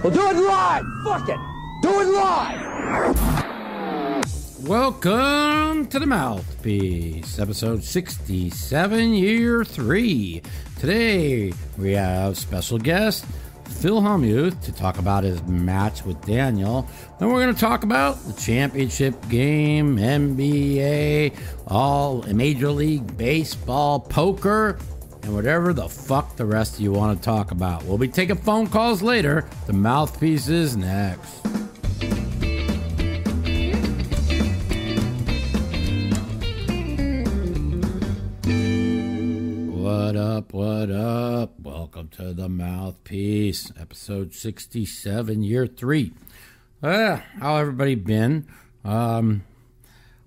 We'll do it live. Fuck it. Do it live. Welcome to the Mouthpiece, episode 67, year three. Today we have special guest Phil Hellmuth to talk about his match with Daniel. Then we're going to talk about the championship game, NBA, all Major League Baseball, poker, and whatever the fuck the rest of you want to talk about. We'll be taking phone calls later. The Mouthpiece is next. What up? What up? Welcome to the Mouthpiece, episode 67, year three. Uh, how everybody been? Um,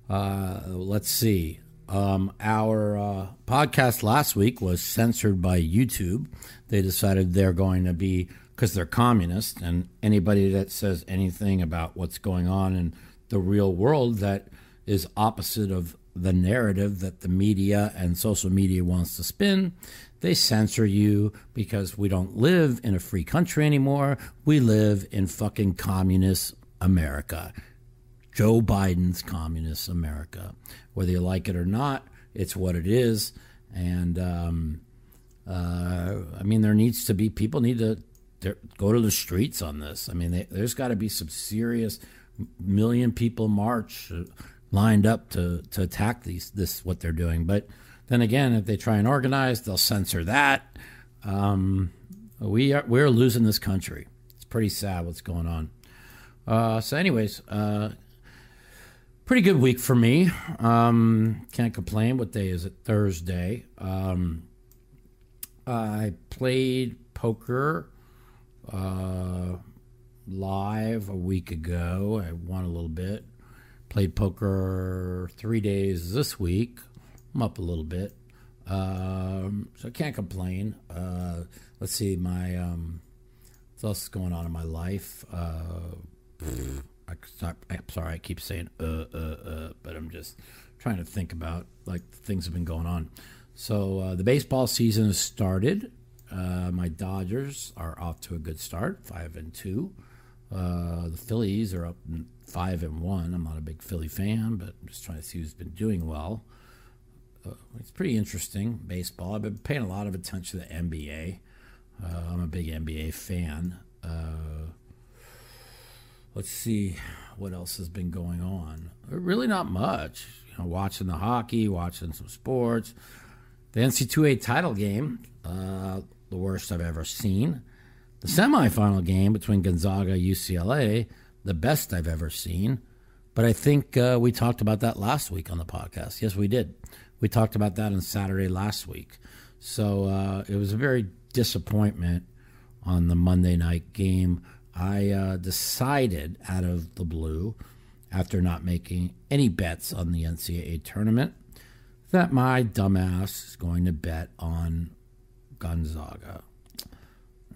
uh, let's see. Um, our uh, podcast last week was censored by YouTube. They decided they're going to be because they're communist, and anybody that says anything about what's going on in the real world that is opposite of the narrative that the media and social media wants to spin. They censor you because we don't live in a free country anymore. We live in fucking communist America. Joe Biden's communist America. Whether you like it or not, it's what it is. And um, uh, I mean, there needs to be people need to go to the streets on this. I mean, they, there's got to be some serious million people march lined up to, to attack these this what they're doing. But then again, if they try and organize, they'll censor that. Um, we are we're losing this country. It's pretty sad what's going on. Uh, so, anyways, uh, pretty good week for me. Um, can't complain. What day is it? Thursday. Um, I played poker uh, live a week ago. I won a little bit. Played poker three days this week. I'm up a little bit. Um, so I can't complain. Uh, let's see, my um, what else is going on in my life? Uh, I, am sorry, I keep saying uh, uh, uh, but I'm just trying to think about like things have been going on. So uh, the baseball season has started. Uh, my Dodgers are off to a good start, five and two. Uh, the Phillies are up five and one. I'm not a big Philly fan, but I'm just trying to see who's been doing well. Uh, it's pretty interesting baseball. I've been paying a lot of attention to the NBA. Uh, I'm a big NBA fan. Let's see what else has been going on. Really, not much. You know, watching the hockey, watching some sports. The NC2A title game, uh, the worst I've ever seen. The semifinal game between Gonzaga UCLA, the best I've ever seen. But I think uh, we talked about that last week on the podcast. Yes, we did. We talked about that on Saturday last week. So uh, it was a very disappointment on the Monday night game. I uh, decided out of the blue, after not making any bets on the NCAA tournament, that my dumbass is going to bet on Gonzaga.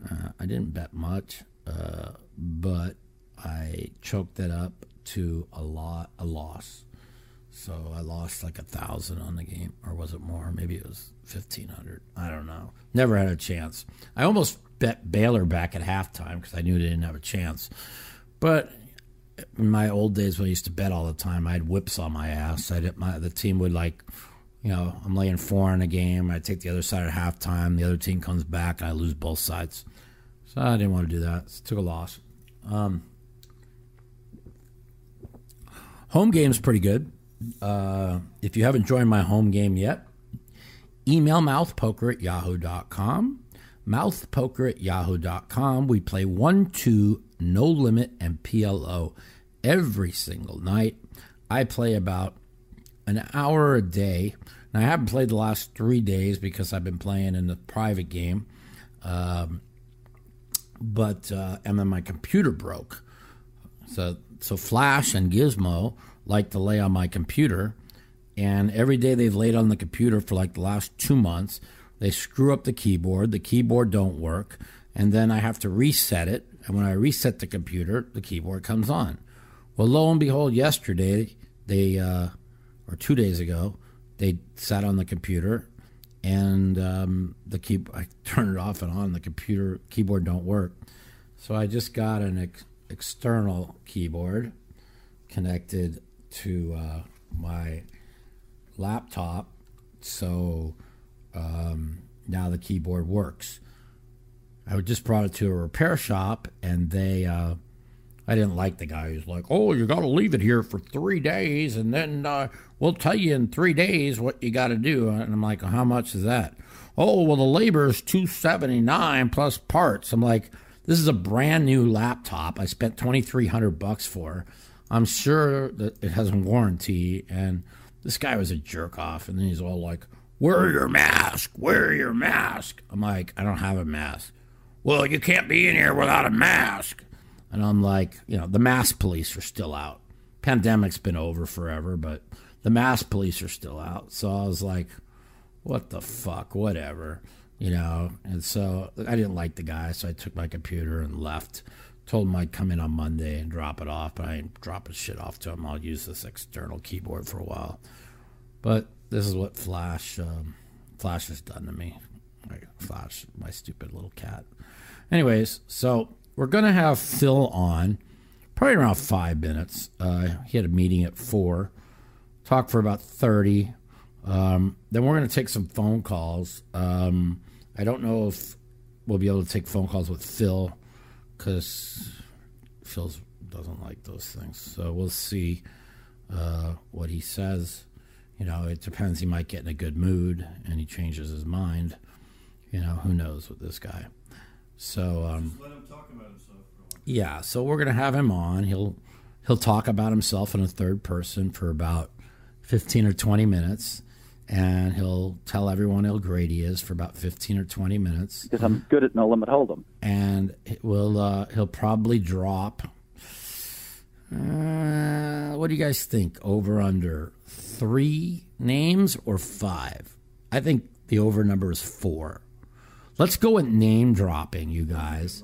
Uh, I didn't bet much, uh, but I choked that up to a lot, a loss. So I lost like a thousand on the game, or was it more? Maybe it was fifteen hundred. I don't know. Never had a chance. I almost bet Baylor back at halftime because I knew they didn't have a chance. But in my old days when I used to bet all the time, I had whips on my ass. I did my the team would like, you know, I'm laying four in a game. I take the other side at halftime. The other team comes back, and I lose both sides. So I didn't want to do that. So took a loss. Um, home game's pretty good. Uh, if you haven't joined my home game yet, email mouthpoker at yahoo.com. Mouthpoker at yahoo.com. We play 1 2, no limit, and PLO every single night. I play about an hour a day. Now, I haven't played the last three days because I've been playing in the private game. Um, but uh, and then my computer broke. So so Flash and Gizmo like to lay on my computer, and every day they've laid on the computer for like the last two months. They screw up the keyboard. The keyboard don't work, and then I have to reset it. And when I reset the computer, the keyboard comes on. Well, lo and behold, yesterday they uh, or two days ago they sat on the computer and um, the key I turn it off and on. The computer keyboard don't work. So I just got an ex- external keyboard connected to uh, my laptop. So um, now the keyboard works. I just brought it to a repair shop, and they, uh, I didn't like the guy who's like, "Oh, you got to leave it here for three days, and then uh, we'll tell you in three days what you got to do." And I'm like, "How much is that?" Oh, well, the labor is two seventy nine plus parts. I'm like, "This is a brand new laptop. I spent twenty three hundred bucks for. I'm sure that it has a warranty." And this guy was a jerk off, and then he's all like, "Wear your mask. Wear your mask." I'm like, "I don't have a mask." well, you can't be in here without a mask. And I'm like, you know, the mask police are still out. Pandemic's been over forever, but the mask police are still out. So I was like, what the fuck, whatever, you know. And so I didn't like the guy, so I took my computer and left. Told him I'd come in on Monday and drop it off, but I ain't dropping shit off to him. I'll use this external keyboard for a while. But this is what Flash, um, Flash has done to me. Flash, my stupid little cat. Anyways, so we're to have Phil on probably around five minutes. Uh, he had a meeting at four, talk for about 30. Um, then we're to take some phone calls. Um, I don't know if we'll be able to take phone calls with Phil because Phil doesn't like those things. So we'll see uh, what he says. You know, it depends. He might get in a good mood and he changes his mind. You know, who knows with this guy. So um, yeah, so we're gonna have him on. He'll he'll talk about himself in a third person for about fifteen or twenty minutes, and he'll tell everyone how great he is for about fifteen or twenty minutes. Because I'm good at no limit hold'em. And will uh, he'll probably drop. Uh, what do you guys think? Over under three names or five? I think the over number is four. Let's go with name dropping, you guys,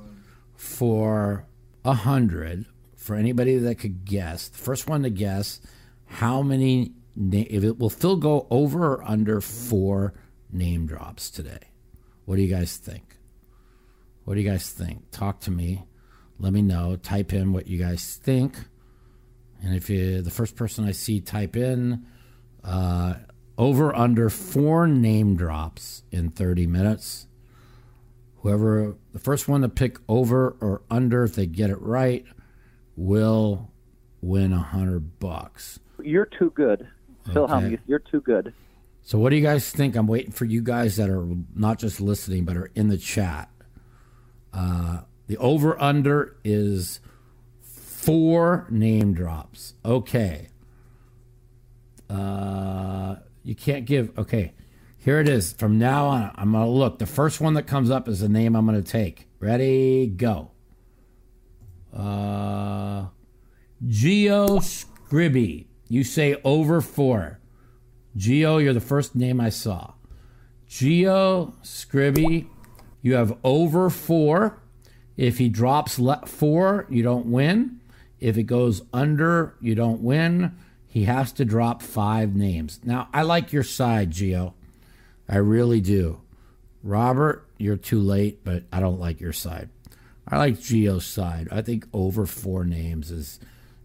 for a hundred. For anybody that could guess, the first one to guess how many, if it will Phil go over or under four name drops today. What do you guys think? What do you guys think? Talk to me. Let me know. Type in what you guys think. And if you, the first person I see type in, uh, over under four name drops in 30 minutes Whoever the first one to pick over or under, if they get it right, will win a hundred bucks. You're too good, Phil. Okay. You're too good. So, what do you guys think? I'm waiting for you guys that are not just listening but are in the chat. Uh, the over under is four name drops. Okay. Uh, you can't give. Okay. Here it is. From now on, I'm going to look. The first one that comes up is the name I'm going to take. Ready, go. Uh, Geo Scribby. You say over four. Geo, you're the first name I saw. Geo Scribby, you have over four. If he drops le- four, you don't win. If it goes under, you don't win. He has to drop five names. Now, I like your side, Geo. I really do. Robert, you're too late, but I don't like your side. I like Geo's side. I think over four names is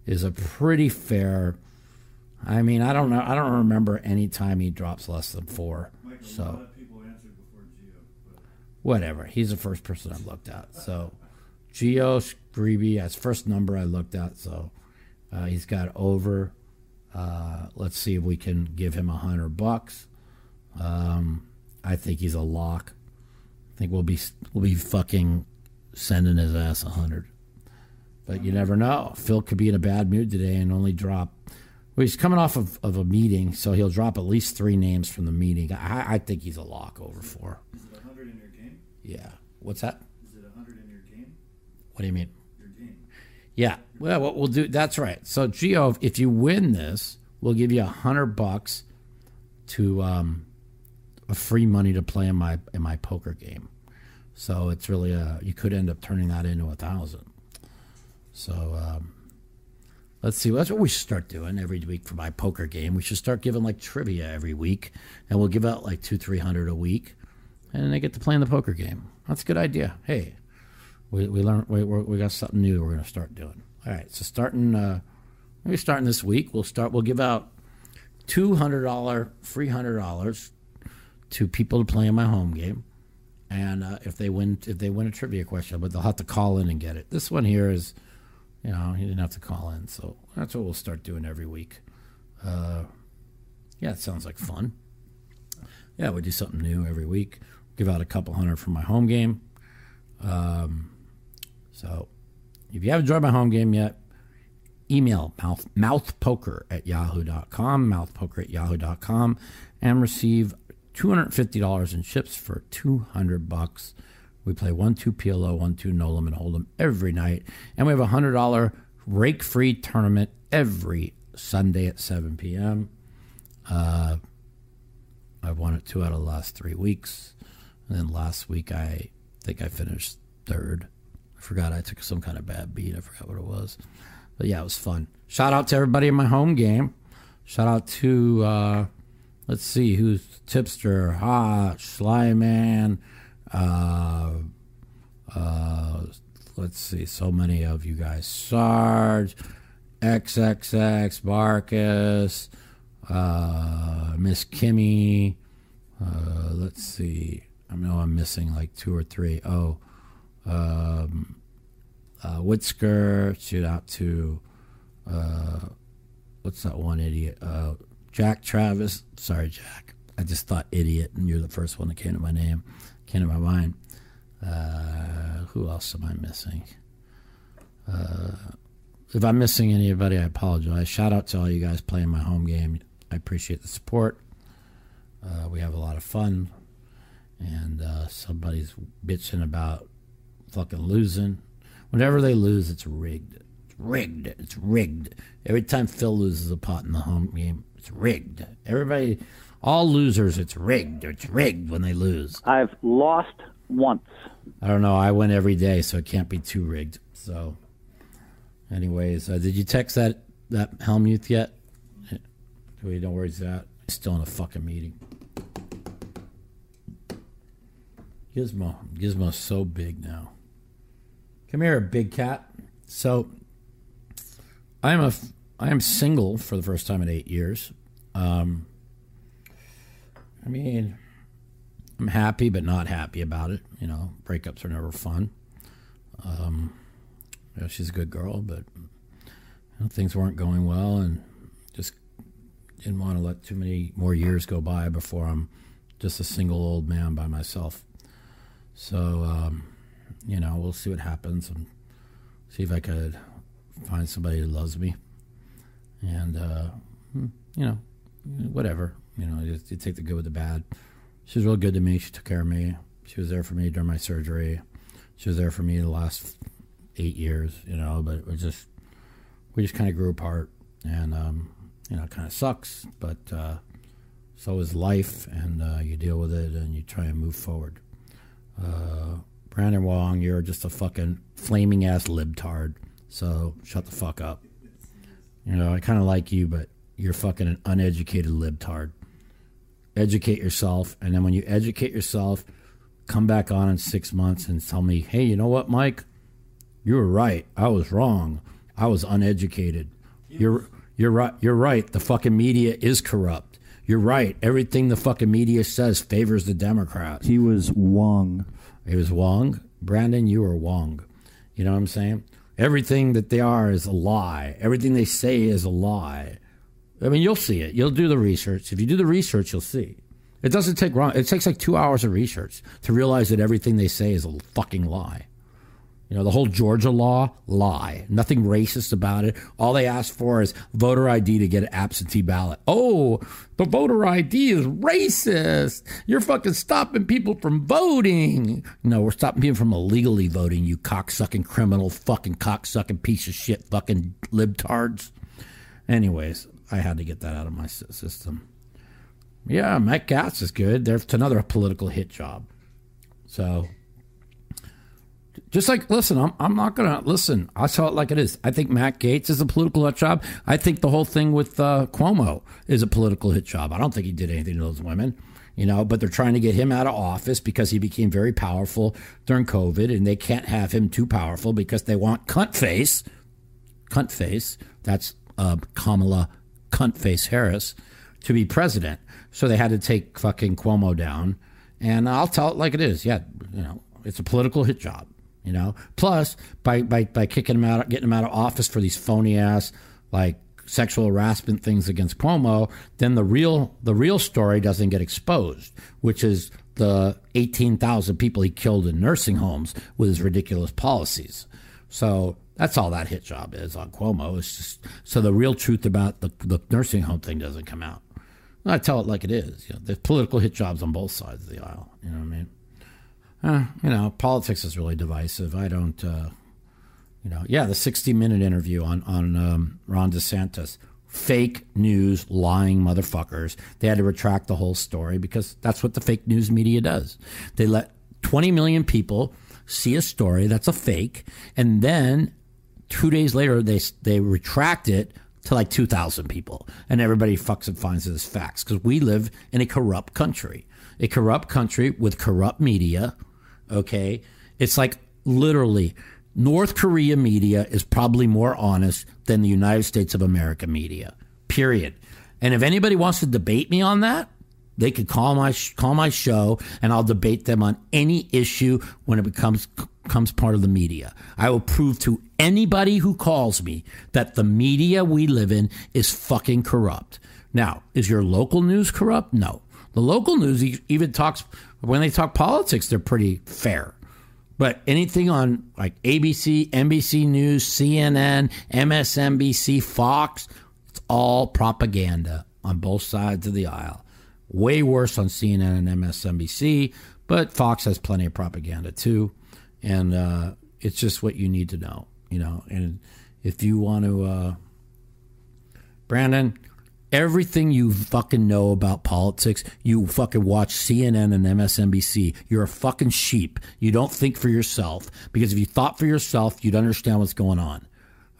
is a pretty fair. I mean, I don't know. I don't remember any time he drops less than four. Michael, so Geo, whatever. He's the first person I've looked at. So Geo Screeby, that's first number I looked at. So uh, he's got over. Uh, let's see if we can give him a hundred bucks. Um, I think he's a lock. I think we'll be we'll be fucking sending his ass a hundred. But you never know. Phil could be in a bad mood today and only drop. Well, he's coming off of, of a meeting, so he'll drop at least three names from the meeting. I, I think he's a lock over four. Is it 100 in your game? Yeah. What's that? Is it 100 in your game? What do you mean? Your game. Yeah. Well, what we'll do, that's right. So, Geo, if you win this, we'll give you a hundred bucks to um, a free money to play in my in my poker game. So it's really a you could end up turning that into a thousand. So um, let's see. That's what we should start doing every week for my poker game. We should start giving like trivia every week, and we'll give out like two three hundred a week, and then they get to play in the poker game. That's a good idea. Hey, We we learned we we got something new we're to start doing. All right, so starting uh, maybe starting this week, we'll start. We'll give out two hundred dollar, three hundred dollars to people to play in my home game, and uh, if they win if they win a trivia question, but they'll have to call in and get it. This one here is, you know, he didn't have to call in, so that's what we'll start doing every week. Uh, yeah, it sounds like fun. Yeah, we do something new every week. Give out a couple hundred for my home game. Um, so if you haven't joined my home game yet, email mouth, mouthpoker at yahoo.com, mouthpoker at yahoo.com, and receive $250 in chips for 200 bucks. We play 1 2 PLO, 1 2 No Limit Hold'em every night. And we have a $100 rake free tournament every Sunday at 7 p.m. Uh, I've won it two out of the last three weeks. And then last week, I think I finished third. I forgot I took some kind of bad beat. I forgot what it was. But yeah, it was fun. Shout out to everybody in my home game. Shout out to, uh, let's see, who's Tipster, Ha, Slyman, uh, uh, let's see, so many of you guys. Sarge, XXX, Marcus, uh, Miss Kimmy. Uh, let's see. I know I'm missing like two or three. Oh, um, uh. Shoot out to uh, what's that one idiot? Uh, Jack Travis. Sorry, Jack. I just thought idiot, and you're the first one that came to my name, came to my mind. Uh, who else am I missing? Uh, if I'm missing anybody, I apologize. Shout out to all you guys playing my home game. I appreciate the support. Uh, we have a lot of fun, and uh, somebody's bitching about fucking losing. Whenever they lose, it's rigged. It's rigged. It's rigged. Every time Phil loses a pot in the home game, it's rigged. Everybody, all losers, it's rigged. It's rigged when they lose. I've lost once. I don't know. I win every day, so it can't be too rigged. So, anyways, uh, did you text that that Hellmuth yet? We know where he's at? He's still in a fucking meeting. Gizmo, Gizmo's so big now. Come here, big cat. So, I am a I am single for the first time in eight years. Um, I mean, I'm happy but not happy about it. You know, breakups are never fun. Um, you know, she's a good girl, but you know, things weren't going well, and just didn't want to let too many more years go by before I'm just a single old man by myself. So, um, you know, we'll see what happens and see if I could find somebody who loves me. And, uh, you know, whatever. You know, you, you take the good with the bad. She was real good to me. She took care of me. She was there for me during my surgery. She was there for me the last eight years, you know, but it was just, we just kind of grew apart. And, um, you know, it kind of sucks, but uh, so is life, and uh, you deal with it and you try and move forward. Uh, Brandon Wong, you're just a fucking flaming ass libtard. So shut the fuck up. You know, I kind of like you, but you're fucking an uneducated libtard. Educate yourself, and then when you educate yourself, come back on in six months and tell me, hey, you know what, Mike? You were right. I was wrong. I was uneducated. You're you're right. You're right. The fucking media is corrupt. You're right. Everything the fucking media says favors the Democrats. He was Wong. It was Wong. Brandon, you are Wong. You know what I'm saying? Everything that they are is a lie. Everything they say is a lie. I mean, you'll see it. You'll do the research. If you do the research, you'll see. It doesn't take long. It takes like two hours of research to realize that everything they say is a fucking lie. You know, the whole Georgia law, lie. Nothing racist about it. All they ask for is voter ID to get an absentee ballot. Oh, the voter ID is racist. You're fucking stopping people from voting. No, we're stopping people from illegally voting, you cocksucking criminal, fucking cocksucking piece of shit, fucking libtards. Anyways, I had to get that out of my system. Yeah, Matt Gaetz is good. There's another political hit job. So just like, listen, I'm, I'm not going to listen. I saw it like it is. I think Matt Gaetz is a political hit job. I think the whole thing with uh, Cuomo is a political hit job. I don't think he did anything to those women. you know, but they're trying to get him out of office because he became very powerful during COVID, and they can't have him too powerful because they want cunt face, cunt face. That's uh, Kamala cunt face Harris to be president. So they had to take fucking Cuomo down, and I'll tell it like it is. Yeah, you know, it's a political hit job. You know, plus by by by kicking him out, getting him out of office for these phony ass like sexual harassment things against Cuomo, then the real the real story doesn't get exposed, which is the 18,000 people he killed in nursing homes with his ridiculous policies. So that's all that hit job is on Cuomo. It's just so the real truth about the, the nursing home thing doesn't come out. I tell it like it is. You know, there's political hit jobs on both sides of the aisle. You know what I mean? Uh, you know, politics is really divisive. I don't. Uh, you know, yeah, the 60 minute interview on, on um, Ron DeSantis. Fake news, lying motherfuckers. They had to retract the whole story because that's what the fake news media does. They let 20 million people see a story that's a fake, and then two days later, they, they retract it to like 2,000 people, and everybody fucks and finds it as facts because we live in a corrupt country. A corrupt country with corrupt media, okay? It's like literally North Korea media is probably more honest than the United States of America media. Period. And if anybody wants to debate me on that, they could call my call my show and I'll debate them on any issue when it becomes becomes part of the media. I will prove to anybody who calls me that the media we live in is fucking corrupt. Now, is your local news corrupt? No. The local news even talks when they talk politics, they're pretty fair. But anything on like ABC, NBC News, CNN, MSNBC, Fox, it's all propaganda on both sides of the aisle. Way worse on CNN and MSNBC, but Fox has plenty of propaganda too. And uh, it's just what you need to know, you know. And if you want to, uh, Brandon, everything you fucking know about politics, you fucking watch CNN and MSNBC. You're a fucking sheep. You don't think for yourself because if you thought for yourself, you'd understand what's going on.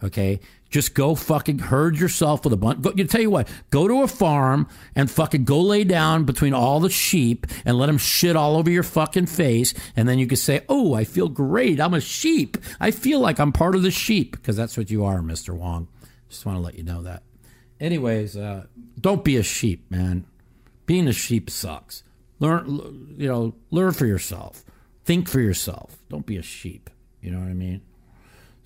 Okay? Just go fucking herd yourself with a bunch. Go, you tell you what, go to a farm and fucking go lay down between all the sheep and let them shit all over your fucking face. And then you can say, oh, I feel great. I'm a sheep. I feel like I'm part of the sheep because that's what you are, Mr. Wong. Just want to let you know that. Anyways, uh, don't be a sheep, man. Being a sheep sucks. Learn, you know, learn for yourself. Think for yourself. Don't be a sheep. You know what I mean?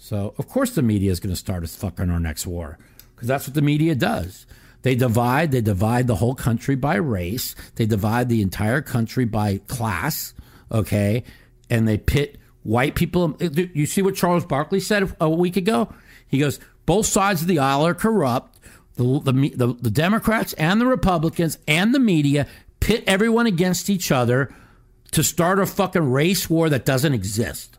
So, of course, the media is going to start us fucking our next war because that's what the media does. They divide. They divide the whole country by race. They divide the entire country by class. Okay, and they pit white people. You see what Charles Barkley said a week ago? He goes, both sides of the aisle are corrupt the, the, the, Democrats and the Republicans and the media pit everyone against each other to start a fucking race war that doesn't exist.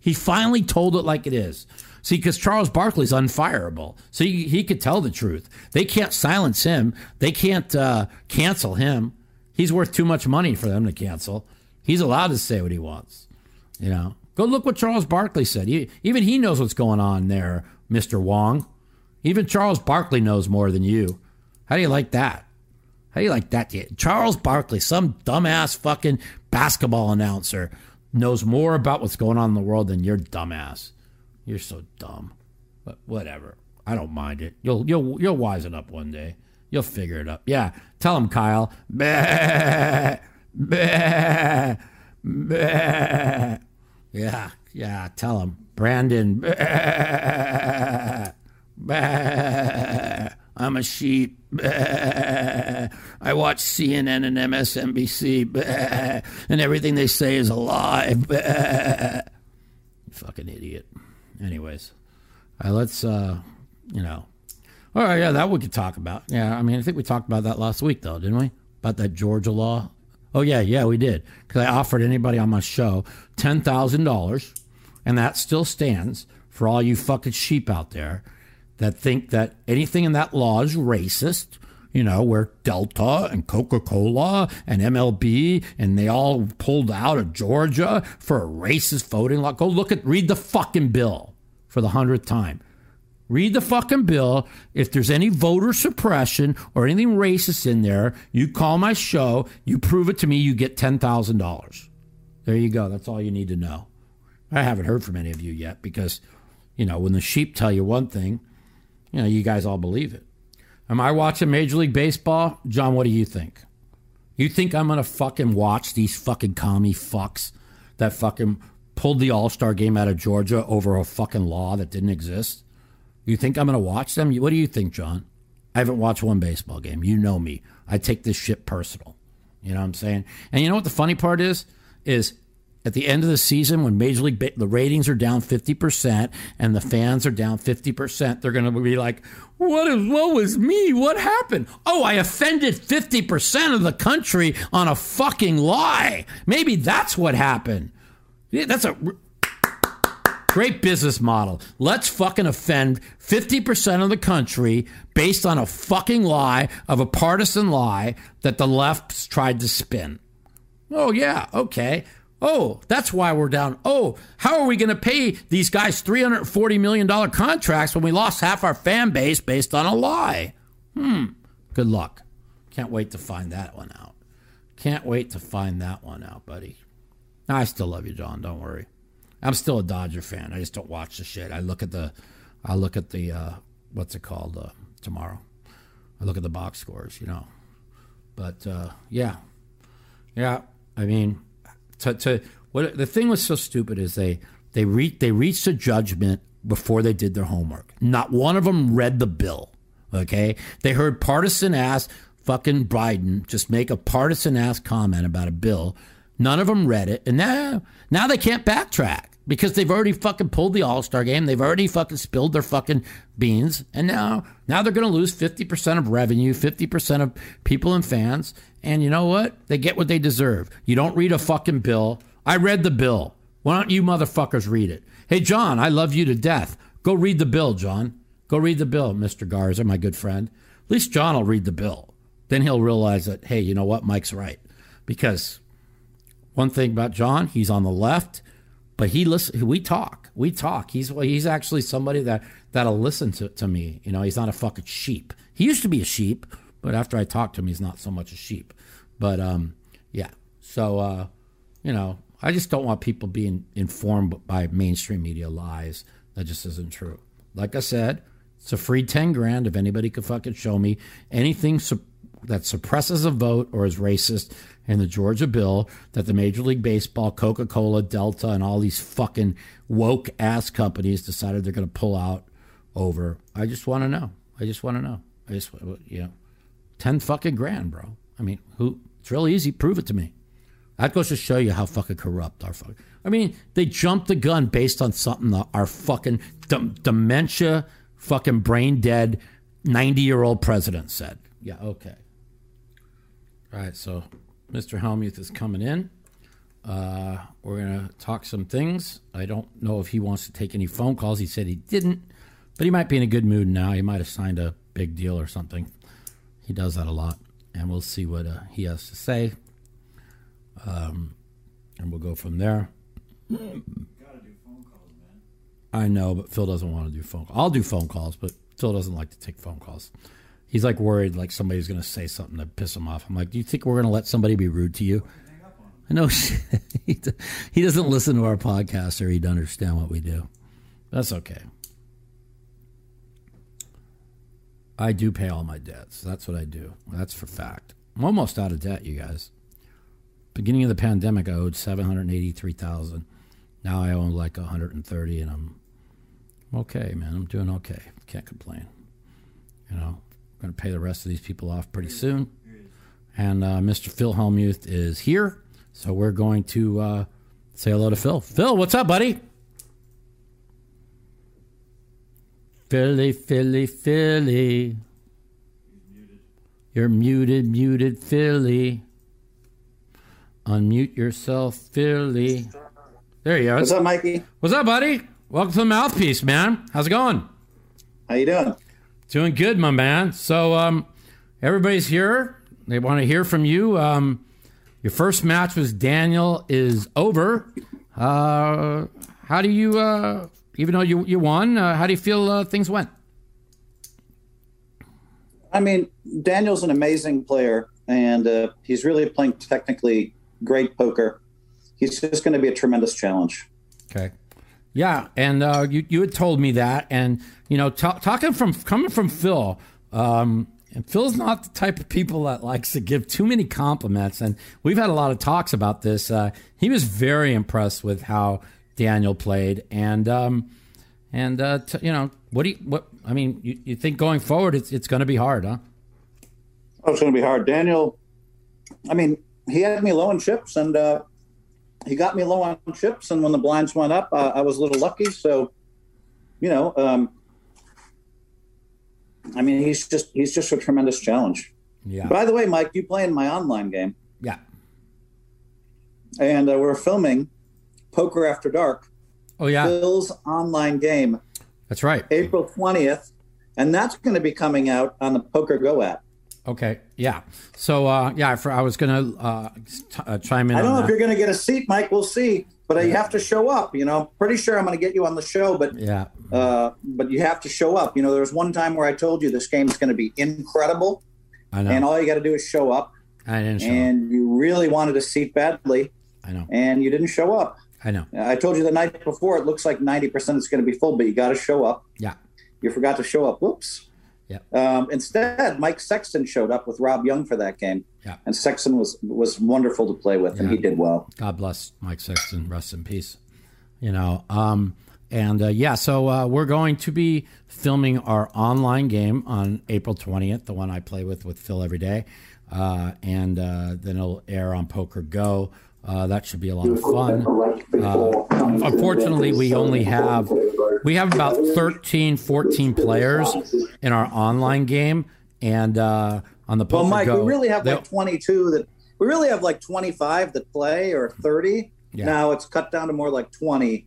He finally told it like it is. See, because Charles Barkley's unfireable. So he, he could tell the truth. They can't silence him, they can't uh, cancel him. He's worth too much money for them to cancel. He's allowed to say what he wants. You know, go look what Charles Barkley said. He, even he knows what's going on there, Mr. Wong. Even Charles Barkley knows more than you. How do you like that? How do you like that? Charles Barkley, some dumbass fucking basketball announcer, knows more about what's going on in the world than your dumbass. You're so dumb. But whatever. I don't mind it. You'll you'll you'll wisen up one day. You'll figure it up. Yeah. Tell him, Kyle. Yeah, yeah. Tell him, Brandon. I'm a sheep. I watch CNN and MSNBC, and everything they say is a lie. Fucking idiot. Anyways, uh, let's, uh, you know. All right, yeah, that we could talk about. Yeah, I mean, I think we talked about that last week, though, didn't we? About that Georgia law. Oh yeah, yeah, we did. Because I offered anybody on my show ten thousand dollars, and that still stands for all you fucking sheep out there that think that anything in that law is racist. You know, where Delta and Coca Cola and MLB and they all pulled out of Georgia for a racist voting law. Go look at, read the fucking bill for the hundredth time. Read the fucking bill. If there's any voter suppression or anything racist in there, you call my show, you prove it to me, you get $10,000. There you go. That's all you need to know. I haven't heard from any of you yet because, you know, when the sheep tell you one thing, you know, you guys all believe it. Am I watching Major League Baseball? John, what do you think? You think I'm going to fucking watch these fucking commie fucks that fucking pulled the All Star game out of Georgia over a fucking law that didn't exist? You think I'm going to watch them? What do you think, John? I haven't watched one baseball game. You know me. I take this shit personal. You know what I'm saying? And you know what the funny part is? Is at the end of the season when Major League ba- the ratings are down 50% and the fans are down 50%, they're going to be like, "What is what was me? What happened? Oh, I offended 50% of the country on a fucking lie. Maybe that's what happened." Yeah, that's a Great business model. Let's fucking offend 50% of the country based on a fucking lie of a partisan lie that the left's tried to spin. Oh, yeah, okay. Oh, that's why we're down. Oh, how are we going to pay these guys $340 million contracts when we lost half our fan base based on a lie? Hmm. Good luck. Can't wait to find that one out. Can't wait to find that one out, buddy. I still love you, John. Don't worry. I'm still a Dodger fan. I just don't watch the shit. I look at the, I look at the, uh, what's it called uh, tomorrow. I look at the box scores, you know. But uh, yeah, yeah. I mean, to, to what the thing was so stupid is they they re- they reached a judgment before they did their homework. Not one of them read the bill. Okay, they heard partisan ass fucking Biden just make a partisan ass comment about a bill. None of them read it, and now now they can't backtrack because they've already fucking pulled the All Star game. They've already fucking spilled their fucking beans, and now now they're going to lose fifty percent of revenue, fifty percent of people and fans. And you know what? They get what they deserve. You don't read a fucking bill. I read the bill. Why don't you motherfuckers read it? Hey, John, I love you to death. Go read the bill, John. Go read the bill, Mr. Garza, my good friend. At least John will read the bill. Then he'll realize that, hey, you know what? Mike's right. Because one thing about John, he's on the left but he listen. We talk. We talk. He's he's actually somebody that that'll listen to, to me. You know, he's not a fucking sheep. He used to be a sheep, but after I talked to him, he's not so much a sheep. But um, yeah. So uh, you know, I just don't want people being informed by mainstream media lies. That just isn't true. Like I said, it's a free ten grand if anybody could fucking show me anything su- that suppresses a vote or is racist in the Georgia bill that the Major League Baseball, Coca Cola, Delta, and all these fucking woke ass companies decided they're going to pull out over. I just want to know. I just want to know. I just, you know, 10 fucking grand, bro. I mean, who? It's real easy. Prove it to me. That goes to show you how fucking corrupt our fucking. I mean, they jumped the gun based on something that our fucking dementia, fucking brain dead, 90 year old president said. Yeah, okay. All right, so Mr. Hellmuth is coming in. Uh, we're going to talk some things. I don't know if he wants to take any phone calls. He said he didn't, but he might be in a good mood now. He might have signed a big deal or something. He does that a lot, and we'll see what uh, he has to say. Um, and we'll go from there. I know, but Phil doesn't want to do phone calls. I'll do phone calls, but Phil doesn't like to take phone calls he's like worried like somebody's going to say something to piss him off. I'm like, do you think we're going to let somebody be rude to you? I know he doesn't listen to our podcast or he'd understand what we do. That's okay. I do pay all my debts. That's what I do. That's for fact. I'm almost out of debt, you guys. Beginning of the pandemic, I owed seven hundred eighty-three thousand. Now I owe like 130, and I'm okay, man. I'm doing okay. Can't complain. You know, I'm going to pay the rest of these people off pretty soon. And uh, Mr. Phil Hellmuth is here. So we're going to uh, say hello to Phil. Phil, what's up, buddy? Philly, Philly, Philly. You're muted, muted, Philly. Unmute yourself, Philly. There you are. What's up, Mikey? What's up, buddy? Welcome to the mouthpiece, man. How's it going? How you doing? Doing good, my man. So um, everybody's here. They want to hear from you. Um, your first match with Daniel is over. Uh, how do you, uh, even though you you won, uh, how do you feel uh, things went? I mean, Daniel's an amazing player, and uh, he's really playing technically great poker. He's just going to be a tremendous challenge. Okay. Yeah, and uh, you you had told me that, and you know, ta- talking from coming from Phil, um, and Phil's not the type of people that likes to give too many compliments, and we've had a lot of talks about this. Uh, he was very impressed with how Daniel played, and um, and uh, t- you know, what do you what? I mean, you, you think going forward, it's it's going to be hard, huh? Oh, it's going to be hard. Daniel, I mean, he had me low on chips, and uh, he got me low on chips. And when the blinds went up, uh, I was a little lucky. So, you know, um, I mean, he's just he's just a tremendous challenge. Yeah. By the way, Mike, you play in my online game, Yeah. and uh, we're filming Poker After Dark, Oh yeah. Phil's online game, That's right. April twentieth, and that's going to be coming out on the Poker Go app. Okay. Yeah. So uh, yeah, I, for- I was gonna uh, t- uh, chime in. I don't on know if you're going to get a seat, Mike. We'll see, but uh, you have to show up. You know, pretty sure I'm going to get you on the show, but Yeah. uh, but you have to show up. You know, there was one time where I told you this game's going to be incredible, I know. and all you got to do is show up. I didn't show. up. And you really wanted a seat badly, I know. and you didn't show up. I know. I told you the night before it looks like 90% is going to be full, but you got to show up. Yeah. You forgot to show up. Whoops. Yeah. Um, instead, Mike Sexton showed up with Rob Young for that game. Yeah. And Sexton was was wonderful to play with, and he did well. God bless Mike Sexton. Rest in peace. You know. Um, and uh, yeah, so uh, we're going to be filming our online game on April twentieth, the one I play with with Phil every day, uh, and uh, then it'll air on Poker Go. Uh, that should be a lot of fun. Uh, unfortunately, we only have we have about 13, 14 players in our online game, and uh, on the Poker Well, Mike, Go, we really have they'll- like 22 that we really have like 25 that play or 30. Yeah. Now it's cut down to more like 20.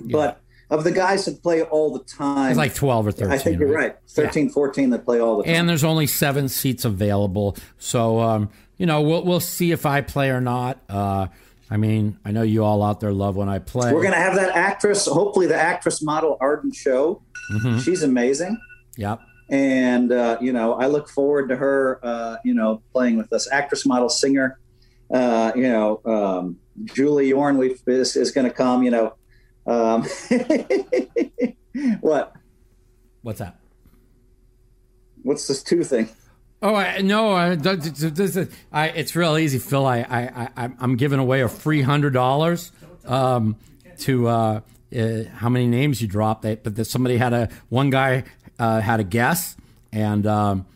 But of the guys that play all the time, it's like twelve or thirteen. I think you're right. 13, 14 that play all the time. and there's only seven seats available. So um, you know, we'll we'll see if I play or not. Uh, I mean, I know you all out there love when I play. We're going to have that actress, hopefully the actress model Arden Cho. Mm-hmm. She's amazing. Yep. And, uh, you know, I look forward to her, uh, you know, playing with us. Actress, model, singer. Uh, you know, um, Julie Yorn we is, is going to come, you know. Um, what? What's that? What's this two thing? Oh I, no! I, this, this, I, it's real easy, Phil. I, I, I, I'm giving away a free hundred dollars um, to uh, uh, how many names you drop. They, but somebody had a one guy uh, had a guess, and um,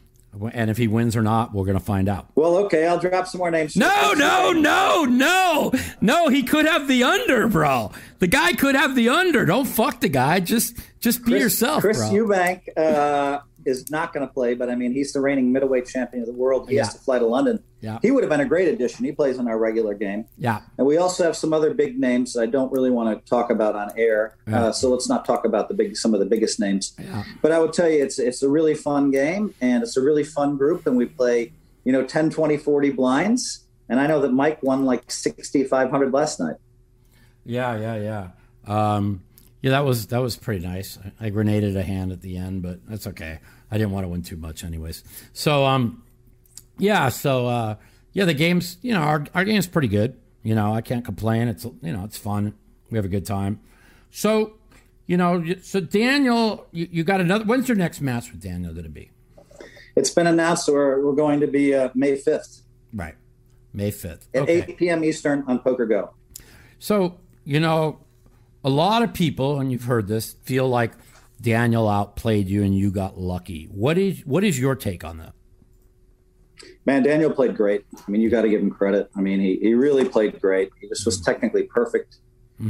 and if he wins or not, we're gonna find out. Well, okay, I'll drop some more names. No, no, no, no, no. He could have the under, bro. The guy could have the under. Don't fuck the guy. Just, just be Chris, yourself, Chris bro. Eubank uh, is not going to play, but I mean, he's the reigning middleweight champion of the world. He Yeah. has to fly to London. Yeah. He would have been a great addition. He plays in our regular game. yeah, And we also have some other big names that I don't really want to talk about on air. Yeah. Uh, so let's not talk about the big, some of the biggest names. Yeah. But I would tell you, it's it's a really fun game, and it's a really fun group, and we play, you know, 10, 20, 40 blinds. And I know that Mike won like 6,500 last night. yeah, yeah, yeah. Um, yeah, that was that was pretty nice. I, I grenaded a hand at the end, but that's okay. I didn't want to win too much, anyways. So, um, yeah, so uh, yeah, the game's you know our our game's pretty good. You know, I can't complain. It's you know it's fun. We have a good time. So, you know, so Daniel, you, you got another. When's your next match with Daniel going to be? It's been announced we're, we're going to be uh, May 5th Right, May fifth. at Okay. 8 p.m. Eastern on Poker Go. So, you know, a lot of people, and you've heard this, feel like Daniel outplayed you and you got lucky. What is what is your take on that? Man, Daniel played great. I mean, you got to give him credit. I mean, he, he really played great. He just was technically perfect.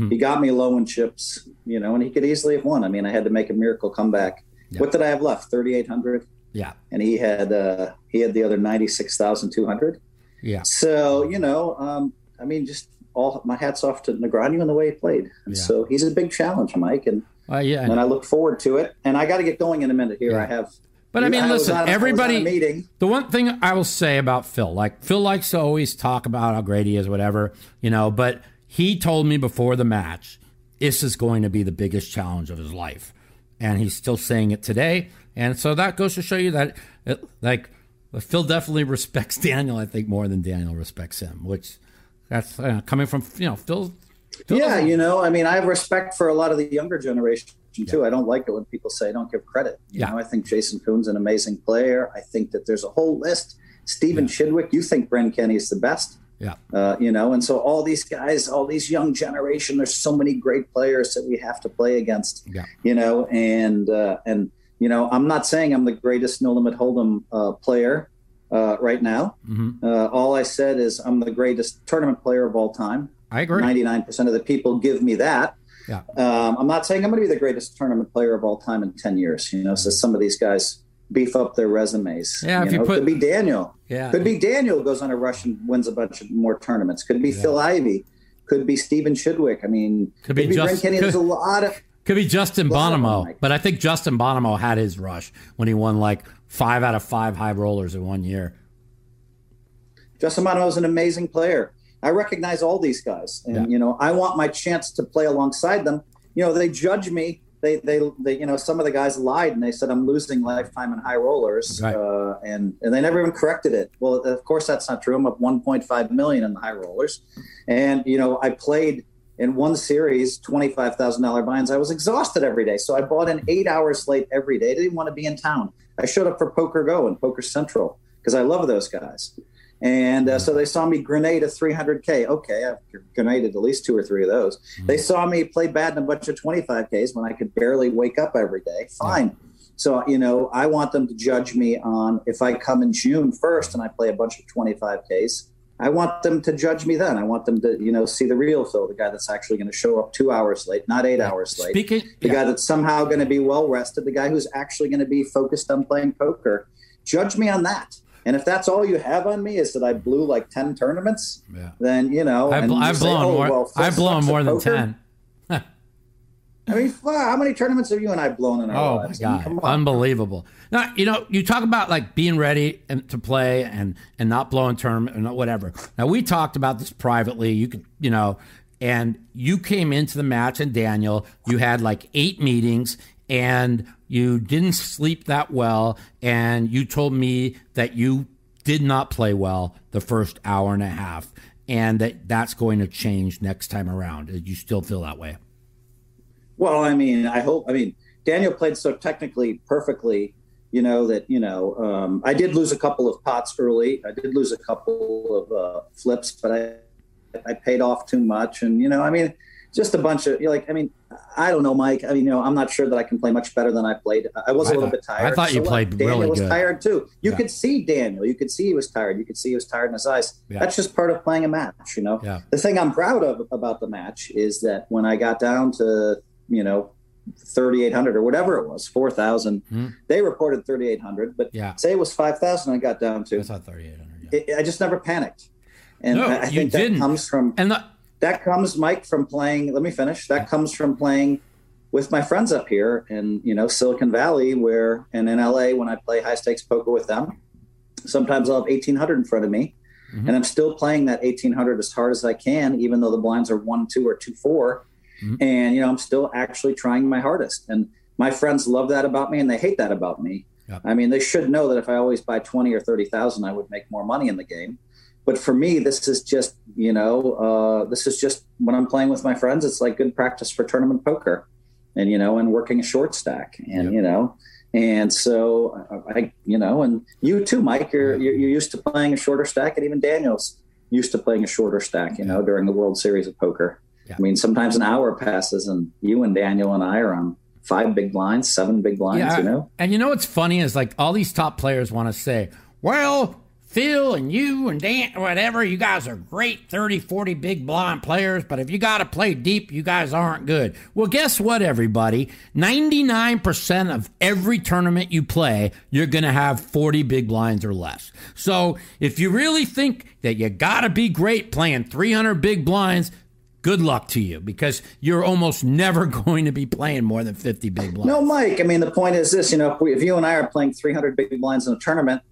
He got me low in chips, you know, and he could easily have won. I mean, I had to make a miracle comeback. Yeah. What did I have left? Thirty eight hundred, Yeah, and he had uh, he had the other ninety six thousand two hundred. yeah, So you know, um, I mean, just all my hats off to Negreanu and the way he played. And Yeah. so he's a big challenge, Mike, and uh, yeah. I and. I look forward to it. And I got to get going in a minute here. Yeah. I have. But I mean, listen, I was on everybody. The one thing I will say about Phil, like Phil likes to always talk about how great he is, whatever, you know, but he told me before the match, this is going to be the biggest challenge of his life. and he's still saying it today. And so that goes to show you that, it, like, Phil definitely respects Daniel. I think more than Daniel respects him, which that's uh, coming from you know Phil. Phil yeah, doesn't- you know, I mean, I have respect for a lot of the younger generation too. I don't like it when people say I don't give credit. You Yeah. know, I think Jason Koon's an amazing player. I think that there's a whole list. Stephen Chidwick, you think Bryn Kenney is the best. yeah, Uh, you know, and so all these guys, all these young generation, there's so many great players that we have to play against. Yeah. You know, and uh, and you know, I'm not saying I'm the greatest no limit hold'em uh, player uh, right now. Mhm. Uh, all I said is I'm the greatest tournament player of all time. I agree. 99% of the people give me that. Yeah. Um, I'm not saying I'm going to be the greatest tournament player of all time in 10 years. You know, so some of these guys beef up their resumes. Yeah, if you put- could be Daniel. Yeah. Could be Daniel goes on a rush and wins a bunch of more tournaments. Could be Phil Ivey. Could be Stephen Chidwick. I mean, Could be Bryn just- Kenney. There's a lot of. Could be Justin lot of them, Bonomo, but I think Justin Bonomo had his rush when he won like five out of five high rollers in one year. Justin Bonomo is an amazing player. I recognize all these guys, and Yeah. you know, I want my chance to play alongside them. You know, they judge me. They, they, they, you know, some of the guys lied and they said I'm losing lifetime in high rollers, Right. uh, and and they never even corrected it. Well, of course that's not true. I'm up 1.5 million in the high rollers, and you know, I played in one series twenty-five thousand dollar binds. I was exhausted every day, so I bought an eight hour slate every day. I didn't want to be in town. I showed up for PokerGO and Poker Central because I love those guys. And uh, so they saw me grenade a 300K. Okay, I've grenaded at least two or three of those. They saw me play bad in a bunch of 25Ks when I could barely wake up every day. Fine. So, you know, I want them to judge me on if I come in June 1st and I play a bunch of 25Ks. I want them to judge me then. I want them to, you know, see the real Phil, the guy that's actually going to show up two hours late, not eight hours late Speaking, the yeah. guy that's somehow going to be well rested, the guy who's actually going to be focused on playing poker. Judge me on that. And if that's all you have on me is that I blew like ten tournaments, Yeah. then you know I've, and I've blown "Oh, more. well, I've blown more than poker." ten. I mean, how many tournaments have you and I blown in our Oh my lives? I god, unbelievable! Now you know you talk about like being ready and to play and and not blowing tournament and whatever. Now we talked about this privately. You could you know, and you came into the match and Daniel, you had like eight meetings and you didn't sleep that well, and you told me that you did not play well the first hour and a half, and that that's going to change next time around. Do you still feel that way? Well, I mean, I hope. I mean, Daniel played so technically perfectly, you know that you know. Um, I did lose a couple of pots early. I did lose a couple of uh, flips, but I I paid off too much, and you know, I mean, just a bunch of you're like. I mean, I don't know, Mike. I mean, you know, I'm not sure that I can play much better than I played. I was a little thought- bit tired. I thought you what? played Daniel really was good. tired too. You Yeah. could see Daniel. You could see he was tired. You could see he was tired in his eyes. Yeah. That's just part of playing a match, you know. Yeah. The thing I'm proud of about the match is that when I got down to you know 3800 or whatever it was 4000 Hmm. they reported 3800 but Yeah. say it was 5000 i got down to I thought thirty-eight hundred. Yeah. it, i just never panicked and No, I, I think that didn't. comes from And the, that comes mike from playing let me finish that comes from playing with my friends up here in you know silicon valley where and in la when i play high stakes poker with them sometimes i'll have 1800 in front of me Mhm. and i'm still playing that 1800 as hard as i can even though the blinds are 1 2 or 2 4 Mhm. and you know i'm still actually trying my hardest and my friends love that about me and they hate that about me Yep. i mean they should know that if i always buy 20 or 30000 i would make more money in the game but for me this is just you know uh, this is just when i'm playing with my friends it's like good practice for tournament poker and you know and working a short stack and Yep. you know and so uh, i you know and you too mike you're you're you're used to playing a shorter stack and even daniel's used to playing a shorter stack you know during the world series of poker Yeah. i mean sometimes an hour passes and you and daniel and i are on five big blinds seven big blinds Yeah, you know And you know what's funny is like all these top players want to say, well, Phil and you and Dan, whatever, you guys are great 30, 40 big blind players, but if you got to play deep, you guys aren't good. Well, guess what, everybody? 99% of every tournament you play, you're going to have 40 big blinds or less. So if you really think that you got to be great playing 300 big blinds, good luck to you because you're almost never going to be playing more than 50 big blinds. No, Mike. I mean, the point is this: you know, if, we, if you and I are playing 300 big blinds in a tournament,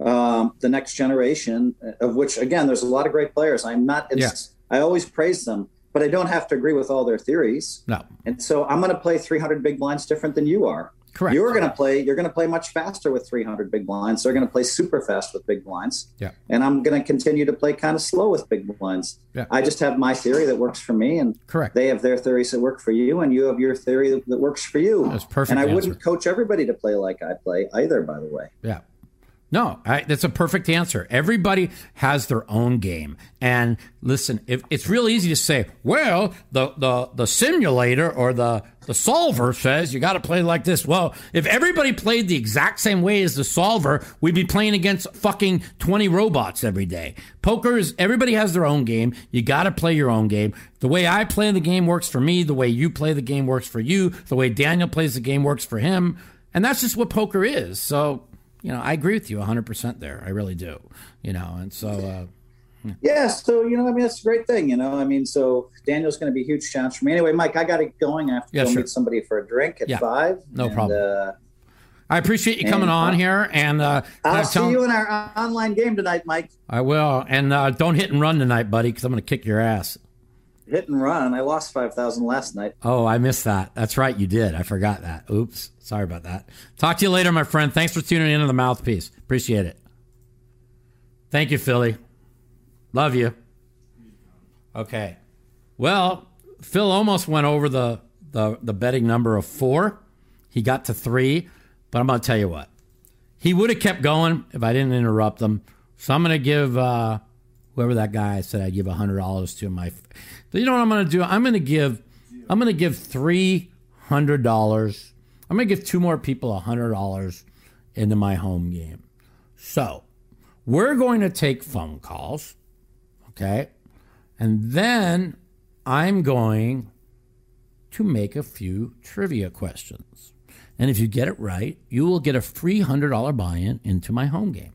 um, the next generation, of which again, there's a lot of great players. I'm not. It's, Yeah. I always praise them, but I don't have to agree with all their theories. No. And so I'm going to play 300 big blinds different than you are. Correct. You're going to play. You're going to play much faster with 300 big blinds. They're going to play super fast with big blinds. Yeah. And I'm going to continue to play kind of slow with big blinds. Yeah. I just have my theory that works for me, and Correct. they have their theories that work for you, and you have your theory that, that works for you. That's perfect And I answer. wouldn't coach everybody to play like I play either. By the way. Yeah. No, I, that's a perfect answer. Everybody has their own game, and listen, if, it's real easy to say, "Well, the the the simulator or the the solver says you got to play like this." Well, if everybody played the exact same way as the solver, we'd be playing against fucking twenty robots every day. Poker is everybody has their own game. You got to play your own game. The way I play the game works for me. The way you play the game works for you. The way Daniel plays the game works for him, and that's just what poker is. So you know, I agree with you 100% there. I really do. You know, and so, uh, Yeah, so you know, I mean, that's a great thing. You know, I mean, so Daniel's going to be a huge challenge for me. Anyway, Mike, I got to get going. I have to Yeah, go sure. meet somebody for a drink at Yeah, five. no and, problem. Uh, I appreciate you coming on uh, here. And uh, I'll see tell- you in our online game tonight, Mike. I will. And uh, don't hit and run tonight, buddy, because I'm going to kick your ass. Hit and run. I lost five thousand last night. Oh, I missed that. That's right. You did. I forgot that. Oops. Sorry about that. Talk to you later, my friend. Thanks for tuning into the mouthpiece. Appreciate it. Thank you, Philly. Love you. Okay. Well, Phil almost went over the, the, the betting number of four. He got to three, but I'm going to tell you what. He would have kept going if I didn't interrupt him. So I'm going to give uh, whoever that guy said I'd give $100 to my. You know what I'm going to do? I'm going to give. I'm going to give three hundred dollars. I'm going to give two more people hundred dollars into my home game. So we're going to take phone calls, okay, and then I'm going to make a few trivia questions. And if you get it right, you will get a free $100 buy in into my home game.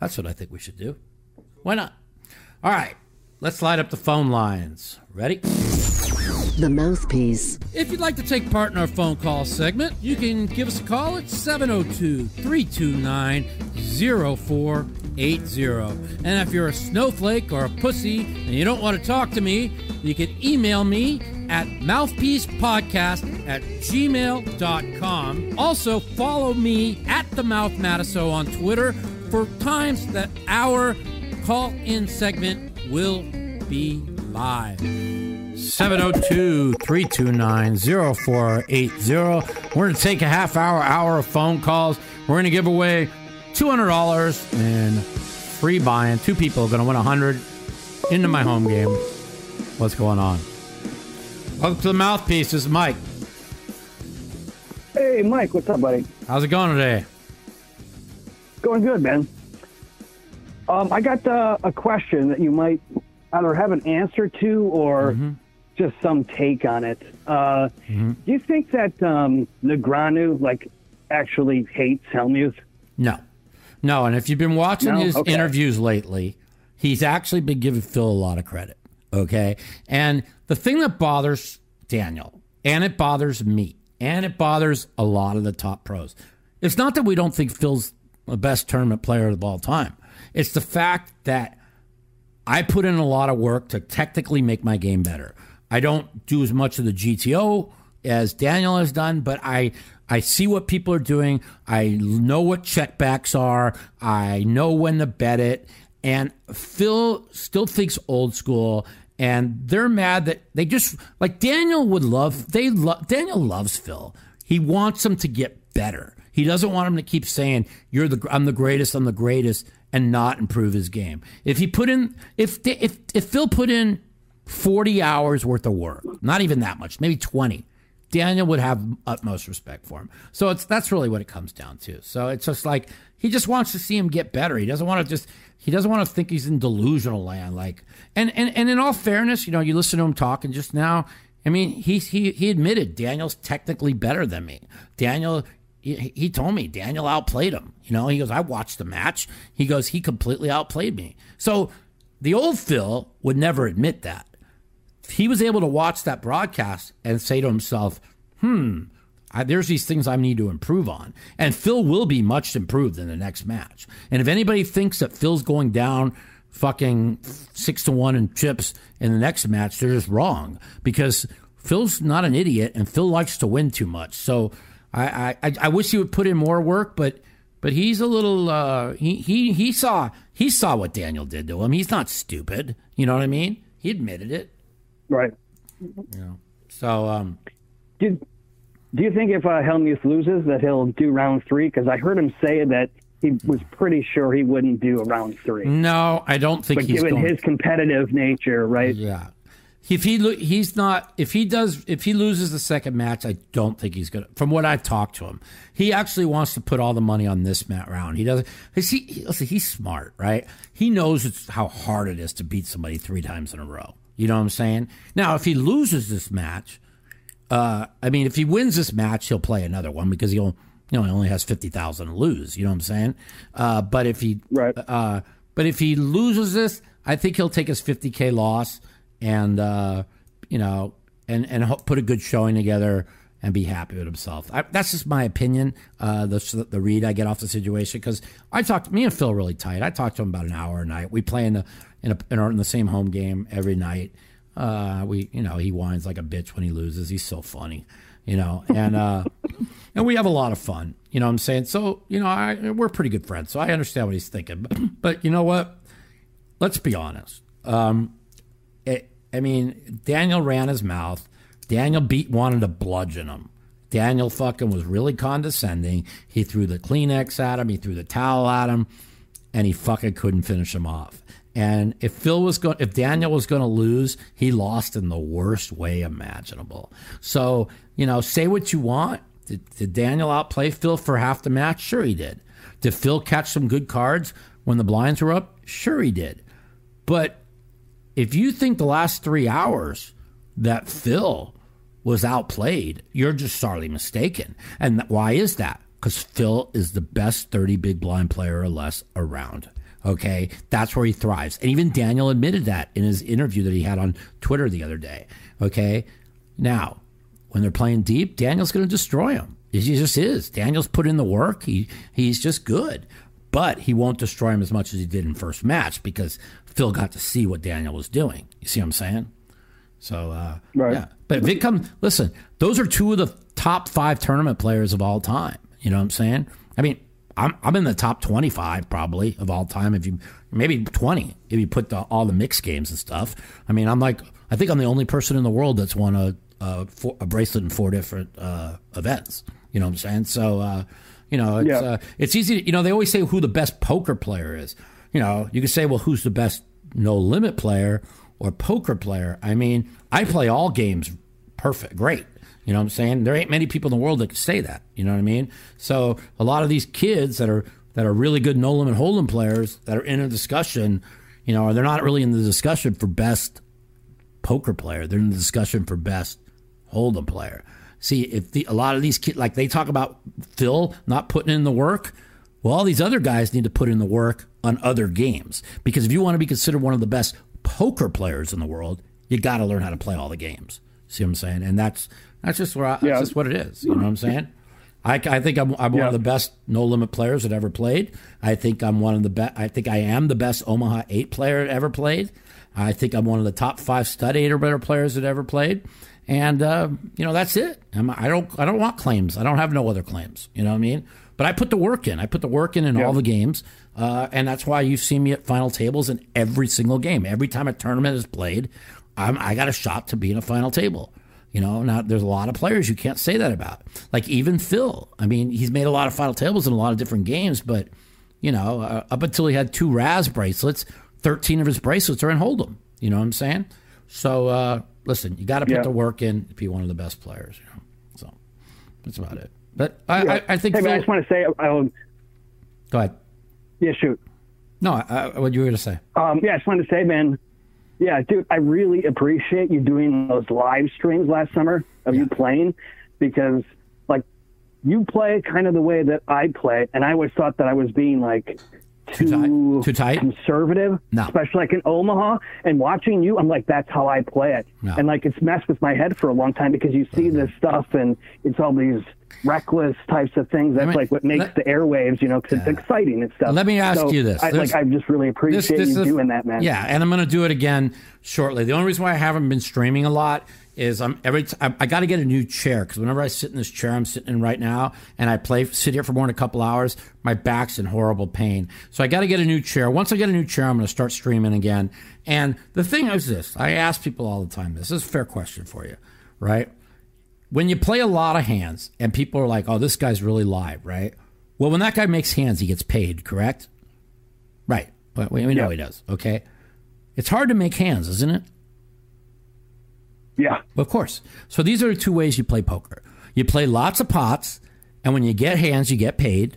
That's what I think we should do. Why not? All right, let's light up the phone lines. Ready? The Mouthpiece. If you'd like to take part in our phone call segment, you can give us a call at 702 329 0480. And if you're a snowflake or a pussy and you don't want to talk to me, you can email me at mouthpiecepodcast at gmail.com. Also, follow me at the Mouth Matusow on Twitter for times that our call in segment will be live. 702 329 0480. We're going to take a half hour, hour of phone calls. We're going to give away $200 in free buy-in. Two people are going to win 100 into my home game. What's going on? Welcome to the Mouthpiece. This is Mike. Hey, Mike, what's up, buddy? How's it going today? Going good, man. Um, I got uh, a question that you might either have an answer to or just some take on it. Uh, Do you think that um, Negreanu like actually hates Hellmuth? No. No, and if you've been watching No? his Okay. interviews lately, he's actually been giving Phil a lot of credit. Okay. And the thing that bothers Daniel, and it bothers me, and it bothers a lot of the top pros, it's not that we don't think Phil's the best tournament player of all time. It's the fact that I put in a lot of work to technically make my game better. I don't do as much of the GTO as Daniel has done, but I I see what people are doing. I know what checkbacks are. I know when to bet it. And Phil still thinks old school, and they're mad that they just like Daniel would love. They love Daniel loves Phil. He wants him to get better. He doesn't want him to keep saying you're the I'm the greatest, I'm the greatest, and not improve his game. If he put in if if if Phil put in 40 hours worth of work, not even that much, maybe 20, Daniel would have utmost respect for him. So it's that's really what it comes down to. So it's just like he just wants to see him get better. He doesn't want to just he doesn't want to think he's in delusional land. Like and and and in all fairness, you know, you listen to him talking just now. I mean, he he he admitted Daniel's technically better than me. Daniel he, he told me Daniel outplayed him. You know, he goes, I watched the match. He goes, he completely outplayed me. So the old Phil would never admit that he was able to watch that broadcast and say to himself, hmm, I, there's these things I need to improve on. And Phil will be much improved in the next match. And if anybody thinks that Phil's going down fucking six to one in chips in the next match, they're just wrong because Phil's not an idiot and Phil likes to win too much. So I I, I wish he would put in more work, but but he's a little uh, he he he saw he saw what Daniel did to him. He's not stupid. You know what I mean? He admitted it. Right. You know. So um, Do, do you think if uh, Hellmuth loses that he'll do round three? Because I heard him say that he was pretty sure he wouldn't do a round three. no, I don't think but he's given going. his competitive nature, right? Yeah. If he he's not if he does if he loses the second match, I don't think he's gonna. From what I've talked to him, he actually wants to put all the money on this mat round. He doesn't. Cause he, he listen, he's smart, right? He knows it's how hard it is to beat somebody three times in a row. You know what I'm saying? Now, if he loses this match, uh, I mean, if he wins this match, he'll play another one because he'll, you know, he only has fifty thousand to lose. You know what I'm saying? Uh, but if he, Right. uh, but if he loses this, I think he'll take his fifty k loss and, uh, you know, and and put a good showing together and be happy with himself. I, that's just my opinion. Uh, the the read I get off the situation because I talked me and Phil really tight. I talked to him about an hour a night. We play in the in, a, in, our, in the same home game every night. Uh, we, you know, he whines like a bitch when he loses. He's so funny, you know, and uh, and we have a lot of fun. You know what I'm saying? So, you know, I, we're pretty good friends. So I understand what he's thinking. But, but you know what? Let's be honest. Um, I mean, Daniel ran his mouth. Daniel beat wanted to bludgeon him. Daniel fucking was really condescending. He threw the Kleenex at him. He threw the towel at him, and he fucking couldn't finish him off. And if Phil was going, if Daniel was going to lose, he lost in the worst way imaginable. So you know, say what you want. Did, did Daniel outplay Phil for half the match? Sure, he did. Did Phil catch some good cards when the blinds were up? Sure, he did. But if you think the last three hours that Phil was outplayed, you're just sorely mistaken. And why is that? Because Phil is the best 30 big blind player or less around. Okay. That's where he thrives. And even Daniel admitted that in his interview that he had on Twitter the other day. Okay. Now, when they're playing deep, Daniel's going to destroy him. He just is. Daniel's put in the work. He he's just good, but he won't destroy him as much as he did in first match because Phil got to see what Daniel was doing. You see what I'm saying? So uh, Right. yeah. But if it comes, listen, those are two of the top five tournament players of all time. You know what I'm saying? I mean, I'm I'm in the top 25 probably of all time. If you maybe 20 if you put the, all the mixed games and stuff. I mean, I'm like I think I'm the only person in the world that's won a a, four, a bracelet in four different uh, events. You know what I'm saying? So uh, you know, it's Yeah. uh, it's easy. To, you know, they always say who the best poker player is. You know, you can say, well, who's the best no limit player or poker player? I mean, I play all games perfect, great. You know what I'm saying? There ain't many people in the world that can say that. You know what I mean? So a lot of these kids that are that are really good no limit hold'em players that are in a discussion, you know, they're not really in the discussion for best poker player. They're in the discussion for best hold'em player. See, if the, a lot of these kids, like they talk about Phil not putting in the work, well, all these other guys need to put in the work on other games because if you want to be considered one of the best poker players in the world, you got to learn how to play all the games. See what I'm saying? And that's that's just where I, Yeah. that's just what it is. You know what I'm saying? I, I think I'm, I'm one of the best no limit players that ever played. I think I'm one of the best. I think I am the best Omaha eight player that ever played. I think I'm one of the top five stud eight or better players that ever played. And uh, you know that's it. I'm, I don't I don't want claims. I don't have no other claims. You know what I mean? But I put the work in. I put the work in in all the games, uh, and that's why you've seen me at final tables in every single game. Every time a tournament is played, I'm, I got a shot to be in a final table. You know, now there's a lot of players you can't say that about. Like even Phil. I mean, he's made a lot of final tables in a lot of different games, but you know, uh, up until he had two Razz bracelets, 13 of his bracelets are in Hold'em. You know what I'm saying? So uh, listen, you got to put Yeah. the work in to be one of the best players. You know, so that's about it. But I, I, I think Hey, man, I just want to say, um, go ahead. Yeah, shoot. No, I, I, what you were going to say? Um, yeah, I just wanted to say, man, yeah, dude, I really appreciate you doing those live streams last summer of you playing because, like, you play kind of the way that I play, and I always thought that I was being like Too tight? Too tight? conservative, No. especially like in Omaha. And watching you, I'm like, that's how I play it, No. and like it's messed with my head for a long time because you see this stuff and it's all these reckless types of things. That's mean, like what makes let- the airwaves, you know, 'cause it's exciting and stuff. Let me ask So you this. I, like, I just really appreciate you doing that, man. Yeah, and I'm going to do it again shortly. The only reason why I haven't been streaming a lot is I'm every t- I, I got to get a new chair because whenever I sit in this chair I'm sitting in right now and I play sit here for more than a couple hours, my back's in horrible pain. So I got to get a new chair. Once I get a new chair, I'm going to start streaming again. And the thing is this: I ask people all the time. This is a fair question for you, right? When you play a lot of hands and people are like, oh, this guy's really live, right? Well, when that guy makes hands, he gets paid, correct? Right. Well, We, we know Yeah. he does, okay? It's hard to make hands, isn't it? Yeah. Of course. So these are the two ways you play poker. You play lots of pots, and when you get hands, you get paid,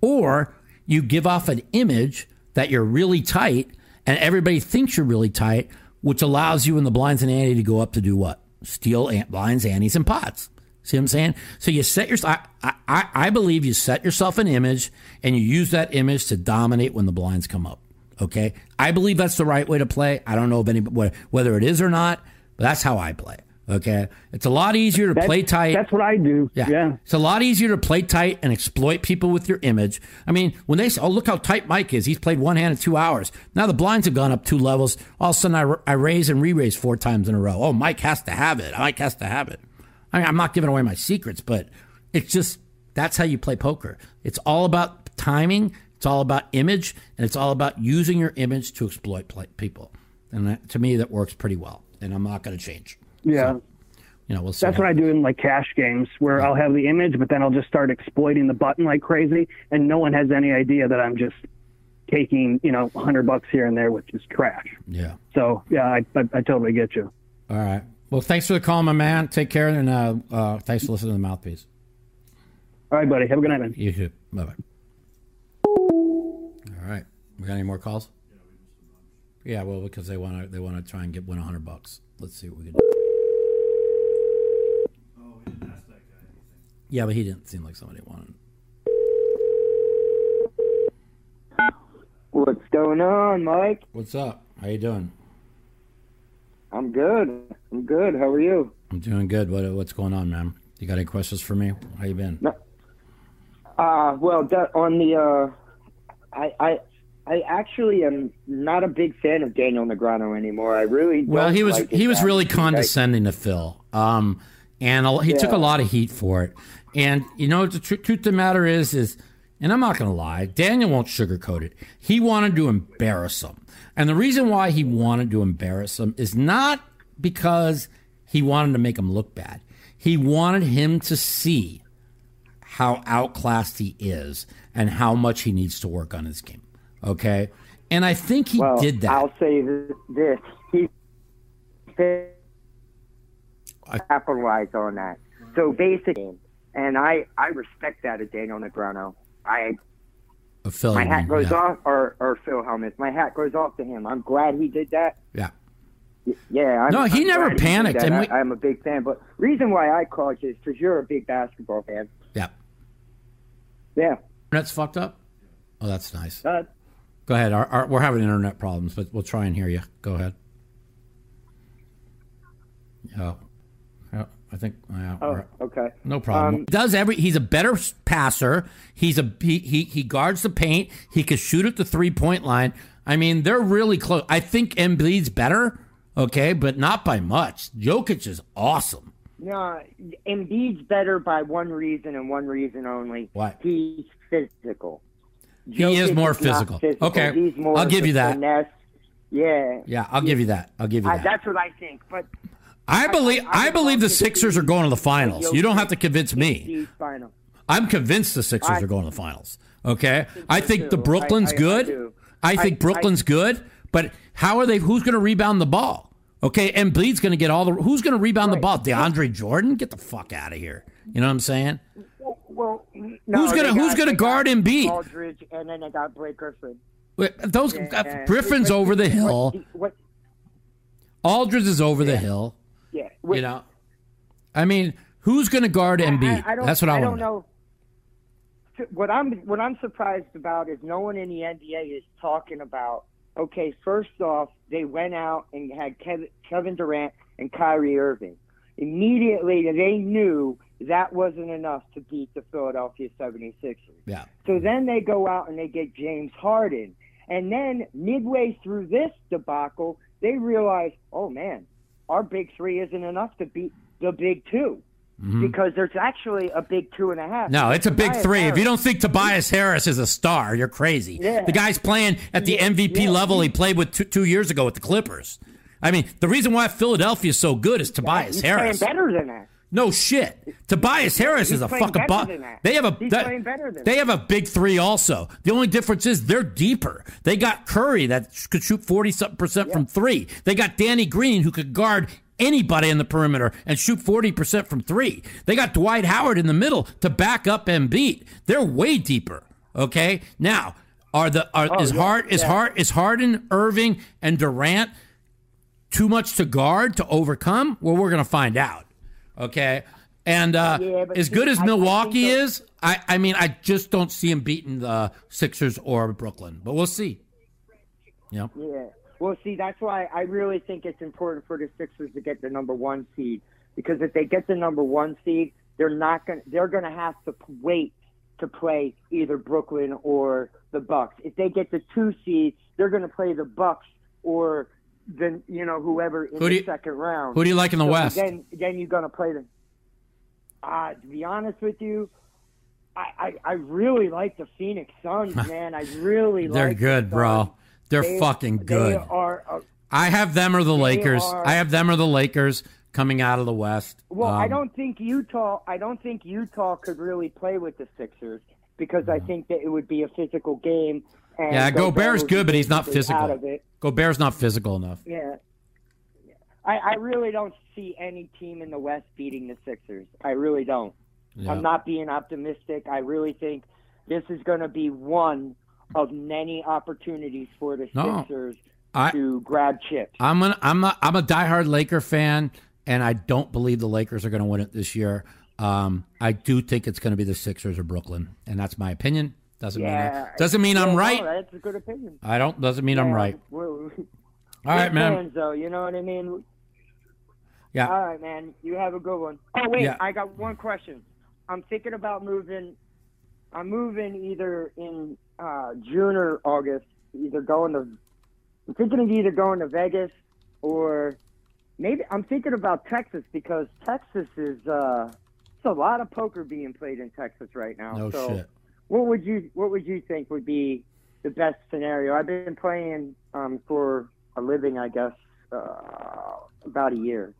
or you give off an image that you're really tight, and everybody thinks you're really tight, which allows you in the blinds and ante to go up to do what? Steal ant- blinds, antes, and pots. See what I'm saying? So you set your. I, I, I believe you set yourself an image, and you use that image to dominate when the blinds come up. Okay, I believe that's the right way to play. I don't know if any whether it is or not, but that's how I play. Okay, it's a lot easier to That's, play tight. That's what I do. Yeah. Yeah. It's a lot easier to play tight and exploit people with your image. I mean, when they say, oh, look how tight Mike is. He's played one hand in two hours. Now the blinds have gone up two levels. All of a sudden, I, I raise and re raise four times in a row. Oh, Mike has to have it. Mike has to have it. I mean, I'm not giving away my secrets, but it's just that's how you play poker. It's all about timing, it's all about image, and it's all about using your image to exploit people. And that, to me, that works pretty well. And I'm not going to change. Yeah. You know, we'll see. That's what I do in like cash games where I'll have the image, but then I'll just start exploiting the button like crazy, and no one has any idea that I'm just taking you know 100 bucks here and there, which is trash. Yeah. So yeah, I, I, I totally get you. All right. Well, thanks for the call, my man. Take care, and uh, uh, thanks for listening to the mouthpiece. All right, buddy. Have a good night, man. You too. Bye bye. All right. We got any more calls? Yeah, well, because they want to they want to try and get win hundred bucks. Let's see what we can do. Oh, we didn't ask that guy anything. Yeah, but he didn't seem like somebody wanted. What's going on, Mike? What's up? How you doing? I'm good. I'm good. How are you? I'm doing good. What what's going on, man? You got any questions for me? How you been? No. Uh, well, that, on the, uh, I, I, I actually am not a big fan of Daniel Negreanu anymore. I really don't Well, he was like he was really condescending to Phil, um, and a, he took a lot of heat for it. And you know, the tr- truth of the matter is, is, and I'm not going to lie, Daniel won't sugarcoat it. He wanted to embarrass him, and the reason why he wanted to embarrass him is not because he wanted to make him look bad. He wanted him to see how outclassed he is and how much he needs to work on his game. Okay, and I think he well, did that. I'll say this: he I- capitalized on that. So basically, and I, I respect that of Daniel Negreanu. I Phil, my hat goes yeah. off, or or Phil Hellmuth. My hat goes off to him. I'm glad he did that. Yeah. Yeah. I'm, No, he I'm never panicked, we- I, I'm a big fan. But reason why I called you is because you're a big basketball fan. Yeah. Yeah. Internet's fucked up? Oh, that's nice. Uh, Go ahead. Our, our, we're having internet problems, but we'll try and hear you. Go ahead. Yeah. Yeah, I think. Yeah, oh, okay. no problem. Um, Does every? He's a better passer. He's a he, he he guards the paint. He can shoot at the three point line. I mean, they're really close. I think Embiid's better. Okay, but not by much. Jokic is awesome. No, Embiid's better by one reason and one reason only. What? He's physical. He is more not physical. physical. Okay, He's more I'll give you that. finesse. Yeah. Yeah, I'll give you that. I'll give you that. that's what I think. But I believe I- I believe the would love to Sixers are going to the finals. You don't have to convince me. I'm convinced the Sixers are going to the finals. Okay, I think the. Brooklyn's good. I think Brooklyn's good, but how are they? Who's going to rebound the ball? Okay, Embiid's going to get all the. Who's going to rebound the ball? DeAndre Jordan? Get the fuck out of here. You know what I'm saying? Well, no, Who's gonna- who's got- gonna guard Embiid? Aldridge, and then they got Blake Griffin. Those Yeah, uh, Griffin's over the hill. What, Aldridge is over the hill. Yeah. You know, I mean, who's going to guard Embiid? I, I don't, That's what I, I don't know. know. What I'm what I'm surprised about is no one in the NBA is talking about. Okay, first off, they went out and had Kevin, Kevin Durant and Kyrie Irving. Immediately, they knew that wasn't enough to beat the Philadelphia 76ers. Yeah. So then they go out and they get James Harden. And then midway through this debacle, they realize, oh man, our big three isn't enough to beat the big 2 because there's actually a big two and a half. Mm-hmm. No, it's a big Tobias three. If you don't think Tobias Harris is a star, you're crazy. Yeah. The guy's playing at the Yeah, MVP yeah. level he played with two, two years ago with the Clippers. I mean, the reason why Philadelphia is so good is Tobias Harris. he's Harris. playing better than that. No shit. Tobias Harris He's is a fucking that. They have a that- playing better than They have a big 3 also. The only difference is they're deeper. They got Curry that could shoot 40 something percent from 3. They got Danny Green who could guard anybody in the perimeter and shoot 40% from 3. They got Dwight Howard in the middle to back up and beat. They're way deeper. Okay? Now, are the are, Oh, is yeah, Hard is yeah. Hard is Harden, Irving and Durant too much to guard to overcome? Well, we're going to find out. Okay. And uh, Yeah, as good as I- Milwaukee is, I, I mean, I just don't see him beating the Sixers or Brooklyn. But we'll see. Yeah. Yeah. Well, see, that's why I really think it's important for the Sixers to get the number one seed because if they get the number one seed, they're not going. They're going to have to wait to play either Brooklyn or the Bucks. If they get the two seed, they're going to play the Bucks or then you know whoever in Who do the you- second round. Who do you like in the So West? Then, then you're going to play them. Uh, to be honest with you, I, I, I really like the Phoenix Suns, man. I really like They're like the good, bro. They're They- fucking They good. are. Uh, I have them or the Lakers. are- I have them or the Lakers coming out of the West. well, I Um, don't think Utah. I don't think Utah could really play with the Sixers because I think that it would be a physical game. And Yeah, Gobert's good, but he's not Out physical. of it. Gobert's not physical enough. Yeah. I, I really don't see any team in the West beating the Sixers. I really don't. Yeah. I'm not being optimistic. I really think this is going to be one of many opportunities for the No. Sixers I- to grab chips. I'm an, I'm a, I'm a diehard Laker fan, and I don't believe the Lakers are going to win it this year. Um, I do think it's going to be the Sixers or Brooklyn, and that's my opinion. Doesn't yeah, mean doesn't mean Yeah, I'm no, right. that's a good opinion. I don't doesn't mean I'm right. We're, All right, man. Fans, though, you know what I mean. Yeah. All right, man. You have a good one. Oh wait, Yeah. I got one question. I'm thinking about moving. I'm moving either in uh, June or August. Either going to. I'm thinking of either going to Vegas or maybe I'm thinking about Texas because Texas is. Uh, a lot of poker being played in Texas right now. No so shit. what would you What would you think would be the best scenario? I've been playing um, for a living, I guess, uh, about a year.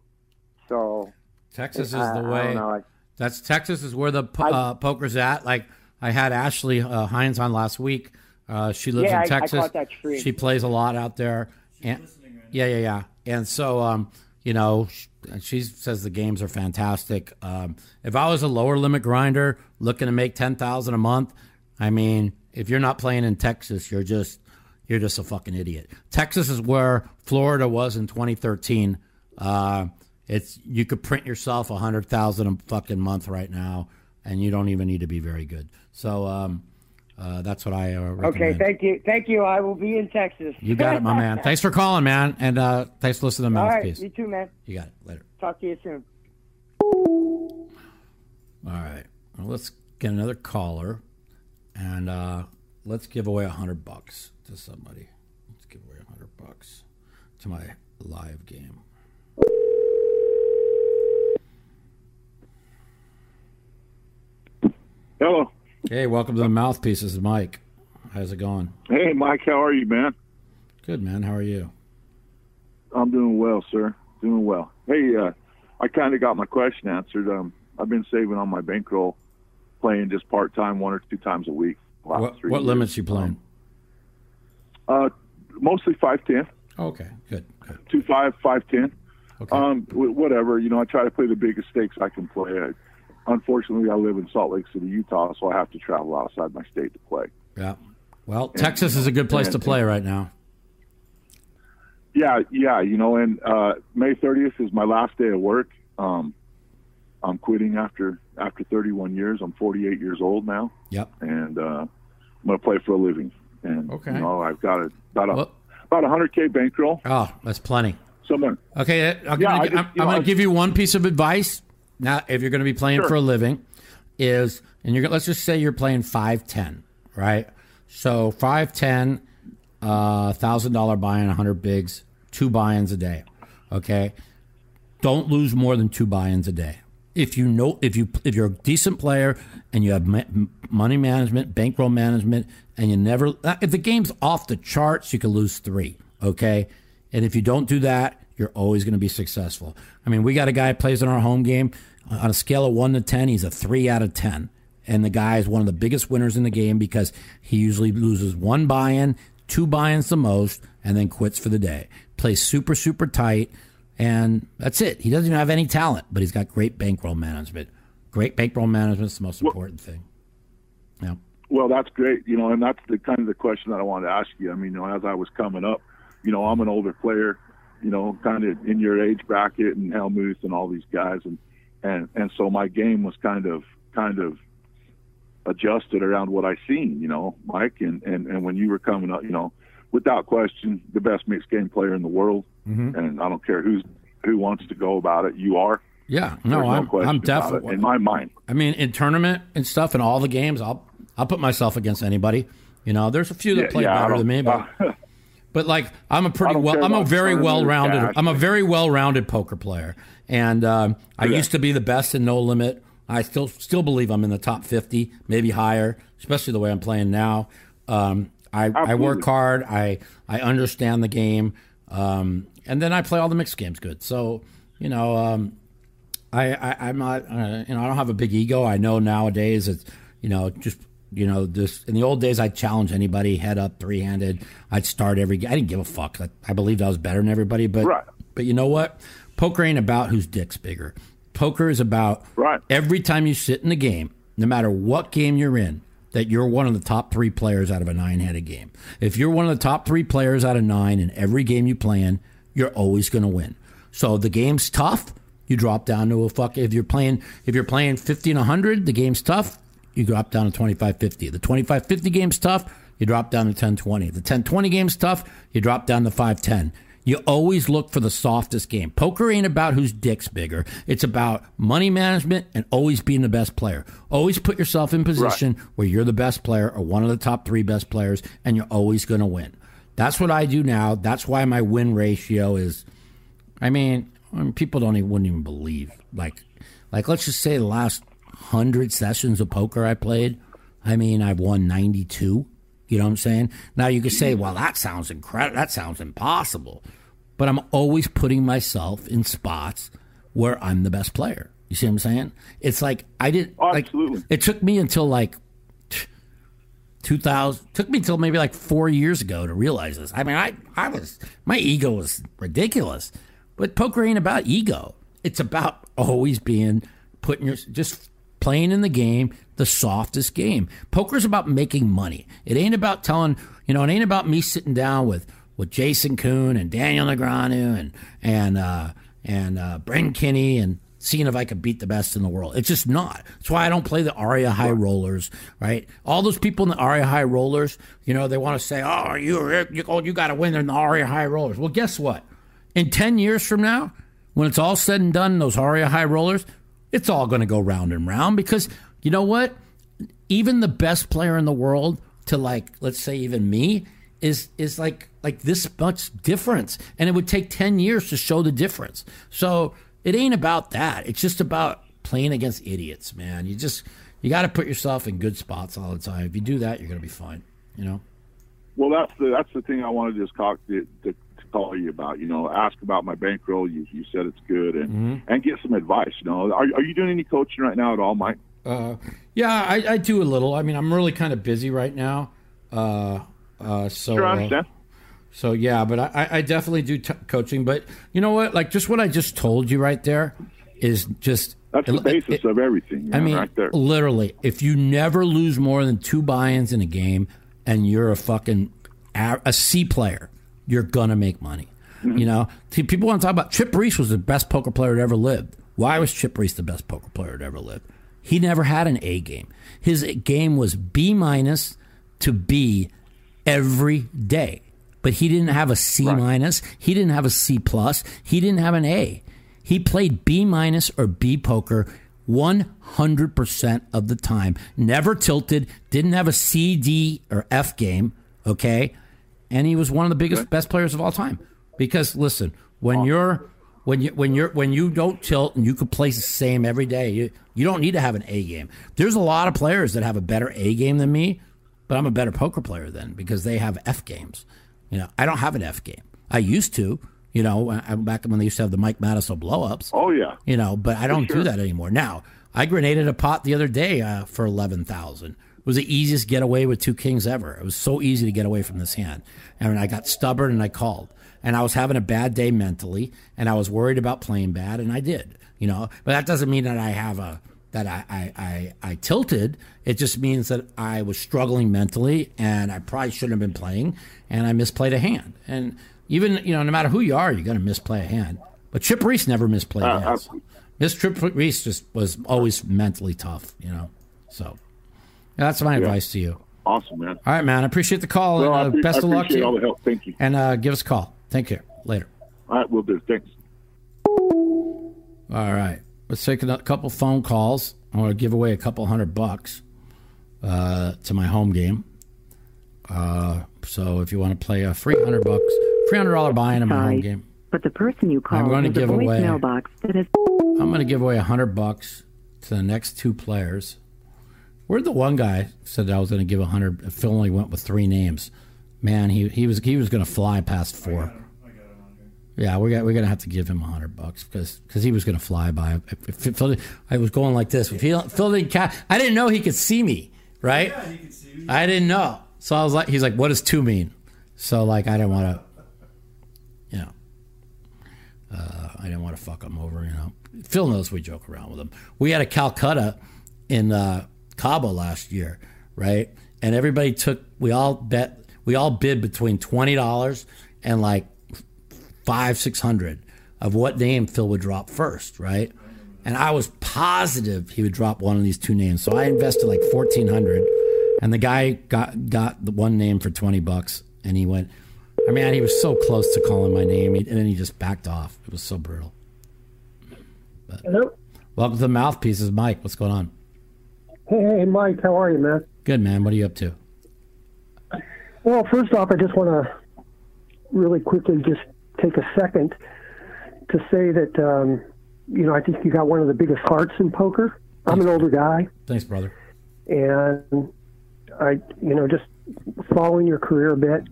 So Texas is I- the I way. don't know. I- That's Texas is where the po- I- uh, poker's at. Like I had Ashley uh, Hines on last week. Uh, she lives Yeah, I- in I Texas. caught that. She plays a lot out there. And, yeah, yeah, yeah. And so, um, you know, she says the games are fantastic. Um, if I was a lower limit grinder looking to make ten thousand a month, I mean, if you're not playing in Texas, you're just you're just a fucking idiot. Texas is where Florida was in 2013. Uh, it's you could print yourself a hundred thousand a fucking month right now, and you don't even need to be very good. So um, uh, that's what I uh, recommend. Okay, thank you, thank you. I will be in Texas. You got it, my man. Thanks for calling, man, and uh, thanks for listening to All right, Mouthpiece. you too, man. You got it. Later. Talk to you soon. All right. Well, let's get another caller, and uh, let's give away a hundred bucks to somebody. Let's give away a hundred bucks to my live game. Hello. Hey, welcome to the Mouthpiece. This is Mike. How's it going? Hey, Mike. How are you, man? Good, man. How are you? I'm doing well, sir. Doing well. Hey, uh, I kind of got my question answered. Um, I've been saving on my bankroll, playing just part time, one or two times a week. What, what limits you playing? Uh, mostly five ten, Okay, good, good. two five, five ten. Okay. Um, whatever. You know, I try to play the biggest stakes I can play. I, unfortunately, I live in Salt Lake City, Utah, so I have to travel outside my state to play. Yeah. Well, Texas is a good place to play right now. Yeah, yeah, you know, and uh, May 30th is my last day of work. Um, I'm quitting after after 31 years. I'm 48 years old now, Yep. and uh, I'm going to play for a living. And Okay. you know, I've got a, about a Well- about a 100k bankroll. Oh, that's plenty. Someone, Okay, I'm Yeah, gonna, I just- I'm, you I'm know, gonna I- give you one piece of advice. Now if you're going to be playing Sure. for a living, is and you're let's just say you're playing five ten, right? So five ten, uh, thousand dollar buy-in, hundred bigs, two buy-ins a day. Okay, don't lose more than two buy-ins a day. If you know, if you if you're a decent player and you have ma- money management, bankroll management, and you never, if the game's off the charts, you can lose three. Okay, and if you don't do that, you're always going to be successful. I mean, we got a guy plays in our home game on a scale of one to ten. He's a three out of ten, and the guy is one of the biggest winners in the game because he usually loses one buy-in, two buy-ins the most, and then quits for the day. Plays super super tight. And that's it. He doesn't even have any talent, but he's got great bankroll management. Great bankroll management is the most important thing. Yeah. Well, that's great, you know, and that's the kind of the question that I wanted to ask you. I mean, you know, as I was coming up, you know, I'm an older player, you know, kind of in your age bracket and Hellmuth and all these guys, and and and so my game was kind of kind of adjusted around what I seen, you know, Mike, and and and when you were coming up, you know, without question, the best mixed game player in the world, Mm-hmm. and I don't care who's who wants to go about it, you are. Yeah. No, There's I'm, I'm definitely. in my mind. I mean, in tournament and stuff and all the games, I'll I'll put myself against anybody. You know, there's a few that Yeah, play yeah, better than me, but but like I'm a pretty well, I'm a very well-rounded cash. I'm a very well rounded poker player, and um, I Yeah. used to be the best in no limit. I still still believe I'm in the top 50, maybe higher, especially the way I'm playing now. Um, I, I work hard. I I understand the game, um, and then I play all the mixed games good. So you know, um, I, I I'm not uh, you know I don't have a big ego. I know nowadays it's you know just you know this in the old days I'd challenge anybody head up three handed. I'd start every. I didn't give a fuck. I, I believed I was better than everybody, but Right. but you know what? Poker ain't about whose dick's bigger. Poker is about Right. every time you sit in the game, no matter what game you're in, that you're one of the top three players out of a nine headed game. If you're one of the top three players out of nine in every game you play in, you're always going to win. So the game's tough, you drop down to a fuck. If you're playing, if you're playing 50 and 100, the game's tough, you drop down to 25 50. The 25 50 game's tough, you drop down to 10 20. The 10 20 game's tough, you drop down to 5 10. You always look for the softest game. Poker ain't about whose dick's bigger. It's about money management and always being the best player. Always put yourself in position where you're the best player or one of the top three best players, and you're always going to win. That's what I do now. That's why my win ratio is. I mean, I mean, people don't even wouldn't even believe. Like, like let's just say the last hundred sessions of poker I played. I mean, I've won ninety two. You know what I'm saying? Now you could say, well, that sounds incredible. That sounds impossible. But I'm always putting myself in spots where I'm the best player. You see what I'm saying? It's like I didn't. like, Absolutely. it took me until like 2000 took me until maybe like four years ago to realize this i mean i i was my ego was ridiculous but poker ain't about ego it's about always being putting your just playing in the game the softest game poker's about making money it ain't about telling you know it ain't about me sitting down with with jason Koon and daniel negreanu and and uh and uh Bryn Kenney and seeing if I could beat the best in the world. It's just not. That's why I don't play the Aria High Rollers, right? All those people in the Aria High Rollers, you know, they want to say, "Oh, you you, oh, you got to win in the Aria High Rollers." Well, guess what? In ten years from now, when it's all said and done, those Aria High Rollers, it's all going to go round and round because you know what? Even the best player in the world, to like, let's say, even me, is is like like this much difference, and it would take ten years to show the difference. So it ain't about that. It's just about playing against idiots, man. You just you got to put yourself in good spots all the time. If you do that, you're gonna be fine. You know. Well, that's the that's the thing I wanted to just talk to, to, to call you about. You know, ask about my bankroll. You you said it's good, and Mm-hmm. and get some advice. You know, are are you doing any coaching right now at all, Mike? Uh, yeah, I, I do a little. I mean, I'm really kind of busy right now. Uh, uh, so Sure, I uh. So yeah, but I, I definitely do t- coaching. But you know what? Like just what I just told you right there is just That's the basis it- of everything. I know, mean, right there. literally, if you never lose more than two buy-ins in a game, and you're a fucking a C player, you're gonna make money. Mm-hmm. You know, See, people want to talk about Chip Reese was the best poker player that ever lived. Why was Chip Reese the best poker player that ever lived? He never had an A game. His game was B minus to B every day. But he didn't have a C minus. He didn't have a C plus. He didn't have an A. he played B minus or B poker 100% of the time. Never tilted, didn't have a C, D, or F game, okay? And he was one of the biggest, best players of all time. Because listen, when you're when you when you're when you don't tilt and you can play the same every day, you you don't need to have an A game. There's a lot of players that have a better A game than me, but I'm a better poker player than because they have F games. You know, I don't have an F game. I used to, you know, I- back when they used to have the Mike Matusow blowups. Oh yeah. You know, but I don't sure. do that anymore. Now, I grenaded a pot the other day uh, for eleven thousand. It was the easiest getaway with two kings ever. It was so easy to get away from this hand, and I got stubborn and I called. And I was having a bad day mentally, and I was worried about playing bad, and I did. You know, but that doesn't mean that I have a that I I, I, I tilted. It just means that I was struggling mentally, and I probably shouldn't have been playing, and I misplayed a hand. And even you know, no matter who you are, you're going to misplay a hand. But Chip Reese never misplayed Uh, hands. Miss Trip Reese just was always mentally tough, you know. So that's my advice to you. Awesome, man. All right, man. I appreciate the call Well, and uh, appre- best of luck to appreciate all the help. Thank you. And uh, give us a call. Thank you. Later. All right, we'll do. Thanks. All right. Let's take a couple phone calls. I want to give away a couple hundred bucks uh, to my home game. Uh, so if you want to play a free hundred bucks, three hundred dollar buy-in in my home game, But the person you called I'm going to give away- voicemail box that has I'm going to give away a hundred bucks to the next two players. Where'd the one guy said I was going to give a hundred? Phil only went with three names. Man, he he was he was going to fly past four. Yeah, we got we're gonna have to give him a hundred bucks because because he was gonna fly by. If, if, if Phil, I was going like this. If he, Phil didn't ca- I didn't know he could see me, right? Yeah, you can see. me. I didn't know, so I was like, he's like, "What does two mean?" So like, I didn't want to, you know, uh, I didn't want to fuck him over. You know, Phil knows we joke around with him. We had a Calcutta in uh, Cabo last year, right? And everybody took. We all bet. We all bid between twenty dollars and like five, six hundred of what name Phil would drop first, right? And I was positive he would drop one of these two names. So I invested like fourteen hundred, and the guy got got the one name for twenty bucks, and he went. I mean, he was so close to calling my name, and then he just backed off. It was so brutal. Hello. Welcome to the mouthpieces, Mike. What's going on? Hey, hey, Mike. How are you, man? Good man. What are you up to? Well, first off, I just want to really quickly just take a second to say that um, you know I think you got one of the biggest hearts in poker. I'm an older guy, Thanks, brother. and I, you know, just following your career a bit,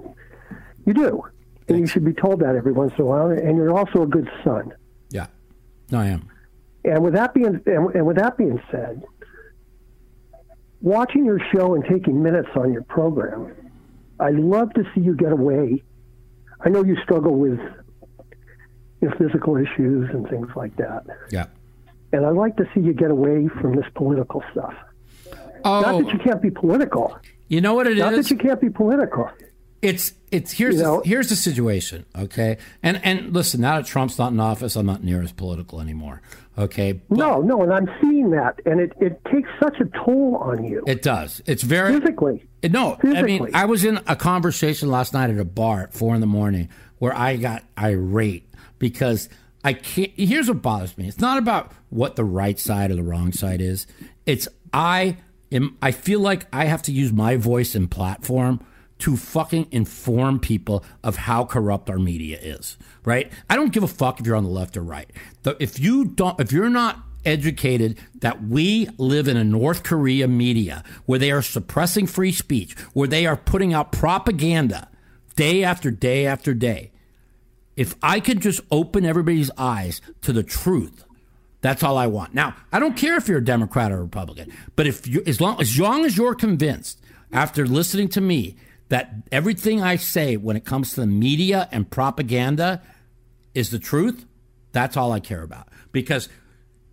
you do, and you should be told that every once in a while. And you're also a good son. Yeah. No, I am. And with that being and, and with that being said, watching your show and taking minutes on your program, I love to see you get away. I know you struggle with you know, physical issues and things like that, Yeah. and I like to see you get away from this political stuff. Not Oh, that you can't be political. you know what it Not is? that you can't be political. It's it's here's You know- the, here's the situation, okay? And and listen, now that Trump's not in office, I'm not near as political anymore, okay? But No, no, and I'm seeing that, and it, it takes such a toll on you it does. It's very physically. No, I mean, I was in a conversation last night at a bar at four in the morning where I got irate because I can't. Here's what bothers me: it's not about what the right side or the wrong side is. It's I am. I feel like I have to use my voice and platform to fucking inform people of how corrupt our media is. Right? I don't give a fuck if you're on the left or right. If you don't, if you're not educated that we live in a North Korea media where they are suppressing free speech, where they are putting out propaganda day after day after day. If I could just open everybody's eyes to the truth, that's all I want. Now, I don't care if you're a Democrat or Republican, but if you as long as long as you're convinced after listening to me that everything I say when it comes to the media and propaganda is the truth, that's all I care about. Because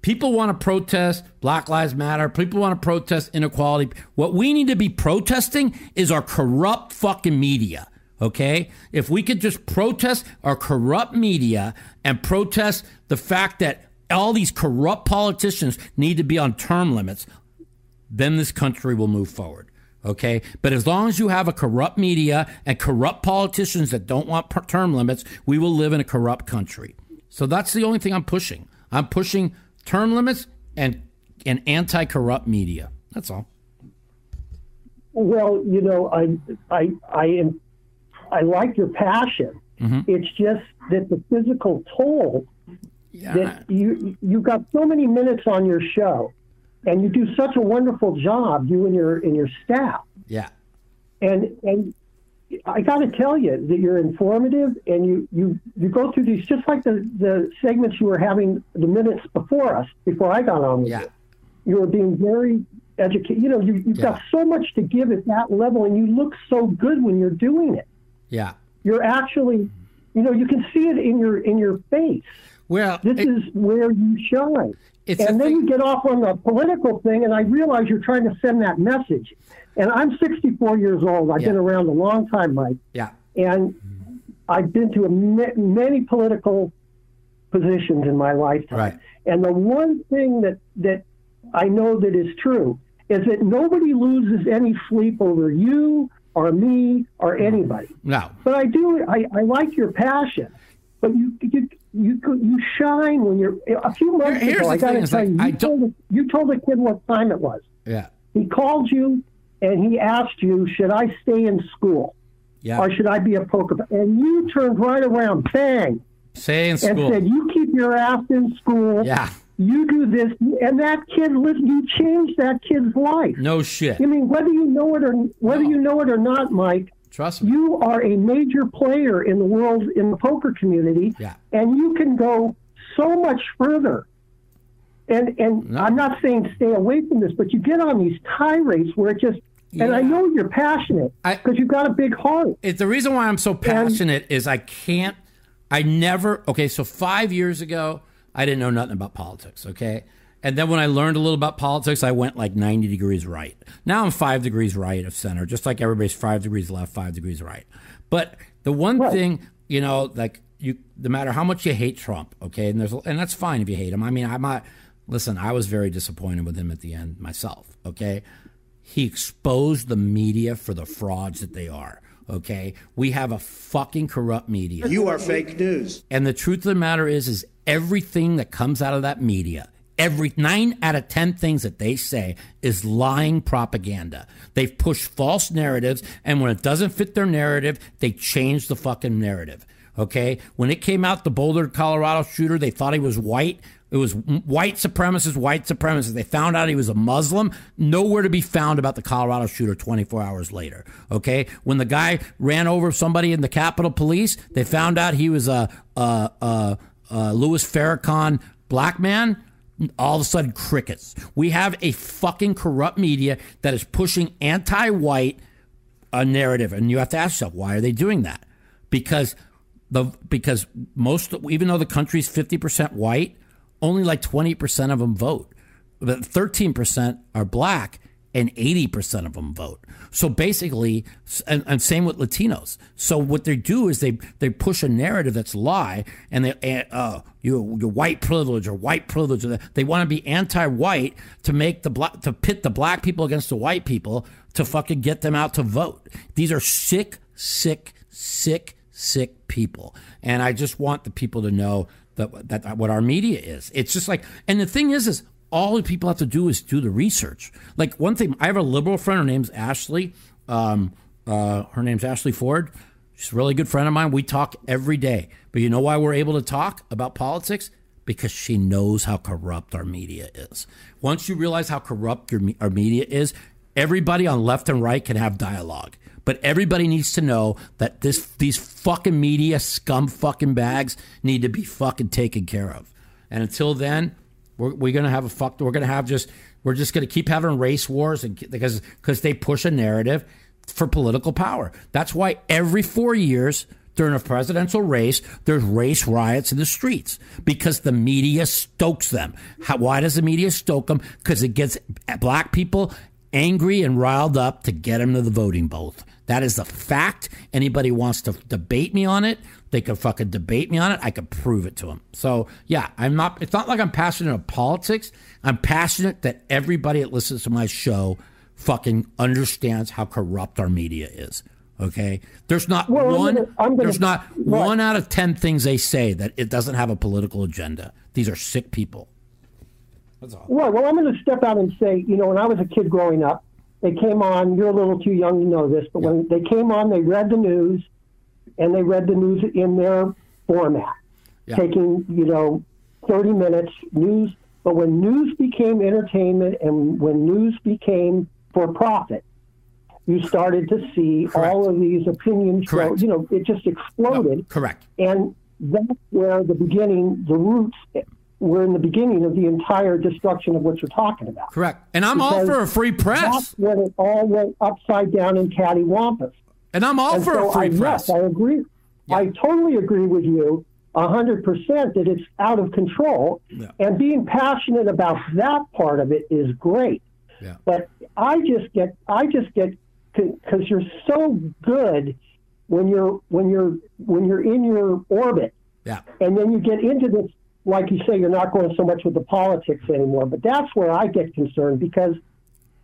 people want to protest Black Lives Matter, people want to protest inequality. What we need to be protesting is our corrupt fucking media. Okay? If we could just protest our corrupt media and protest the fact that all these corrupt politicians need to be on term limits, then this country will move forward. Okay. But as long as you have a corrupt media and corrupt politicians that don't want per- term limits, we will live in a corrupt country. So that's the only thing I'm pushing. I'm pushing term limits and and anti-corrupt media. That's all. Well, you know, I I I am I like your passion. Mhm. It's just that the physical toll Yeah. that you you've got so many minutes on your show, and you do such a wonderful job, you and your and your staff. Yeah. And and I got to tell you that you're informative, and you you you go through these just like the the segments you were having the minutes before us before I got on with Yeah. you. You were being very educated. You know, you, you've got so much to give at that level, and you look so good when you're doing it. Yeah. You're actually, you know, you can see it in your in your face. Well, this is where you shine. It's and then you get off on the political thing, and I realize you're trying to send that message. And I'm 64 years old. I've been around a long time, Mike, Yeah. and I've been to a, many political positions in my lifetime. Right. And the one thing that that I know that is true is that nobody loses any sleep over you or me or anybody. No. But I do. I, I like your passion. But you you you you shine when you're. A few months Here- ago, I got to tell like, you, you I told, the, you told the kid what time it was. Yeah. He called you and he asked you, "Should I stay in school, Yeah. or should I be a poker?" And you turned right around, bang, Say in and said, "You keep your ass in school. Yeah. You do this." And that kid, you changed that kid's life. No shit. I mean, whether you know it or whether you know it or not, Mike. Trust me. You are a major player in the world in the poker community, Yeah. and you can go so much further. And and I'm not saying stay away from this, but you get on these tie tirades where it just. And I know you're passionate because you've got a big heart. It, the reason why I'm so passionate is I can't, I never, okay, so five years ago, I didn't know nothing about politics, okay? And then when I learned a little about politics, I went like 90 degrees right. Now I'm five degrees right of center, just like everybody's five degrees left, five degrees right. But the one thing, you know, like you, no matter how much you hate Trump, okay, and there's, and that's fine if you hate him. I mean, I'm not, listen, I was very disappointed with him at the end myself, okay? he exposed the media for the frauds that they are. Okay, we have a fucking corrupt media. You are fake news. And the truth of the matter is, is everything that comes out of that media, every nine out of ten things that they say is lying propaganda. They've pushed false narratives, and when it doesn't fit their narrative, they change the fucking narrative. Okay, when it came out, the Boulder, Colorado shooter, they thought he was white. It was white supremacist, white supremacist. They found out he was a Muslim. Nowhere to be found about the Colorado shooter 24 hours later. Okay, when the guy ran over somebody in the Capitol Police, they found out he was a, a, a, a Louis Farrakhan black man. All of a sudden, crickets. We have a fucking corrupt media that is pushing anti-white a narrative, and you have to ask yourself, why are they doing that? Because the because most even though the country's 50% white only like 20% of them vote but 13% are black and 80% of them vote so basically and, and same with latinos so what they do is they they push a narrative that's lie and they uh you your white privilege or white privilege or they want to be anti-white to make the black to pit the black people against the white people to fucking get them out to vote these are sick sick sick sick people. And I just want the people to know that, that, that what our media is. It's just like, and the thing is, is all the people have to do is do the research. Like one thing, I have a liberal friend. Her name's Ashley. Um, uh, her name's Ashley Ford. She's a really good friend of mine. We talk every day. But you know why we're able to talk about politics? Because she knows how corrupt our media is. Once you realize how corrupt your, our media is, everybody on left and right can have dialogue. But everybody needs to know that this these fucking media scum fucking bags need to be fucking taken care of. And until then, we're, we're gonna have a fuck. We're gonna have just we're just gonna keep having race wars and because because they push a narrative for political power. That's why every four years during a presidential race, there's race riots in the streets because the media stokes them. How, why does the media stoke them? Because it gets black people angry and riled up to get them to the voting booth. That is a fact. Anybody wants to debate me on it, they could fucking debate me on it. I could prove it to them. So yeah, I'm not. It's not like I'm passionate of politics. I'm passionate that everybody that listens to my show fucking understands how corrupt our media is. Okay, there's not Well, I'm one. gonna- I'm gonna- there's not right. one out of ten things they say that it doesn't have a political agenda. These are sick people. That's all. Right. Well, I'm going to step out and say, you know, when I was a kid growing up, they came on. You're a little too young to know this, but when they came on, they read the news, and they read the news in their format, Yeah. taking you know 30 minutes news. But when news became entertainment and when news became for profit, you started to see all of these opinion shows. Correct. You know, it just exploded. Correct. And that's where the beginning, the roots were in the beginning of the entire destruction of what you're talking about. Correct. And I'm all for a free press. That's when it all went upside down in cattywampus. And I'm all And for so a free I, press. Yes, I agree. I totally agree with you a hundred percent that it's out of control. Yeah. And being passionate about that part of it is great. Yeah. But I just get, I just get, because you're so good when you're when you're when you're in your orbit, Yeah. and then you get into this, like you say, you're not going so much with the politics anymore. But that's where I get concerned because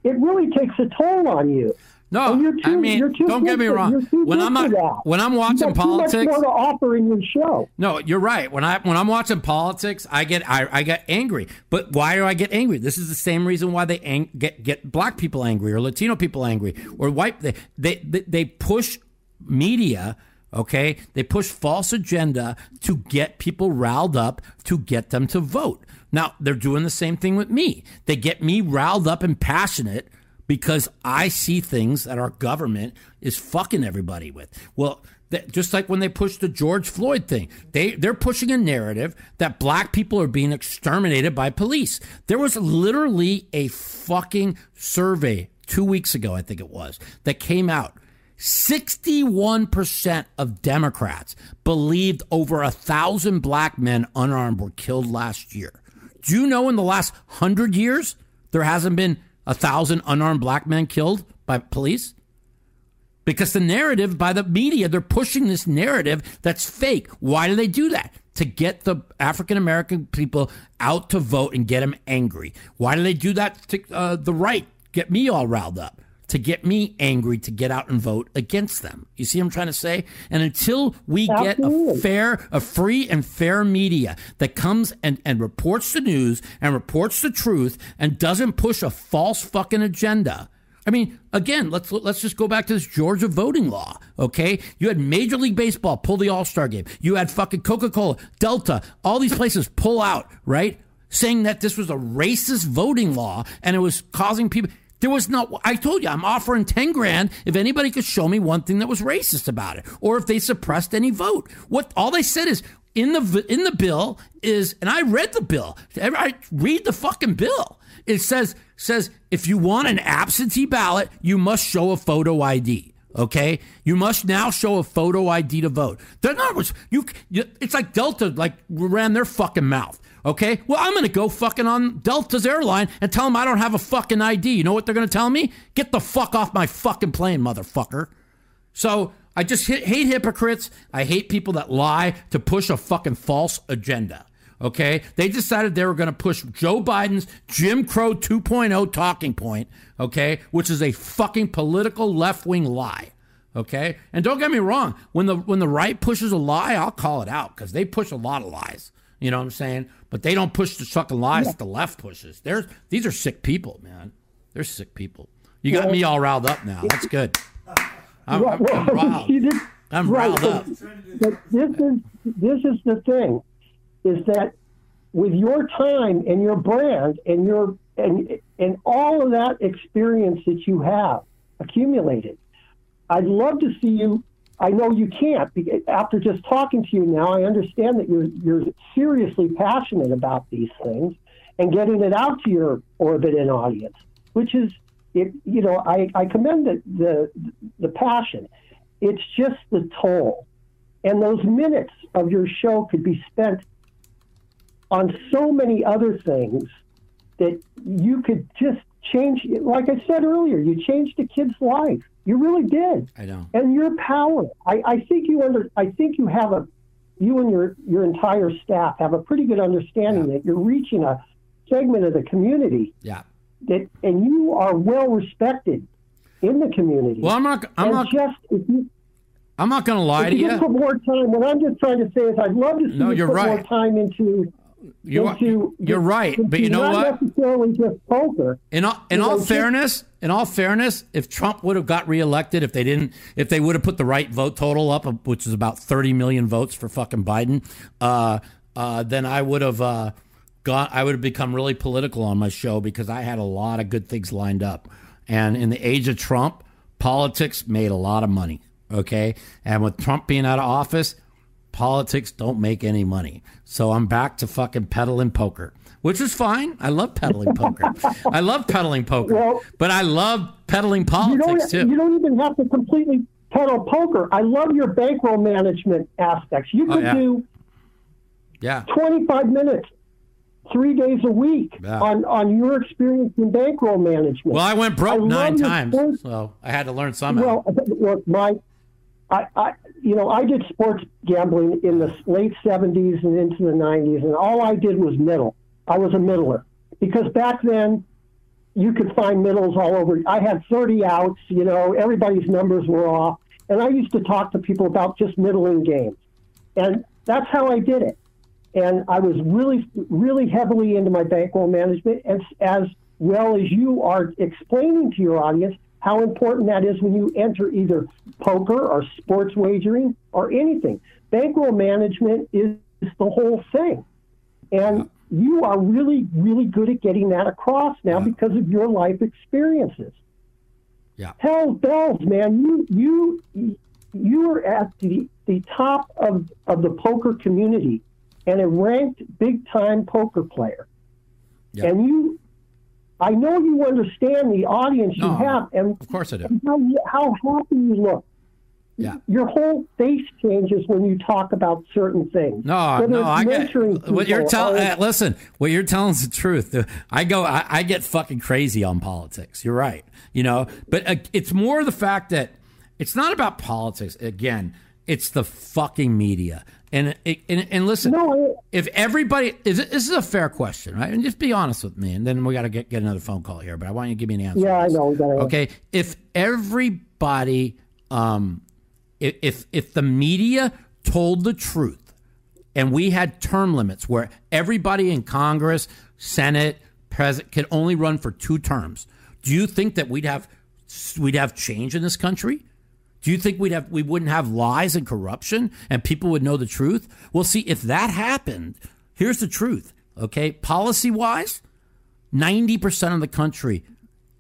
it really takes a toll on you. No, too, I mean, don't get me wrong. When I'm not- when I'm watching politics- too much more to offer in your show. No, you're right. When I when I'm watching politics, I get I, I get angry. But why do I get angry? This is the same reason why they ang- get get black people angry or Latino people angry or white. They they they, they push media. Okay, they push false agenda to get people riled up to get them to vote. Now they're doing the same thing with me. They get me riled up and passionate because I see things that our government is fucking everybody with. Well, th- just like when they pushed the George Floyd thing, they they're pushing a narrative that black people are being exterminated by police. There was literally a fucking survey 2 weeks ago, I think it was, that came out 61% of Democrats believed over a thousand black men unarmed were killed last year. Do you know in the last hundred years there hasn't been a thousand unarmed black men killed by police? Because the narrative by the media, they're pushing this narrative that's fake. Why do they do that? To get the African American people out to vote and get them angry. Why do they do that to uh, the right? Get me all riled up. To get me angry to get out and vote against them. You see what I'm trying to say? And until we get a fair, a free and fair media that comes and, and reports the news and reports the truth and doesn't push a false fucking agenda. I mean, again, let's let's just go back to this Georgia voting law. Okay, you had Major League Baseball pull the All Star game. You had fucking Coca Cola, Delta, all these places pull out, right? Saying that this was a racist voting law and it was causing people. There was no. I told you, I'm offering ten grand if anybody could show me one thing that was racist about it, or if they suppressed any vote. What all they said is in the in the bill is, and I read the bill. I read the fucking bill. It says says if you want an absentee ballot, you must show a photo ID. Okay, you must now show a photo ID to vote. They're not. You. it's like Delta like ran their fucking mouth. Okay, well I'm gonna go fucking on Delta's airline and tell them I don't have a fucking ID. You know what they're gonna tell me? Get the fuck off my fucking plane, motherfucker. So I just hate hypocrites. I hate people that lie to push a fucking false agenda. Okay? They decided they were going to push Joe Biden's Jim Crow 2.0 talking point, okay, which is a fucking political left-wing lie. Okay? And don't get me wrong, when the when the right pushes a lie, I'll call it out cuz they push a lot of lies. You know what I'm saying? But they don't push the fucking lies that the left pushes. There's these are sick people, man. They're sick people. You got Yeah. me all riled up now. That's good. I'm, Right, I'm, I'm riled. I'm right, riled up. But this is this is the thing, is that with your time and your brand and your and and all of that experience that you have accumulated, I'd love to see you. I know you can't after just talking to you now. I understand that you're you're seriously passionate about these things and getting it out to your orbit and audience, which is it. You know, I I commend the the, the passion. It's just the toll. And those minutes of your show could be spent on so many other things that you could just change. Like I said earlier, you changed a kid's life. You really did. I know. And your power. I, I think you under. I think you have a. You and your your entire staff have a pretty good understanding that you're reaching a segment of the community Yeah. that, and you are well respected in the community. Well, I'm not. I'm and not. just if you, I'm not going to lie to you you. put more time. What I'm just trying to say is, I'd love to see No, you put more time into. You are- into you're right, but you know not what? necessarily just poker. In all, in all fairness, in all fairness, if Trump would have got reelected, if they didn't, if they would have put the right vote total up, which is about 30 million votes for fucking Biden, uh, uh, then I would have uh, got, I would have become really political on my show because I had a lot of good things lined up. And in the age of Trump, politics made a lot of money. Okay, and with Trump being out of office, politics don't make any money. So I'm back to fucking peddling poker, which is fine. I love peddling poker. I love peddling poker, Well- but I love peddling You politics don't. too. You don't even have to completely peddle poker. I love your bankroll management aspects. You Oh, could yeah. do yeah, 25 minutes, three days a week Yeah. on on your experience in bankroll management. well, I went broke I nine times, so I had to learn somehow. Well, look, my, I, I, you know, I did sports gambling in the late '70s and into the '90s, and all I did was middle. I was a middler because back then you could find middles all over. I had 30 outs. You know, everybody's numbers were off, and I used to talk to people about just middling games, and that's how I did it. And I was really, really heavily into my bankroll management, as as well as you are explaining to your audience how important that is when you enter either poker or sports wagering or anything. Bankroll management is the whole thing. And you are really, really good at getting that across now because of your life experiences. Yeah. Hell bells, man. You you you are at the, the top of, of the poker community and a ranked big time poker player. Yeah. And you I know you understand the audience No, you have and of course I do. how, how happy you look. Yeah. Your whole face changes when you talk about certain things. No, Whether no, I get what you're telling. Uh, listen, what you're telling is the truth. I go, I, I get fucking crazy on politics. You're right, you know, but uh, it's more the fact that it's not about politics. Again, it's the fucking media. And and, and listen, if everybody is this is a fair question, right? And just be honest with me, and then we got to get get another phone call here. But I want you to give me an answer. Yeah, I know, Okay, if everybody, um, if if if the media told the truth, and we had term limits where everybody in Congress, Senate, President could only run for two terms, do you think that we'd have we'd have change in this country? Do you think we'd have we wouldn't have lies and corruption and people would know the truth? Well, see, if that happened, here's the truth. Okay, policy wise, ninety percent of the country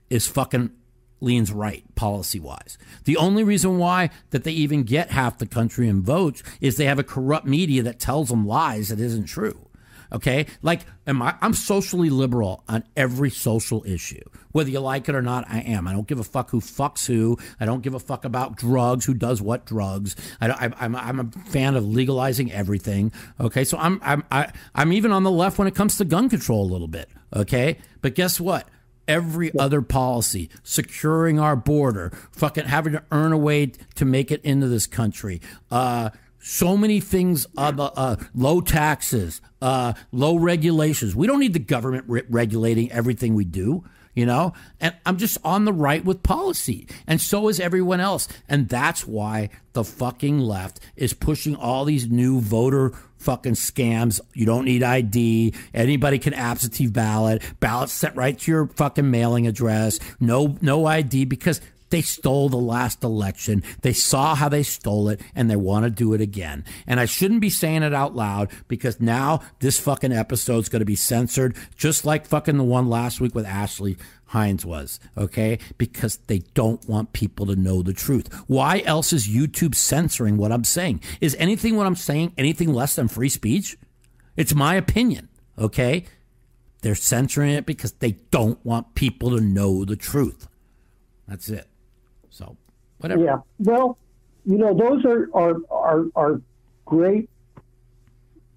is fucking leans right policy wise. The only reason why that they even get half the country in votes is they have a corrupt media that tells them lies that isn't true. Okay, like am I, I'm socially liberal on every social issue, whether you like it or not. I am. I don't give a fuck who fucks who. I don't give a fuck about drugs, who does what drugs. I, I, I'm a fan of legalizing everything. Okay, so I'm I'm I, I'm even on the left when it comes to gun control a little bit. Okay, but guess what? every other policy, securing our border, fucking having to earn a way to make it into this country. Uh, so many things, uh, uh, low taxes, uh, low regulations. We don't need the government re- regulating everything we do, you know? And I'm just on the right with policy. And so is everyone else. And that's why the fucking left is pushing all these new voter fucking scams. You don't need ID. Anybody can absentee ballot. Ballots sent right to your fucking mailing address. No, no ID because they stole the last election. They saw how they stole it and they want to do it again. And I shouldn't be saying it out loud because now this fucking episode's going to be censored just like fucking the one last week with Ashley Hines was, okay? Because they don't want people to know the truth. Why else is YouTube censoring what I'm saying? Is anything what I'm saying anything less than free speech? It's my opinion, okay? They're censoring it because they don't want people to know the truth. That's it. So, whatever. Yeah. Well, you know, those are are are, are great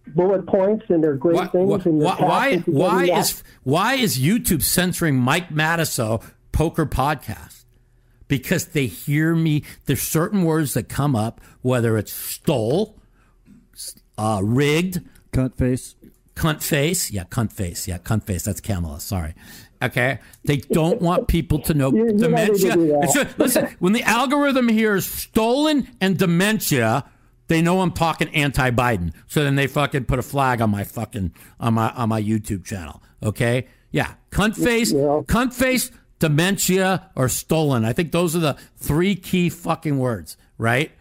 bullet points, and they're great Why, things. and you're why, why, passionate to why getting why is YouTube censoring Mike Matusow poker podcast? Because they hear me. There's certain words that come up, whether it's stole, uh, rigged, cunt face, cunt face. Yeah, cunt face. Yeah, cunt face. That's Kamala. Sorry. Okay, they don't want people to know You- you don't to dementia. just- listen, when the algorithm hears stolen and dementia, they know I'm talking anti-Biden. So then they fucking put a flag on my fucking on my on my YouTube channel. Okay, yeah, cunt face, cunt face, dementia, or stolen. I think those are the three key fucking words, right?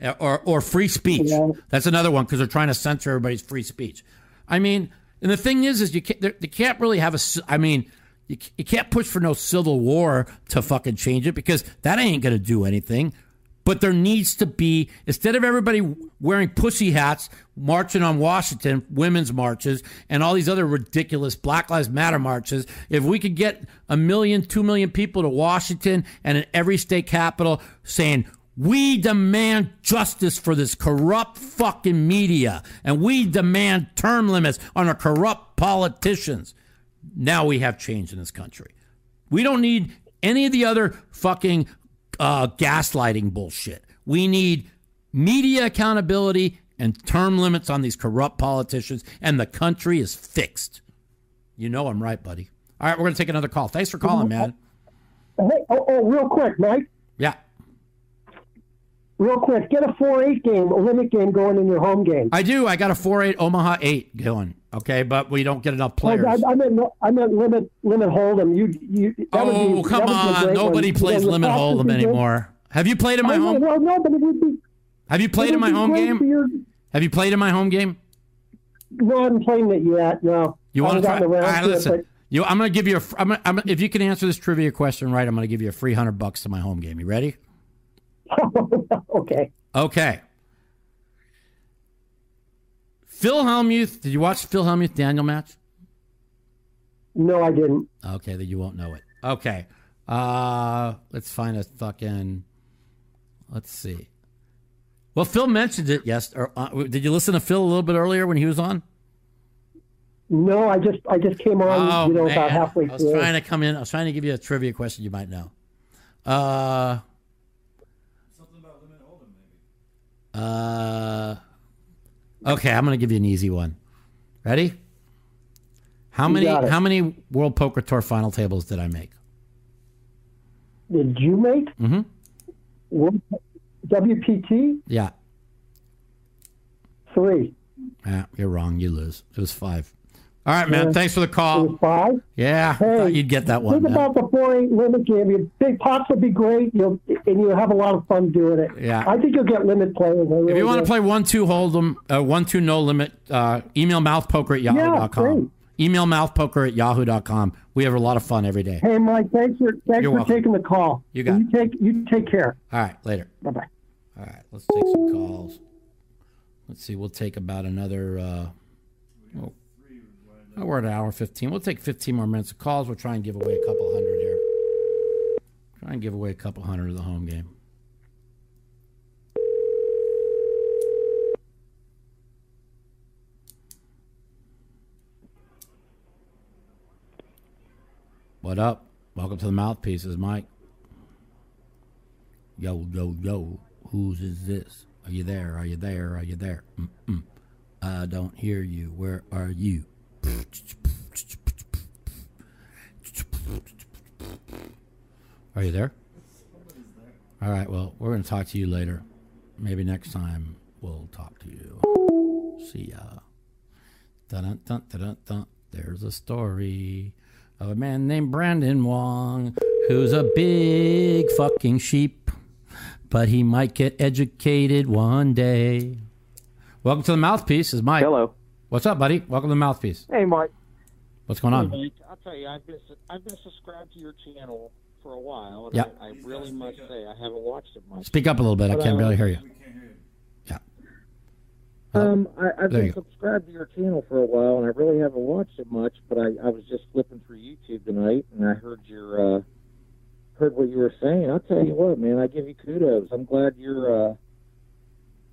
Eh, or or free speech. That's another one because they're trying to censor everybody's free speech. I mean, and the thing is, is you can't, they can't really have a. I mean, you, you can't push for no civil war to fucking change it because that ain't gonna do anything. But there needs to be instead of everybody wearing pussy hats marching on Washington, women's marches, and all these other ridiculous Black Lives Matter marches. If we could get a million, two million people to Washington and in every state capital saying we demand justice for this corrupt fucking media, and we demand term limits on our corrupt politicians. Now we have change in this country. We don't need any of the other fucking uh, gaslighting bullshit. We need media accountability and term limits on these corrupt politicians, and the country is fixed. You know I'm right, buddy. All right, we're going to take another call. Thanks for calling, man. Hey, oh, oh, real quick, Mike. Yeah. Real quick, get a four-eight game, a limit game going in your home game. I do. I got a 4 8 Omaha 8 going. Okay, but we don't get enough players. I, I meant I meant limit limit hold'em. You you. Oh, be, come that would be oh, on. Nobody one. plays Because the Limit Hold'em anymore. Have you played in my I know, home? Well, no, but it would be. Have you played in my home game? your- Have you played in my home game? No, I haven't played it yet. No. You want to try? All right, to it, listen. You, I'm going to give you a. I'm gonna, I'm if you can answer this trivia question right, I'm going to give you a free hundred bucks to my home game. You ready? okay. Okay. Phil Hellmuth. Did you watch Phil Hellmuth Daniel match? No, I didn't. Okay, then you won't know it. Okay. Uh let's find a fucking let's see. Well, Phil mentioned it. Yes. Or, uh, did you listen to Phil a little bit earlier when he was on? No, I just I just came on. Oh, you know, man. about halfway through. I was through. trying to come in. I was trying to give you a trivia question you might know. Uh, Something about Limit Hold'em maybe. uh, okay, I'm going to give you an easy one. Ready? How You many how many World Poker Tour final tables did I make? Did you make Mm-hmm. World- WPT Yeah. three? Yeah, you're wrong. You lose. It was five. All right, man. Thanks for the call. Five. Yeah, I Hey, thought you'd get that one. Think man. about the four eight limit game. Your big pots will be great. You'll and you'll have a lot of fun doing it. Yeah. I think you'll get limit players. I If you want to play one two hold'em, uh, one two no limit, uh, email mouthpoker at yahoo.com. great. email mouthpoker at yahoo.com. We have a lot of fun every day. Hey, Mike. Thanks for thanks You're for welcome. taking the call. You got You take you take care. All right, later. Bye bye. All right, let's take some calls. Let's see, we'll take about another. Uh, oh, oh, we're at an hour 15. We'll take 15 more minutes of calls. We'll try and give away a couple hundred here. Try and give away a couple hundred of the home game. What up? Welcome to the Mouthpieces, Mike. Yo, yo, yo. Whose is this? Are you there? Are you there? Are you there? Mm-mm. I don't hear you. Where are you? Are you there? All right. Well, we're going to talk to you later. Maybe next time we'll talk to you. See ya. Dun, dun, dun, dun. There's a story of a man named Brandon Wong who's a big fucking sheep, but he might get educated one day. Welcome to the Mouthpiece. Is Mike? Hello. What's up, buddy? Welcome to the Mouthpiece. Hey, Mike. What's going on? Hey, Mike. I'll tell you, I've been I've been subscribed to your channel for a while, and Yeah. I, I really must say I haven't watched it much. Speak up a little bit. I can't uh, barely hear you. Yeah. Um, I, I've There been you go. subscribed to your channel for a while, and I really haven't watched it much. But I, I was just flipping through YouTube tonight, and I heard your uh, heard what you were saying. I'll tell you what, man, I give you kudos. I'm glad you're. Uh,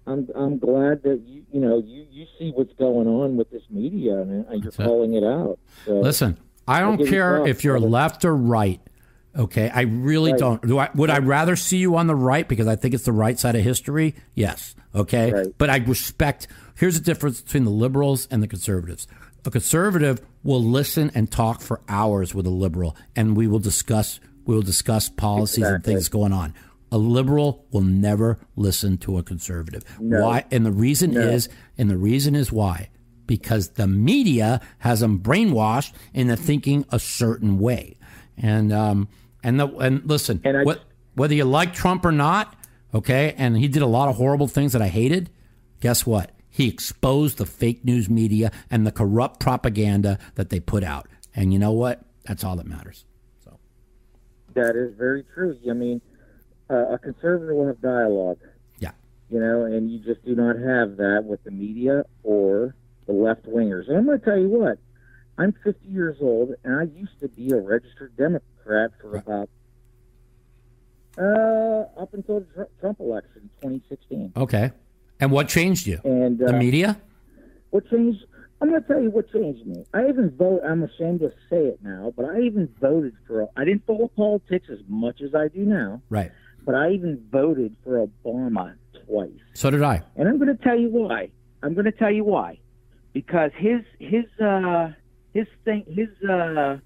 I'm I'm glad that you you know you you see what's going on with this media, and, and uh, you're That's it. calling it out. So, Listen, I don't care if you're left or right. Okay, I really Right. don't. Do I? Would I rather see you on the right because I think it's the right side of history? Yes. Okay, but I respect. Here's the difference between the liberals and the conservatives. A conservative will listen and talk for hours with a liberal, and we will discuss we will discuss policies and things going on. A liberal will never listen to a conservative. No. Why? And the reason No. is, and the reason is why, because the media has them brainwashed into thinking a certain way, and um, and the and listen, And I- what, whether you like Trump or not, okay, and he did a lot of horrible things that I hated. Guess what? He exposed the fake news media and the corrupt propaganda that they put out. And you know what? That's all that matters. So That is very true. I mean, uh, a conservative will have dialogue. Yeah. You know, and you just do not have that with the media or the left wingers. And I'm going to tell you what, I'm 50 years old, and I used to be a registered Democrat for about uh, up until the Trump election, 2016. Okay. And what changed you? And uh, The media? What changed? I'm going to tell you what changed me. I even vote. I'm ashamed to say it now, but I even voted for. I didn't follow politics as much as I do now, Right. But I even voted for Obama twice. So did I. And I'm going to tell you why. I'm going to tell you why. Because his his uh his thing his uh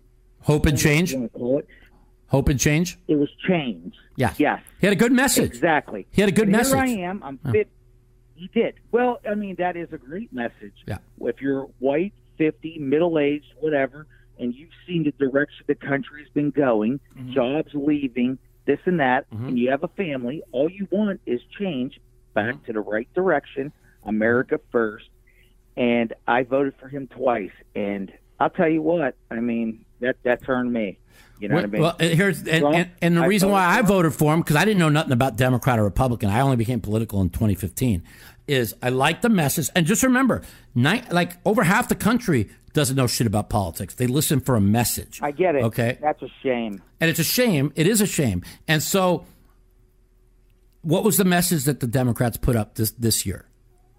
Hope and change? what do you wanna call it? Hope and change? It was change. Yeah. Yes. He had a good message. Exactly. He had a good message. Here I am. I'm fit. He did. Well, I mean, that is a great message. Yeah. If you're white, 50, middle aged, whatever, and you've seen the direction the country's been going, Mm-hmm. jobs leaving, this and that, and you have a family, all you want is change back Mm-hmm. to the right direction, America first. And I voted for him twice. And I'll tell you what, I mean, that, that turned me. You know well, what I mean? well, here's and, Trump, and, and the I reason why I voted voted for him because I didn't know nothing about Democrat or Republican. I only became political in 2015. Is I like the message and just remember, ni- like over half the country doesn't know shit about politics. They listen for a message. I get it. Okay. That's a shame. And it's a shame. It is a shame. And so, what was the message that the Democrats put up this this year?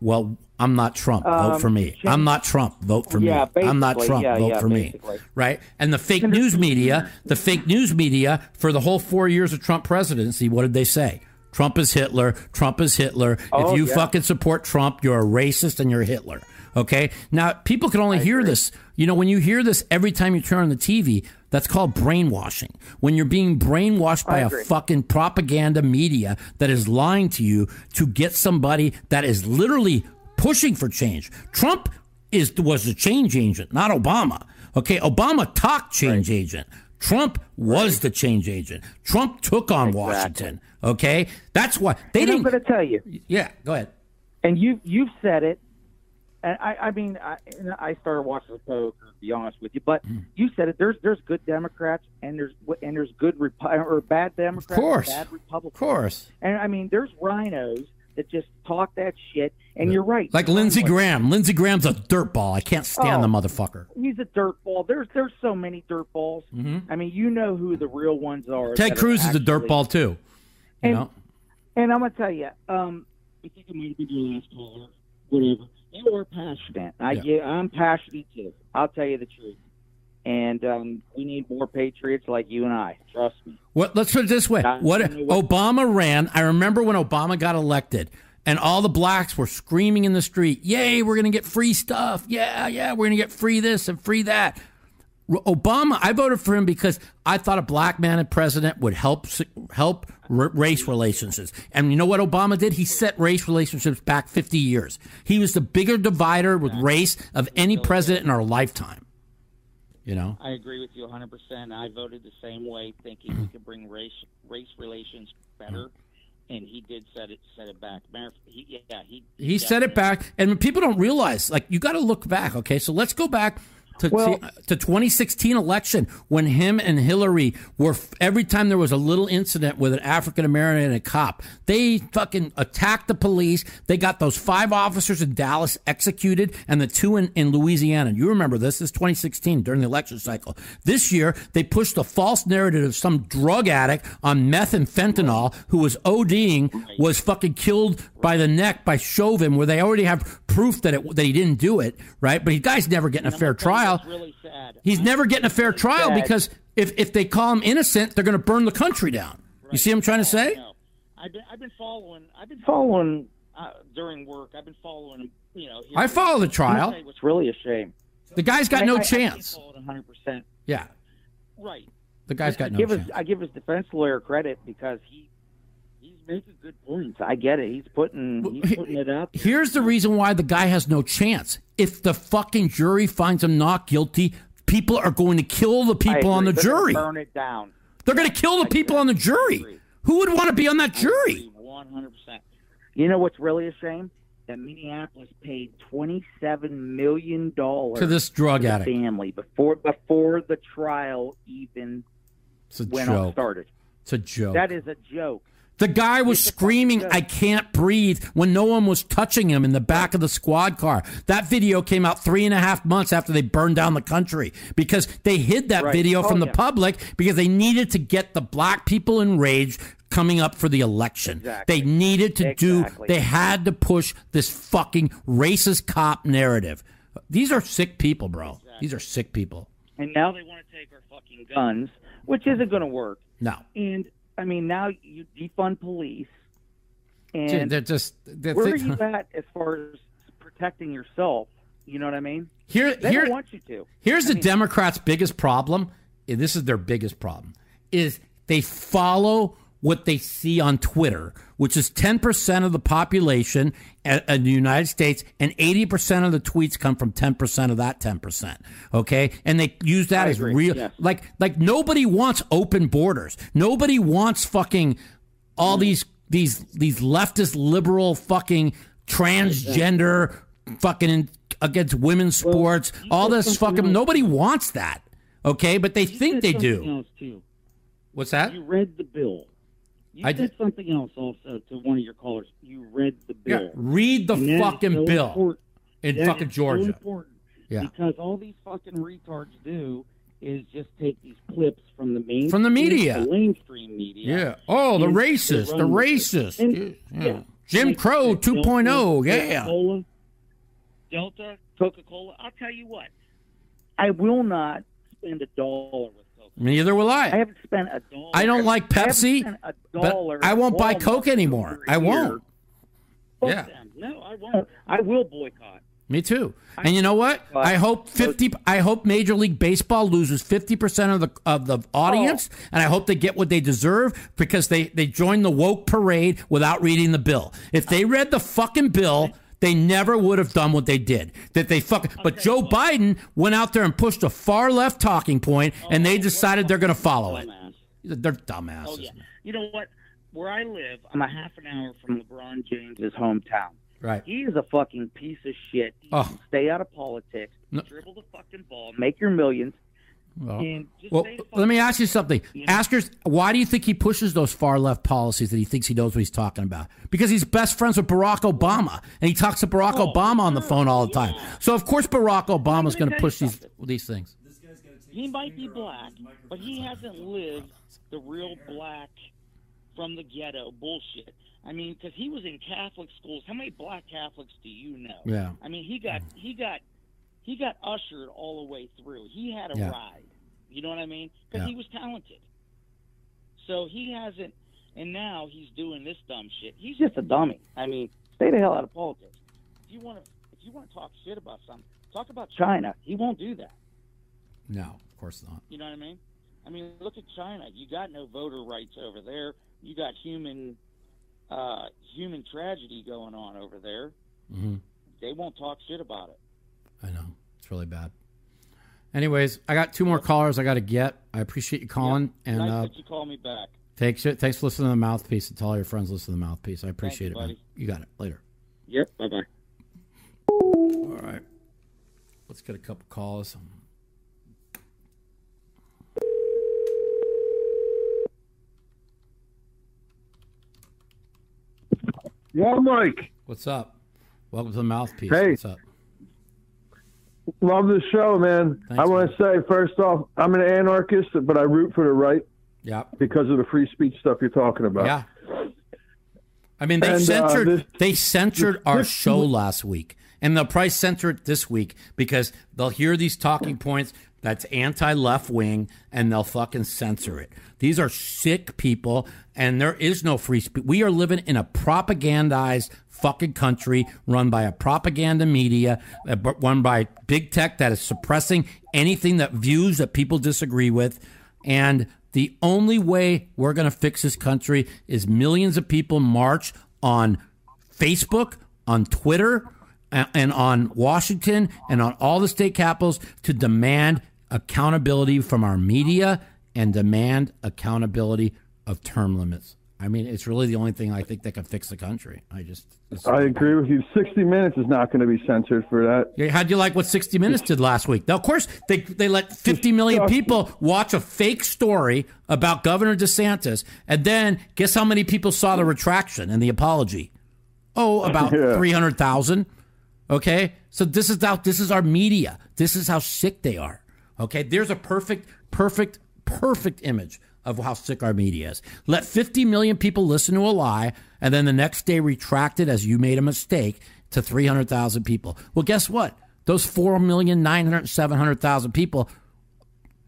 Well, I'm not Trump. Vote Um, for me. I'm not Trump. Vote for Yeah, me. I'm not. Trump. Yeah, Vote yeah, for basically. me. Right? And the fake news media, the fake news media for the whole four years of Trump presidency, what did they say? Trump is Hitler. Trump is Hitler. Oh, if you fucking support Trump, you're a racist and you're Hitler. Okay? Now, people can only hear this. You know, when you hear this every time you turn on the TV, that's called brainwashing. When you're being brainwashed by I a agree. fucking propaganda media that is lying to you to get somebody that is literally pushing for change. Trump is was the change agent, not Obama. Okay, Obama talked change agent. Trump was the change agent. Trump took on Washington. Okay, that's why they and I'm didn't. going to tell you. yeah, go ahead. and you you've said it. And I, I mean, I, I started watching the poker. To be honest with you, but Mm. you said it. There's there's good Democrats and there's and there's good Repu- or bad Democrats, Of course. and bad Republicans. Of course. And I mean, there's RINOs that just talk that shit. And you're right. Like Lindsey Graham. Lindsey Graham's a dirtball. I can't stand Oh. the motherfucker. He's a dirtball. There's there's so many dirtballs. I mean, you know who the real ones are. Mm-hmm. Ted that are Cruz is a dirtball too. You And- know. And I'm gonna tell you, um, I think it might have been your last caller, whatever. You are passionate. I Yeah. get, I'm passionate too. I'll tell you the truth. And um, we need more patriots like you and I. Trust me. What, let's put it this way. I- What, Obama ran. I remember when Obama got elected, and all the blacks were screaming in the street, "Yay, we're going to get free stuff! Yeah, yeah, we're going to get free this and free that." Obama, I voted for him because I thought a black man as president would help help r- race relationships. And you know what Obama did? He set race relationships back 50 years. He was the bigger divider with race of any president in our lifetime. You know? I agree with you 100%. I voted the same way, thinking we could bring race race relations better, and he did set it set it back. He, yeah, he He set it back, and people don't realize. Like you got to look back. Okay, so let's go back to Well- to 2016 election when him and Hillary were every time there was a little incident with an African American and a cop, they fucking attacked the police. They got those five officers in Dallas executed, and the two in, in Louisiana. You remember this? This is 2016 during the election cycle. This year they pushed a false narrative of some drug addict on meth and fentanyl who was ODing was fucking killed by the neck by Chauvin, where they already have proof that it that he didn't do it, right? But he guy's never getting a fair trial. Really sad. He's never getting a fair trial sad. because if if they call him innocent, they're going to burn the country down. You see what I'm trying to say? No, I've been I've been following. I've been Following. uh, during work. I've been following. You know, I follow the trial. It's really a shame. The guy's got I- no I- I chance. it 100%. Yeah, Right. the guy's got I no give chance. His, I give his defense lawyer credit because he he's making good points. I get it. He's putting he's putting it up. Here's the reason why the guy has no chance. If the fucking jury finds him not guilty, people are going to kill the people on the. They're gonna jury. Burn it down. They're going to kill the people on the jury. Who would want to be on that jury? One hundred percent. You know what's really a shame? That Minneapolis paid twenty-seven million dollars To this drug the addict. family before before the trial even It's a went on started. It's a joke. That is a joke. The guy was screaming, I can't breathe, when no one was touching him in the back of the squad car. That video came out three and a half months after they burned down the country because they hid that Right. video Oh, from the yeah. public because they needed to get the black people enraged coming up for the election. Exactly. They needed to Exactly. do, they had to push this fucking racist cop narrative. These are sick people, bro. These are sick people. And now they want to take our fucking guns, which isn't going to work. No. And I mean, now you defund police, and they're just, they're where are you at as far as protecting yourself? You know what I mean? Here, They here, don't want you to. Here's I the mean- Democrats' biggest problem. and This is their biggest problem: is they follow what they see on Twitter, which is 10% of the population in the United States, and 80% of the tweets come from 10% of that 10%. Okay, and they use that I as agree, real. Like, like nobody wants open borders. Nobody wants fucking all these these these leftist liberal fucking transgender fucking in, against women's sports. all this fucking else. nobody wants that. Okay, but they think they do. What's that? You read the bill. You I said did. something else also to one of your callers. You read the bill. Yeah, read the And fucking so bill important. in That fucking is so Georgia. important Yeah. Because all these fucking retards do is just take these clips from the main From the media. the mainstream media. Yeah. Oh, the racist, the run with it. racist. And- Yeah. yeah. Jim Like- Crow like 2.0. Delta, oh, Yeah. Coca-Cola, Delta, Coca Cola. I'll tell you what. I will not spend a dollar with. Neither will I I. haven't spent a dollar. I don't like I Pepsi, a but I won't buy Coke anymore. I won't. Fuck Yeah. them. No, I won't. I will boycott. Me too. And you know what? I hope fifty. I hope Major League Baseball loses fifty percent of the of the audience, oh. and I hope they get what they deserve because they they joined the woke parade without reading the bill. If they read the fucking bill. They never would have done what they did. That they fucking. But Joe Biden went out there and pushed a far left talking point, oh, and they decided they're going to follow it. They're dumbasses. Oh yeah. You know what? Where I live, I'm a half an hour from LeBron James's hometown. Right. He is a fucking piece of shit. Oh. Stay out of politics. No. Dribble the fucking ball. Make your millions. Well, well, let me ask you something. Ask her, why do you think he pushes those far left policies that he thinks he knows what he's talking about? Because he's best friends with Barack Obama, and he talks to Barack Oh, Obama on the phone all the time. So of course Barack Obama is going to push these these things. He might be black, but he hasn't lived the real black from the ghetto bullshit. I mean, because he was in Catholic schools. How many black Catholics do you know? Yeah. I mean, he got he got he got ushered all the way through. He had a Yeah. ride. You know what I mean? Because Yeah. he was talented. So he hasn't, and now he's doing this dumb shit. He's just a dummy. I mean, stay the hell out of politics. If you want to, if you want to talk shit about something, talk about China. He won't do that. No, of course not. You know what I mean? I mean, look at China. You got no voter rights over there. You got human uh, human tragedy going on over there. hmm They won't talk shit about it. I know it's really bad. Anyways, I got two more callers I got to get. I appreciate you calling, and nice uh, that you call me back. thanks thanks for listening to the mouthpiece, and tell all your friends listen to the mouthpiece. I appreciate you, it, man. You got it. Later. Yep. Bye bye. All right. Let's get a couple calls. Yeah, Mike. What's up? Welcome to the mouthpiece. Hey. What's up? Love the show, man. Thanks, I want to say first off, I'm an anarchist, but I root for the right Yeah. because of the free speech stuff you're talking about. Yeah. I mean, they And, uh, censored this- they censored this- our this- show last week, and they'll probably censor it this week because they'll hear these talking points. That's anti left wing and they'll fucking censor it. These are sick people and there is no free speech. We are living in a propagandized fucking country run by a propaganda media, uh, run by big tech that is suppressing anything that views that people disagree with. And the only way we're going to fix this country is millions of people march on Facebook, on Twitter, and on Washington and on all the state capitals to demand accountability from our media and demand accountability of term limits. I mean, it's really the only thing I think that can fix the country. I just. I agree with you. 60 Minutes is not going to be censored for that. Yeah, How'd you like what 60 Minutes did last week? Now, of course, they, they let 50 million people watch a fake story about Governor DeSantis, and then guess how many people saw the retraction and the apology? Oh, about Yeah. 300,000. Okay? So this is how this is our media. This is how sick they are. Okay? There's a perfect, perfect, perfect image of how sick our media is. Let 50 million people listen to a lie and then the next day retract it as you made a mistake to 300,000 people. Well, guess what? Those 4,900,000, 700,000 people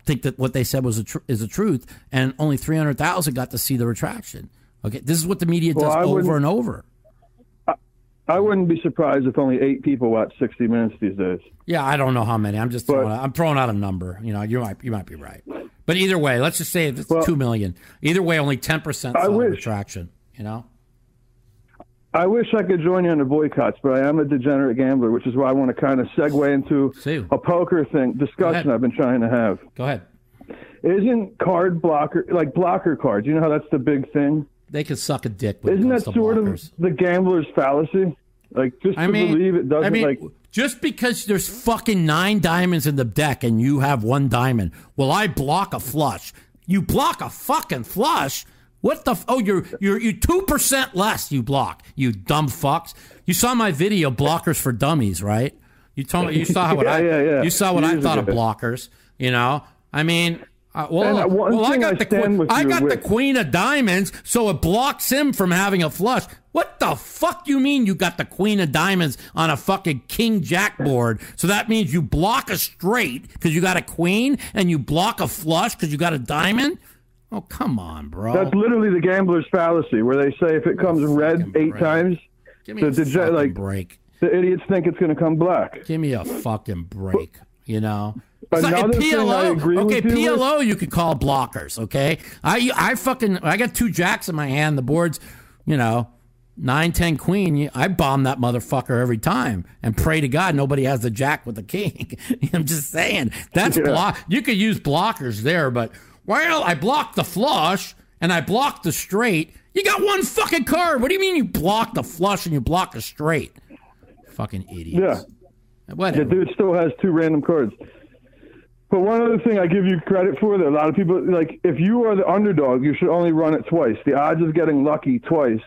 think that what they said was a tr- is the truth and only 300,000 got to see the retraction. Okay? This is what the media does I over and over. I wouldn't be surprised if only eight people watch 60 Minutes these days. Yeah, I don't know how many. I'm just throwing out, I'm throwing out a number. You know, you might you might be right, but either way, let's just say if it's two million. Either way, only ten percent I saw the wish. retraction. You know, I wish I could join you on the boycotts, but I am a degenerate gambler, which is why I want to kind of segue into a poker thing discussion I've been trying to have. go ahead. Isn't card blocker like blocker cards? You know how that's the big thing. They could suck a dick. When Isn't that sort blockers. of the gambler's fallacy? Like just I to mean, believe it doesn't I mean, like just because there's fucking nine diamonds in the deck and you have one diamond, well, I block a flush. You block a fucking flush. What the? F- oh, you're you're you two percent less. You block. You dumb fucks. You saw my video, blockers for dummies, right? You told me you saw what Yeah, I yeah, yeah. you saw what I Years thought of blockers. You know, I mean. Uh, well, uh, well, I got I the. I got the queen of diamonds, so it blocks him from having a flush. What the fuck you mean you got the queen of diamonds on a fucking king jack board? So that means you block a straight because you got a queen, and you block a flush because you got a diamond. Oh come on, bro. that's literally the gambler's fallacy, where they say if it comes red eight times, Give me the a dege- fucking like break. the idiots think it's going to come black. Give me a fucking break. You know. Another like thing I PLO. agree okay, with you with- PLO you could call blockers. Okay, I I fucking I got two jacks in my hand. The board's you know nine ten queen. I bomb that motherfucker every time and pray to God nobody has the jack with the king. I'm just saying that's Yeah. block. You could use blockers there, but well, I blocked the flush and I blocked the straight. You got one fucking card. What do you mean you block the flush and you block the straight? Fucking idiots. Yeah. Whatever. The dude still has two random cards. But one other thing I give you credit for that a lot of people like if you are the underdog, you should only run it twice. The odds of getting lucky twice,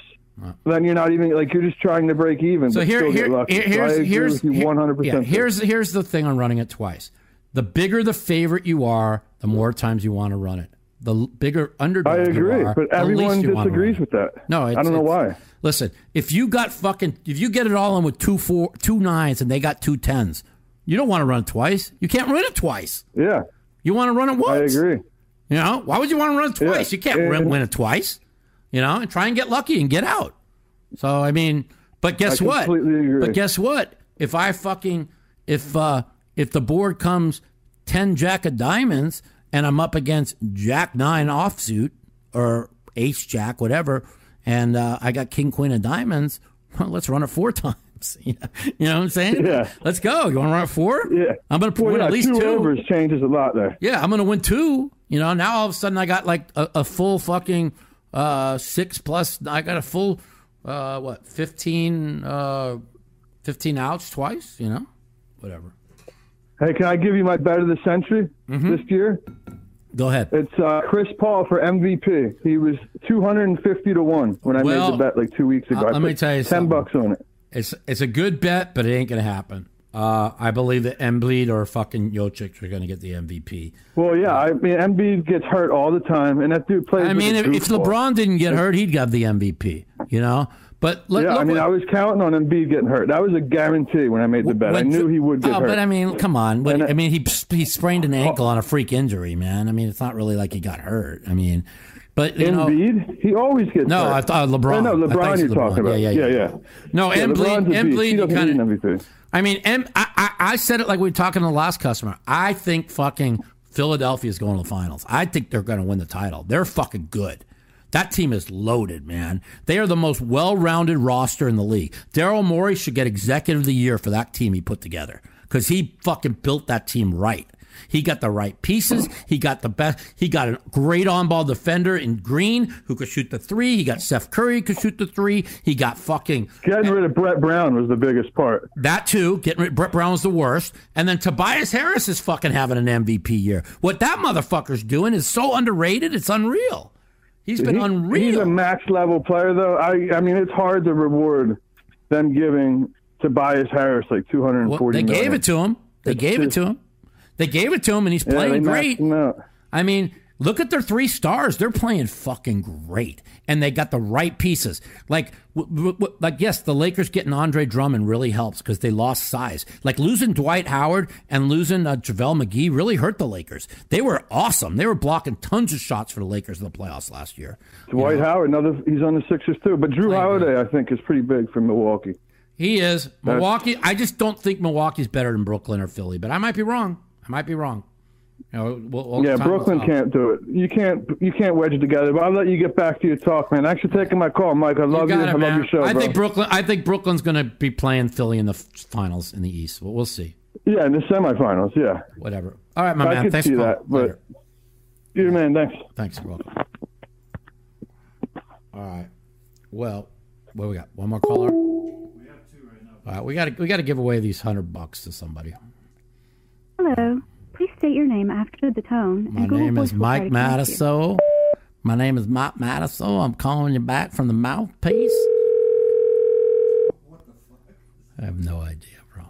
then you're not even like you're just trying to break even. So but here, here, get lucky. here- here's here's you here- 100%. here's here's the thing on running it twice. The bigger the favorite you are, the more times you want to run it. The bigger underdog I agree, are, but everyone least you wanna disagrees with that. No, I don't know why. Listen, if you got fucking, if you get it all in with two four, two nines, and they got two tens, you don't want to run twice. You can't run it twice. Yeah, you want to run it once. I agree. You know, why would you want to run it twice? Yeah, You can't run, and- win it twice. You know, and try and get lucky and get out. So I mean, but guess I what? completely agree. But guess what? If I fucking if uh if the board comes ten jack of diamonds and I'm up against jack nine offsuit or ace jack whatever, and uh, I got king queen of diamonds, well, let's run it four times. You know, you know what I'm saying? Yeah. Let's go. You want to run it four? Yeah. I'm gonna Well, win yeah, at least two, two. overs changes a lot there. Yeah, I'm gonna win two. You know, now all of a sudden I got like a, a full fucking uh, six plus. I got a full uh, what 15, uh, 15 outs twice. You know, whatever. Hey, can I give you my bet of the century Mm-hmm. this year? Go ahead. It's uh, Chris Paul for MVP. He was 250 to 1 when I Well, made the bet like two weeks ago. uh, I let me tell you 10 something. bucks on it. It's it's a good bet, but it ain't gonna happen. Uh, I believe that Embiid or fucking Jokic are gonna get the MVP. Well, yeah, I mean, Embiid gets hurt all the time, and that dude plays. I mean, if, if. LeBron didn't get hurt, he'd have the MVP. You know, But let, yeah, look I mean, what- I was counting on Embiid getting hurt. That was a guarantee when I made the bet. I knew he would get oh, hurt. but I mean, come on. But, I- I mean, he he sprained an ankle oh. on a freak injury, man. I mean, it's not really like he got hurt. I mean, but you know, Embiid, he always gets No, hurt. I thought uh, LeBron. Oh, no, LeBron you you're said talking about. Yeah, yeah, yeah. No, yeah, Embiid-. Embiid, need MVP. I mean, em, I, I, I said it like we were talking to the last customer. I think fucking Philadelphia is going to the finals. I think they're going to win the title. They're fucking good. That team is loaded, man. They are the most well-rounded roster in the league. Daryl Morey should get Executive of the Year for that team he put together because he fucking built that team right. He got the right pieces. He got the best. He got a great on-ball defender in Green who could shoot the three. He got Seth Curry who could shoot the three. He got fucking Getting rid of Brett Brown was the biggest part. that too. Getting rid, Brett Brown was the worst, and then Tobias Harris is fucking having an MVP year. What that motherfucker's doing is so underrated. It's unreal. He's been He- unreal. He's a max level player, though. I, I mean, it's hard to reward them giving Tobias Harris like two hundred and forty. Well, they gave it to him. They It's gave it to him. They gave it to him, and he's Yeah, playing great. I mean, look at their three stars. They're playing fucking great, and they got the right pieces. Like, w- w- w- like yes, the Lakers getting Andre Drummond really helps because they lost size. Like losing Dwight Howard and losing uh, JaVale McGee really hurt the Lakers. They were awesome. They were blocking tons of shots for the Lakers in the playoffs last year. Dwight Howard, another he's on the Sixers too. But Jrue Holiday, I think, is pretty big for Milwaukee. He is Milwaukee. I just don't think Milwaukee's better than Brooklyn or Philly, but I might be wrong. I might be wrong. You know, we'll, we'll- yeah, Brooklyn can't do it. You can't you can't wedge it together. But I'll let you get back to your talk, man. Thanks for taking my call, Mike. I love you. got it, I love your show, I bro. think Brooklyn. I think Brooklyn's going to be playing Philly in the finals in the East. But we'll see. yeah, in the semifinals. Yeah, Whatever. All right, my I man. could Thanks see for that. calling. But you man, thanks. Thanks, you're welcome. All right. Well, what we got? One more caller. We have two right now. All right, we got to we got to give away these hundred bucks to somebody. Hello. Please state your name after the tone. My and name is Voice will try Mike to connect you. Matusow. My name is Mike Matusow. I'm calling you back from the mouthpiece. I have no idea, bro.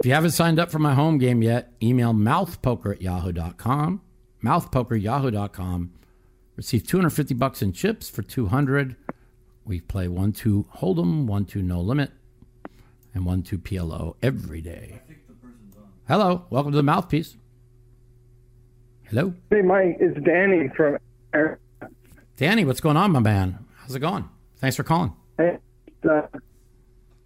If you haven't signed up for my home game yet, email mouthpoker at yahoo.com. Mouthpoker yahoo.com. Receive 250 bucks in chips for 200. We play 1 2 Hold'em, 1 2 No Limit, and 1 2 PLO every day. Hello. Welcome to the Mouthpiece. Hello. Hey, Mike, it's Danny from. Danny, what's going on, my man? How's it going? Thanks for calling. Hey, uh,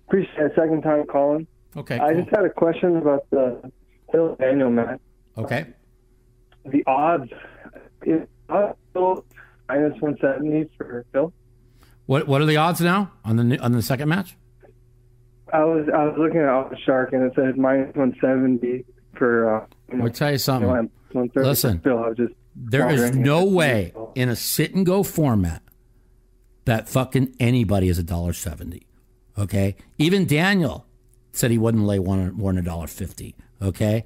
appreciate a second time calling. Okay. I cool. just had a question about the Phil Daniel match. Okay. The odds still minus one seventy for Phil. What What are the odds now on the on the second match? I was I was looking at Shark and it said minus one seventy for. Uh, you know, Let me tell you something. you know, Listen, Phil. I was just There is no way in a sit and go format that fucking anybody is a dollar seventy. Okay, even Daniel said he wouldn't lay one more than a dollar fifty. Okay,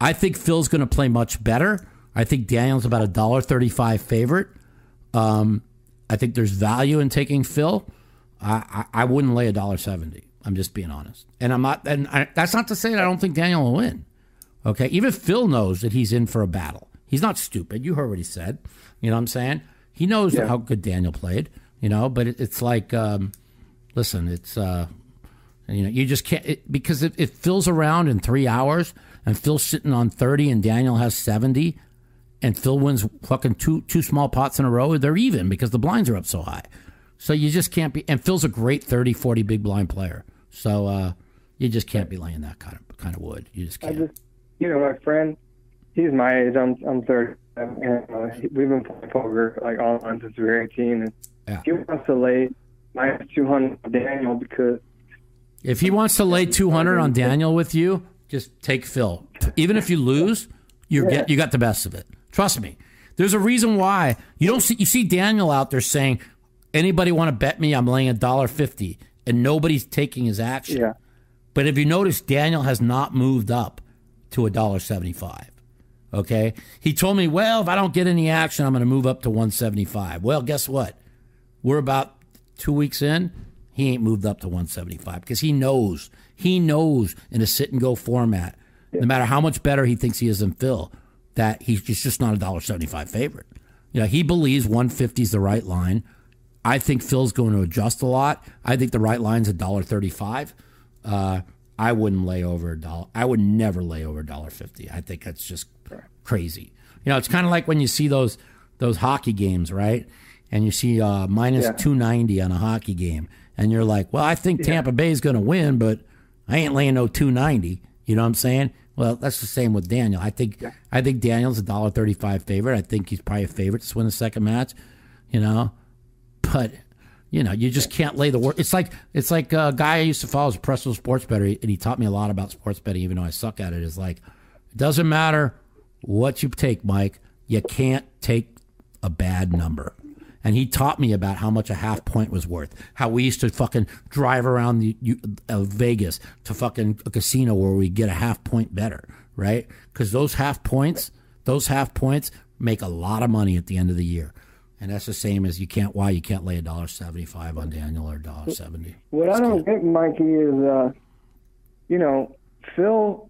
I think Phil's going to play much better. I think Daniel's about a dollar thirty-five favorite. Um, I think there's value in taking Phil. I, I, I wouldn't lay a dollar seventy. I'm just being honest, and I'm not. And I, that's not to say that I don't think Daniel will win. Okay, even Phil knows that he's in for a battle. He's not stupid. You heard what he said. You know what I'm saying? He knows Yeah. how good Daniel played. You know, but it, it's like, um, listen, it's uh, you know, you just can't it, because it, it fills around in three hours, and Phil's sitting on thirty, and Daniel has seventy, and Phil wins fucking two two small pots in a row. They're even because the blinds are up so high. So you just can't be. And Phil's a great 30, 40 big blind player. So uh, you just can't be laying that kind of kind of wood. You just can't. just, you know, my friend, he's my age. I'm I'm 30, and uh, we've been playing poker like online since we were 18. And Yeah. he wants to lay minus 200 on Daniel because If he wants to lay 200 on Daniel with you, just take Phil. Even if you lose, you Yeah. get you got the best of it. Trust me. There's a reason why you don't see you see Daniel out there saying, "Anybody want to bet me? I'm laying a dollar fifty, and nobody's taking his action." Yeah. But if you notice, Daniel has not moved up to a dollar seventy-five. Okay, he told me, "Well, if I don't get any action, I'm going to move up to one seventy-five." Well, guess what? We're about two weeks in. He ain't moved up to 175 because he knows, he knows in a sit and go format no matter how much better he thinks he is than Phil, that he's just, not a dollar seventy five favorite. You know, he believes one fifty is the right line. I think Phil's going to adjust a lot. I think the right line's a dollar thirty five. Uh, I wouldn't lay over a dollar. I would never lay over a dollar fifty. I think that's just crazy. You know, it's kind of like when you see those those hockey games, right? And you see uh, minus Yeah. two ninety on a hockey game, and you're like, "Well, I think Tampa Bay is going to win, but I ain't laying no two ninety. You know what I'm saying? Well, that's the same with Daniel. I think I think Daniel's a dollar thirty five favorite. I think he's probably a favorite to win the second match. You know, but you know, you just can't lay the work. It's like it's like a guy I used to follow as a professional sports bettor, and he taught me a lot about sports betting, even though I suck at it. Is like, it doesn't matter what you take, Mike. You can't take a bad number. And he taught me about how much a half point was worth. How we used to fucking drive around the uh, Vegas to fucking a casino where we get a half point better, right? Because those half points, those half points make a lot of money at the end of the year. And that's the same as you can't why you can't lay a dollar seventy five on Daniel or a dollar seventy. What I don't get, Mikey, is uh, you know, Phil.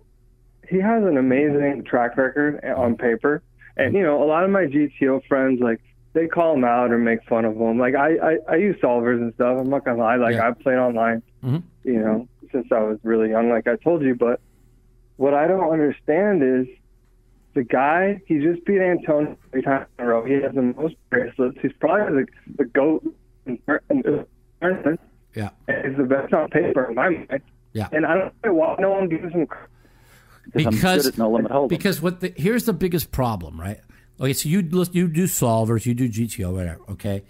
He has an amazing track record on paper, and you know, a lot of my GTO friends like they call him out or make fun of him. Like I, I, I use solvers and stuff. I'm not gonna lie. Like I played online, Mhm. you know, since I was really young. Like I told you, but what I don't understand is the guy. He just beat Antonio three times in a row. He has the most bracelets. He's probably the, the goat in in tournaments. Yeah. He's the best on paper in my mind. Yeah. And I don't know why no one gives him credit. because because what the, here's the biggest problem, right? Okay, so you you do solvers, you do GTO, whatever. Okay,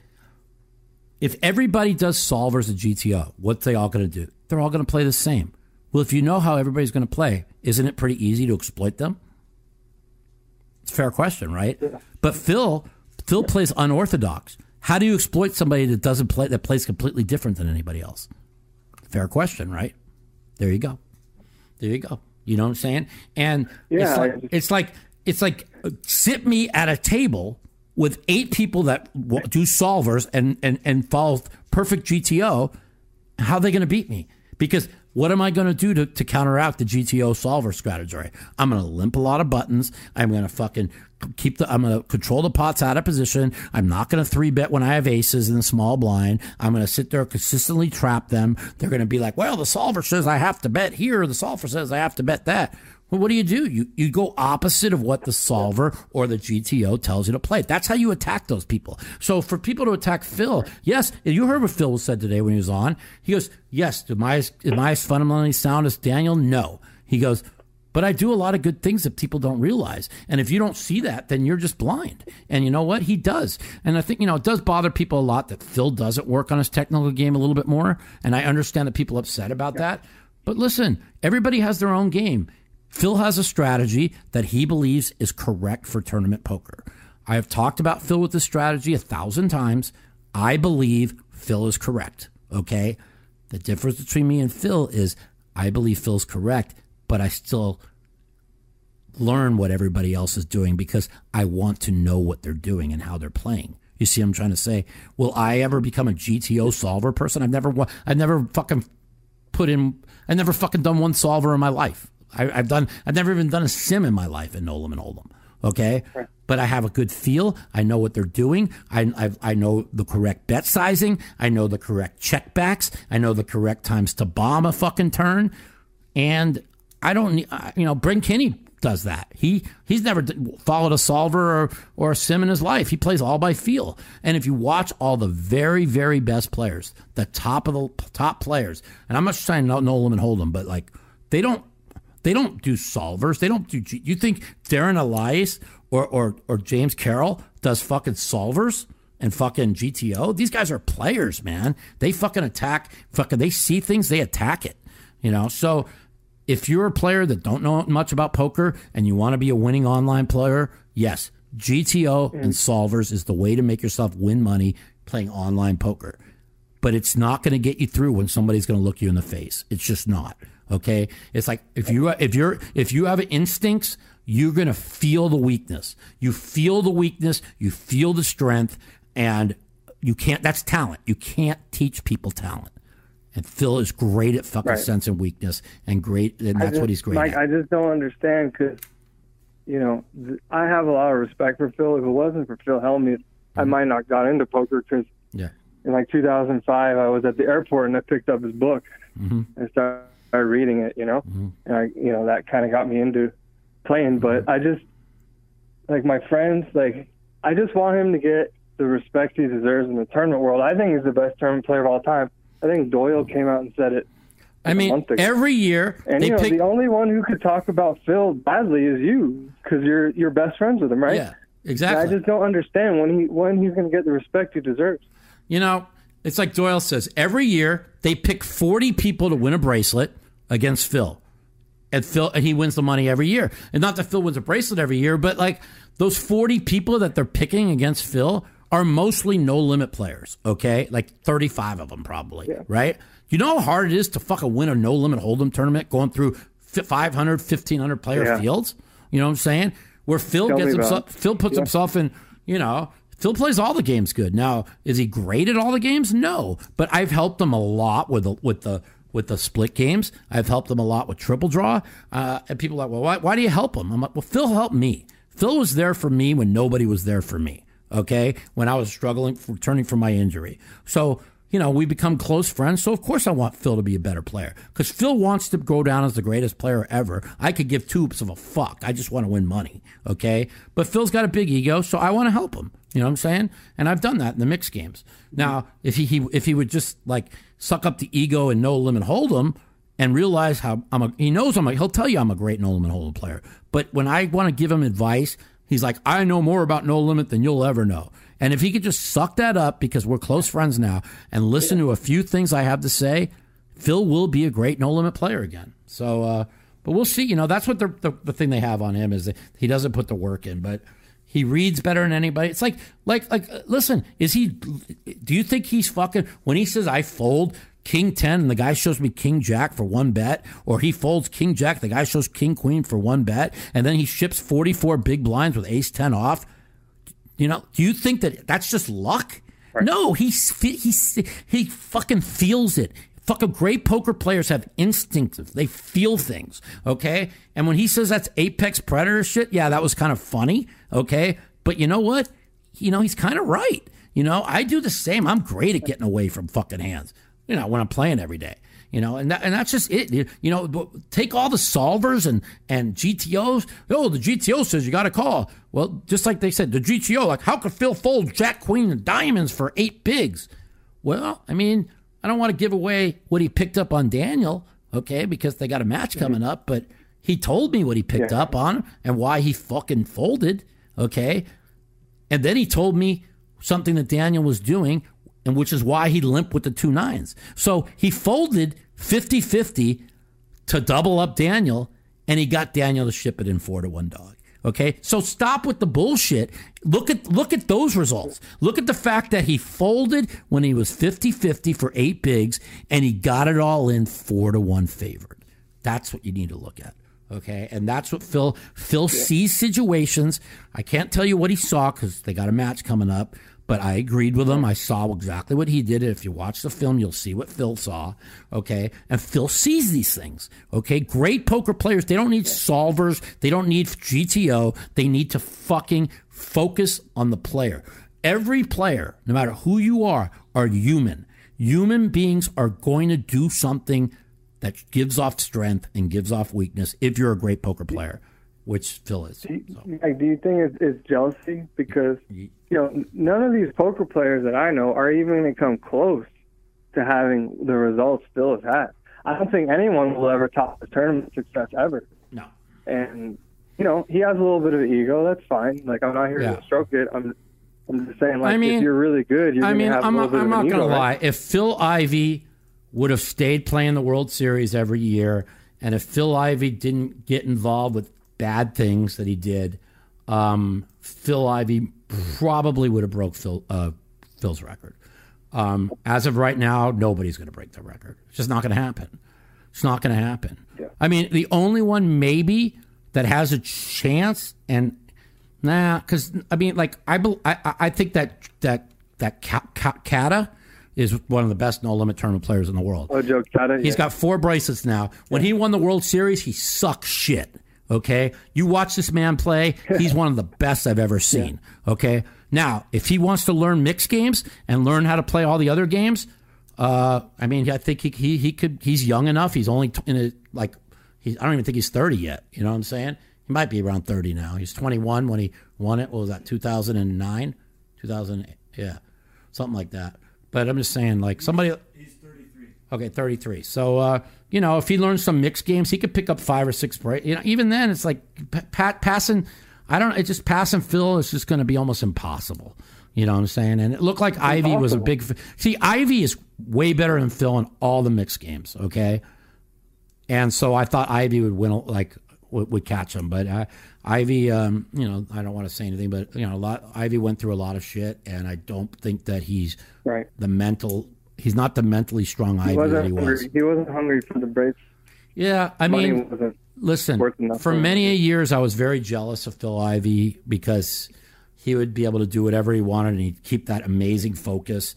if everybody does solvers and GTO, what's they all going to do? They're all going to play the same. Well, if you know how everybody's going to play, isn't it pretty easy to exploit them? It's a fair question, right? But Phil Phil plays unorthodox. How do you exploit somebody that doesn't play that plays completely different than anybody else? Fair question, right? There you go. There you go. You know what I'm saying? And Yeah, it's like it's like it's like uh, sit me at a table with eight people that do solvers and and and follow perfect GTO. How are they going to beat me? Because what am I going to do to, to counteract the GTO solver strategy? I'm going to limp a lot of buttons. I'm going to fucking keep the. I'm going to control the pots out of position. I'm not going to three bet when I have aces in the small blind. I'm going to sit there consistently trap them. They're going to be like, well, the solver says I have to bet here. The solver says I have to bet that. Well, what do you do? You you go opposite of what the solver or the GTO tells you to play. That's how you attack those people. So for people to attack Phil, yes, you heard what Phil said today when he was on. He goes, "Yes, am I am I as fundamentally sound as Daniel? No." He goes, "But I do a lot of good things that people don't realize. And if you don't see that, then you're just blind." And you know what? He does. And I think you know it does bother people a lot that Phil doesn't work on his technical game a little bit more. And I understand that people are upset about that. But listen, everybody has their own game. Phil has a strategy that he believes is correct for tournament poker. I have talked about Phil with this strategy a thousand times. I believe Phil is correct. Okay. The difference between me and Phil is I believe Phil's correct, but I still learn what everybody else is doing because I want to know what they're doing and how they're playing. You see I'm trying to say? Will I ever become a GTO solver person? I've never, I've never fucking put in, I've never fucking done one solver in my life. I, I've done, I've never even done a sim in my life in Nolam and Oldham. Okay. But I have a good feel. I know what they're doing. I, I, I know the correct bet sizing. I know the correct checkbacks. I know the correct times to bomb a fucking turn. And I don't need, you know, Bryn Kenney does that. He he's never followed a solver or, or a sim in his life. He plays all by feel. And if you watch all the very very best players, the top of the top players, and I'm not just trying to know them and hold them, but like they don't they don't do solvers. They don't do. You think Darren Elias or or or James Carroll does fucking solvers? And fucking GTO, these guys are players, man. They fucking attack. Fucking, they see things, they attack it. You know, so if you're a player that don't know much about poker and you want to be a winning online player, yes, GTO mm. and solvers is the way to make yourself win money playing online poker. But it's not going to get you through when somebody's going to look you in the face. It's just not. Okay? It's like if you if you're if you have instincts, you're going to feel the weakness. You feel the weakness, you feel the strength and you can't that's talent. You can't teach people talent. And Phil is great at fucking Right. sense and weakness, and great, and that's just- what he's great Mike, at. I just don't understand because, you know, th- I have a lot of respect for Phil. If it wasn't for Phil Hellmuth, I might not got into poker because Yeah. in like 2005, I was at the airport and I picked up his book Mm-hmm. and started reading it, you know, and I, you know, that kind of got me into playing. But Mm-hmm. I just, like my friends, like I just want him to get the respect he deserves in the tournament world. I think he's the best tournament player of all time. I think Doyle came out and said it. I mean, every year And they you know, pick. the only one who could talk about Phil badly is you, because you're you're best friends with him, right? Yeah, exactly. And I just don't understand when he when he's going to get the respect he deserves. You know, it's like Doyle says every year they pick 40 people to win a bracelet against Phil. And Phil and he wins the money every year. And not that Phil wins a bracelet every year, but like those 40 people that they're picking against Phil are mostly no limit players, okay? Like 35 of them probably, right? You know how hard it is to fucking win a no limit hold'em tournament going through fi- 500, 1500 player Yeah. fields? You know what I'm saying? Where Phil Tell gets himself it. Phil puts Yeah. himself in, you know, Phil plays all the games good. Now, is he great at all the games? No, but I've helped him a lot with the, with the with the split games. I've helped them a lot with triple draw. Uh, and people are like, well, why, why do you help them? I'm like, well, Phil helped me. Phil was there for me when nobody was there for me. Okay, when I was struggling, returning from my injury. So you know, we become close friends. So of course I want Phil to be a better player because Phil wants to go down as the greatest player ever. I could give two of a fuck. I just want to win money. Okay. But Phil's got a big ego, so I want to help him. You know what I'm saying? And I've done that in the mixed games. Now, if he, he if he would just like suck up the ego and no limit hold'em and realize how I'm a, he knows I'm a, he'll tell you I'm a great no limit hold'em player. But when I want to give him advice, he's like, I know more about no limit than you'll ever know. And if he could just suck that up because we're close friends now and listen to a few things I have to say, Phil will be a great no limit player again. So, uh, but we'll see. You know, that's what the, the the thing they have on him is that he doesn't put the work in, but he reads better than anybody. It's like like like uh, listen, is he? Do you think he's fucking when he says I fold? King 10 and the guy shows me King Jack for one bet, or he folds King Jack, the guy shows King Queen for one bet, and then he ships 44 big blinds with Ace 10 off. You know, do you think that that's just luck? No, he's he's he fucking feels it. Fucking great poker players have instincts. They feel things, okay? And when he says that's apex predator shit, yeah, that was kind of funny, okay? But you know what? You know, he's kind of right. You know, I do the same. I'm great at getting away from fucking hands. You know, when I'm playing every day. You know, and that, and that's just it. You know, take all the solvers and and GTOs. Oh, the GTO says you got to call. Well, just like they said, the GTO, like how could Phil fold Jack Queen and diamonds for eight bigs? Well, I mean, I don't want to give away what he picked up on Daniel, okay, because they got a match mm-hmm. coming up. But he told me what he picked up on and why he fucking folded, okay. And then he told me something that Daniel was doing, and which is why he limped with the two nines. So he folded 50 50 to double up Daniel, and he got Daniel to ship it in four to one dog. Okay, so stop with the bullshit. Look at look at those results. Look at the fact that he folded when he was 50-50 for eight bigs, and he got it all in four to one favored. That's what you need to look at. Okay, and that's what Phil Phil sees situations. I can't tell you what he saw because they got a match coming up, but I agreed with him. I saw exactly what he did. If you watch the film, you'll see what Phil saw. Okay, and Phil sees these things. Okay, great poker players. They don't need solvers. They don't need GTO. They need to fucking focus on the player. Every player, no matter who you are, are human. Human beings are going to do something that gives off strength and gives off weakness if you're a great poker player, which Phil is. Like, do you think it's, it's jealousy? Because you know, none of these poker players that I know are even going to come close to having the results Phil has had. I don't think anyone will ever top the tournament success ever. No. And you know, he has a little bit of ego. That's fine. Like, I'm not here Yeah. to stroke it. I'm, I'm just saying, like, I mean- if you're really good, you're I going mean, to have I'm, a little bit I'm of not gonna lie. If Phil Ivey would have stayed playing the World Series every year, and if Phil Ivey didn't get involved with bad things that he did, um, Phil Ivey probably would have broke Phil, uh, Phil's record. Um, as of right now, nobody's going to break the record. It's just not going to happen. It's not going to happen. I mean, the only one maybe that has a chance, and nah, because I mean, like I, I, I- think that that that Ka- Ka- Kata is one of the best no limit tournament players in the world. Oh, Joe Cada. He's yeah. got four bracelets now. When he won the World Series, he sucked shit. Okay, you watch this man play. He's one of the best I've ever seen. Okay, now if he wants to learn mixed games and learn how to play all the other games, uh, I mean, I think he, he he could. He's young enough. He's only in a like. He, I don't even think he's thirty yet. You know what I'm saying? He might be around thirty now. He's 21 when he won it. What was that? 2009, 2000. Yeah, something like that. But I'm just saying, like somebody. Okay, 33. So, uh, you know, if he learns some mixed games, he could pick up five or six break. You know, even then, it's like pat passing. I don't. Know, it just passing Phil is just going to be almost impossible. You know what I'm saying? And it looked like Ivey was a big. See, Ivey is way better than Phil in all the mixed games. Okay, and so I thought Ivey would win. Like would, catch him, but uh, Ivey, um, you know, I don't want to say anything, but you know, a lot. Ivey went through a lot of shit, and I don't think that he's Right. the mental. He's not the mentally strong He Ivey that he was. hungry. He wasn't hungry for the brace. Yeah, I Money mean, listen, for many years I was very jealous of Phil Ivy because he would be able to do whatever he wanted and he'd keep that amazing focus.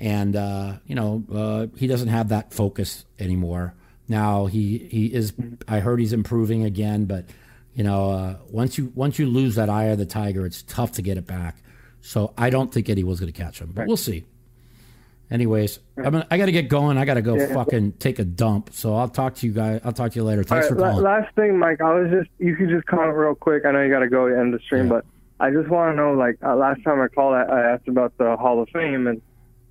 And uh, you know, uh, he doesn't have that focus anymore. Now he he is. I heard he's improving again, but you know, uh, once you once you lose that eye of the tiger, it's tough to get it back. So I don't think Eddie was going to catch him, but we'll see. Anyways, I'm gonna, I got to get going. I got to go Yeah. fucking take a dump. So I'll talk to you guys. I'll talk to you later. Thanks right, for calling. last thing, Mike. I was just you could just comment real quick. I know you got to go end the stream, but I just want to know. Like uh, last time I called, I, I asked about the Hall of Fame, and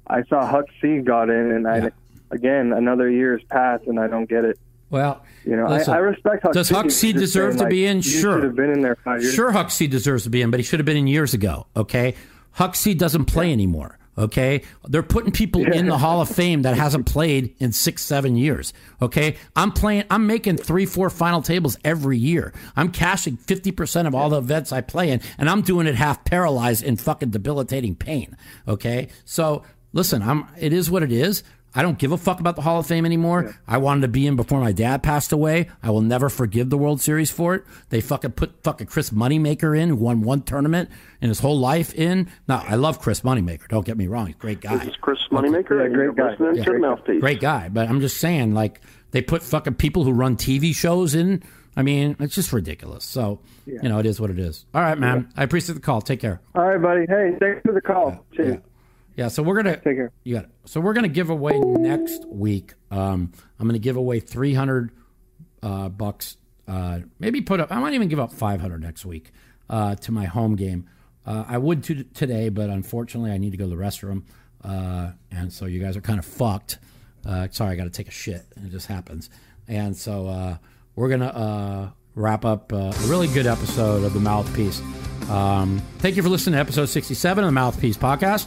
I saw Huck Seed got in, and I again another year's passed, and I don't get it. Well, You know, listen, I, I respect Huck Does Seed. Huck Seed deserve saying, to like, be in? Sure. should have been in there five years. Sure, Huck Seed deserves to be in, but he should have been in years ago. Okay, Huck Seed doesn't play anymore. Okay, they're putting people in the Hall of Fame that hasn't played in six, seven years. Okay, I'm playing. I'm making three, four final tables every year. I'm cashing fifty percent of all the events I play in, and I'm doing it half paralyzed in fucking debilitating pain. Okay, so listen, I'm. It is what it is. I don't give a fuck about the Hall of Fame anymore. I wanted to be in before my dad passed away. I will never forgive the World Series for it. They fucking put fucking Chris Moneymaker in, who won one tournament in his whole life in. Now, I love Chris Moneymaker. Don't get me wrong. He's a great guy. This is Chris Moneymaker. Yeah, great guy. listening Yeah. to the Mouthpiece. Great guy. But I'm just saying, like, they put fucking people who run TV shows in. I mean, it's just ridiculous. So, Yeah. you know, it is what it is. All right, man. I appreciate the call. Take care. All right, buddy. Hey, thanks for the call. Cheers. Yeah, so we're gonna take care. You got it. So we're gonna give away next week. Um, I'm gonna give away 300 uh, bucks. Uh, maybe put up. I might even give up 500 next week uh, to my home game. Uh, I would to today, but unfortunately, I need to go to the restroom, uh, and so you guys are kind of fucked. Uh, sorry, I got to take a shit. It just happens, and so uh, we're gonna uh, wrap up a really good episode of the Mouthpiece. Um, thank you for listening to episode 67 of the Mouthpiece Podcast.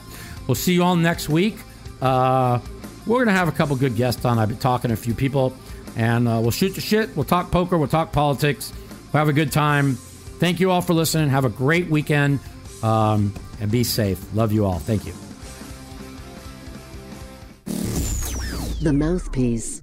We'll see you all next week. Uh, we're going to have a couple good guests on. I've been talking to a few people, and uh, we'll shoot the shit. We'll talk poker. We'll talk politics. We'll have a good time. Thank you all for listening. Have a great weekend, um, and be safe. Love you all. Thank you. The Mouthpiece.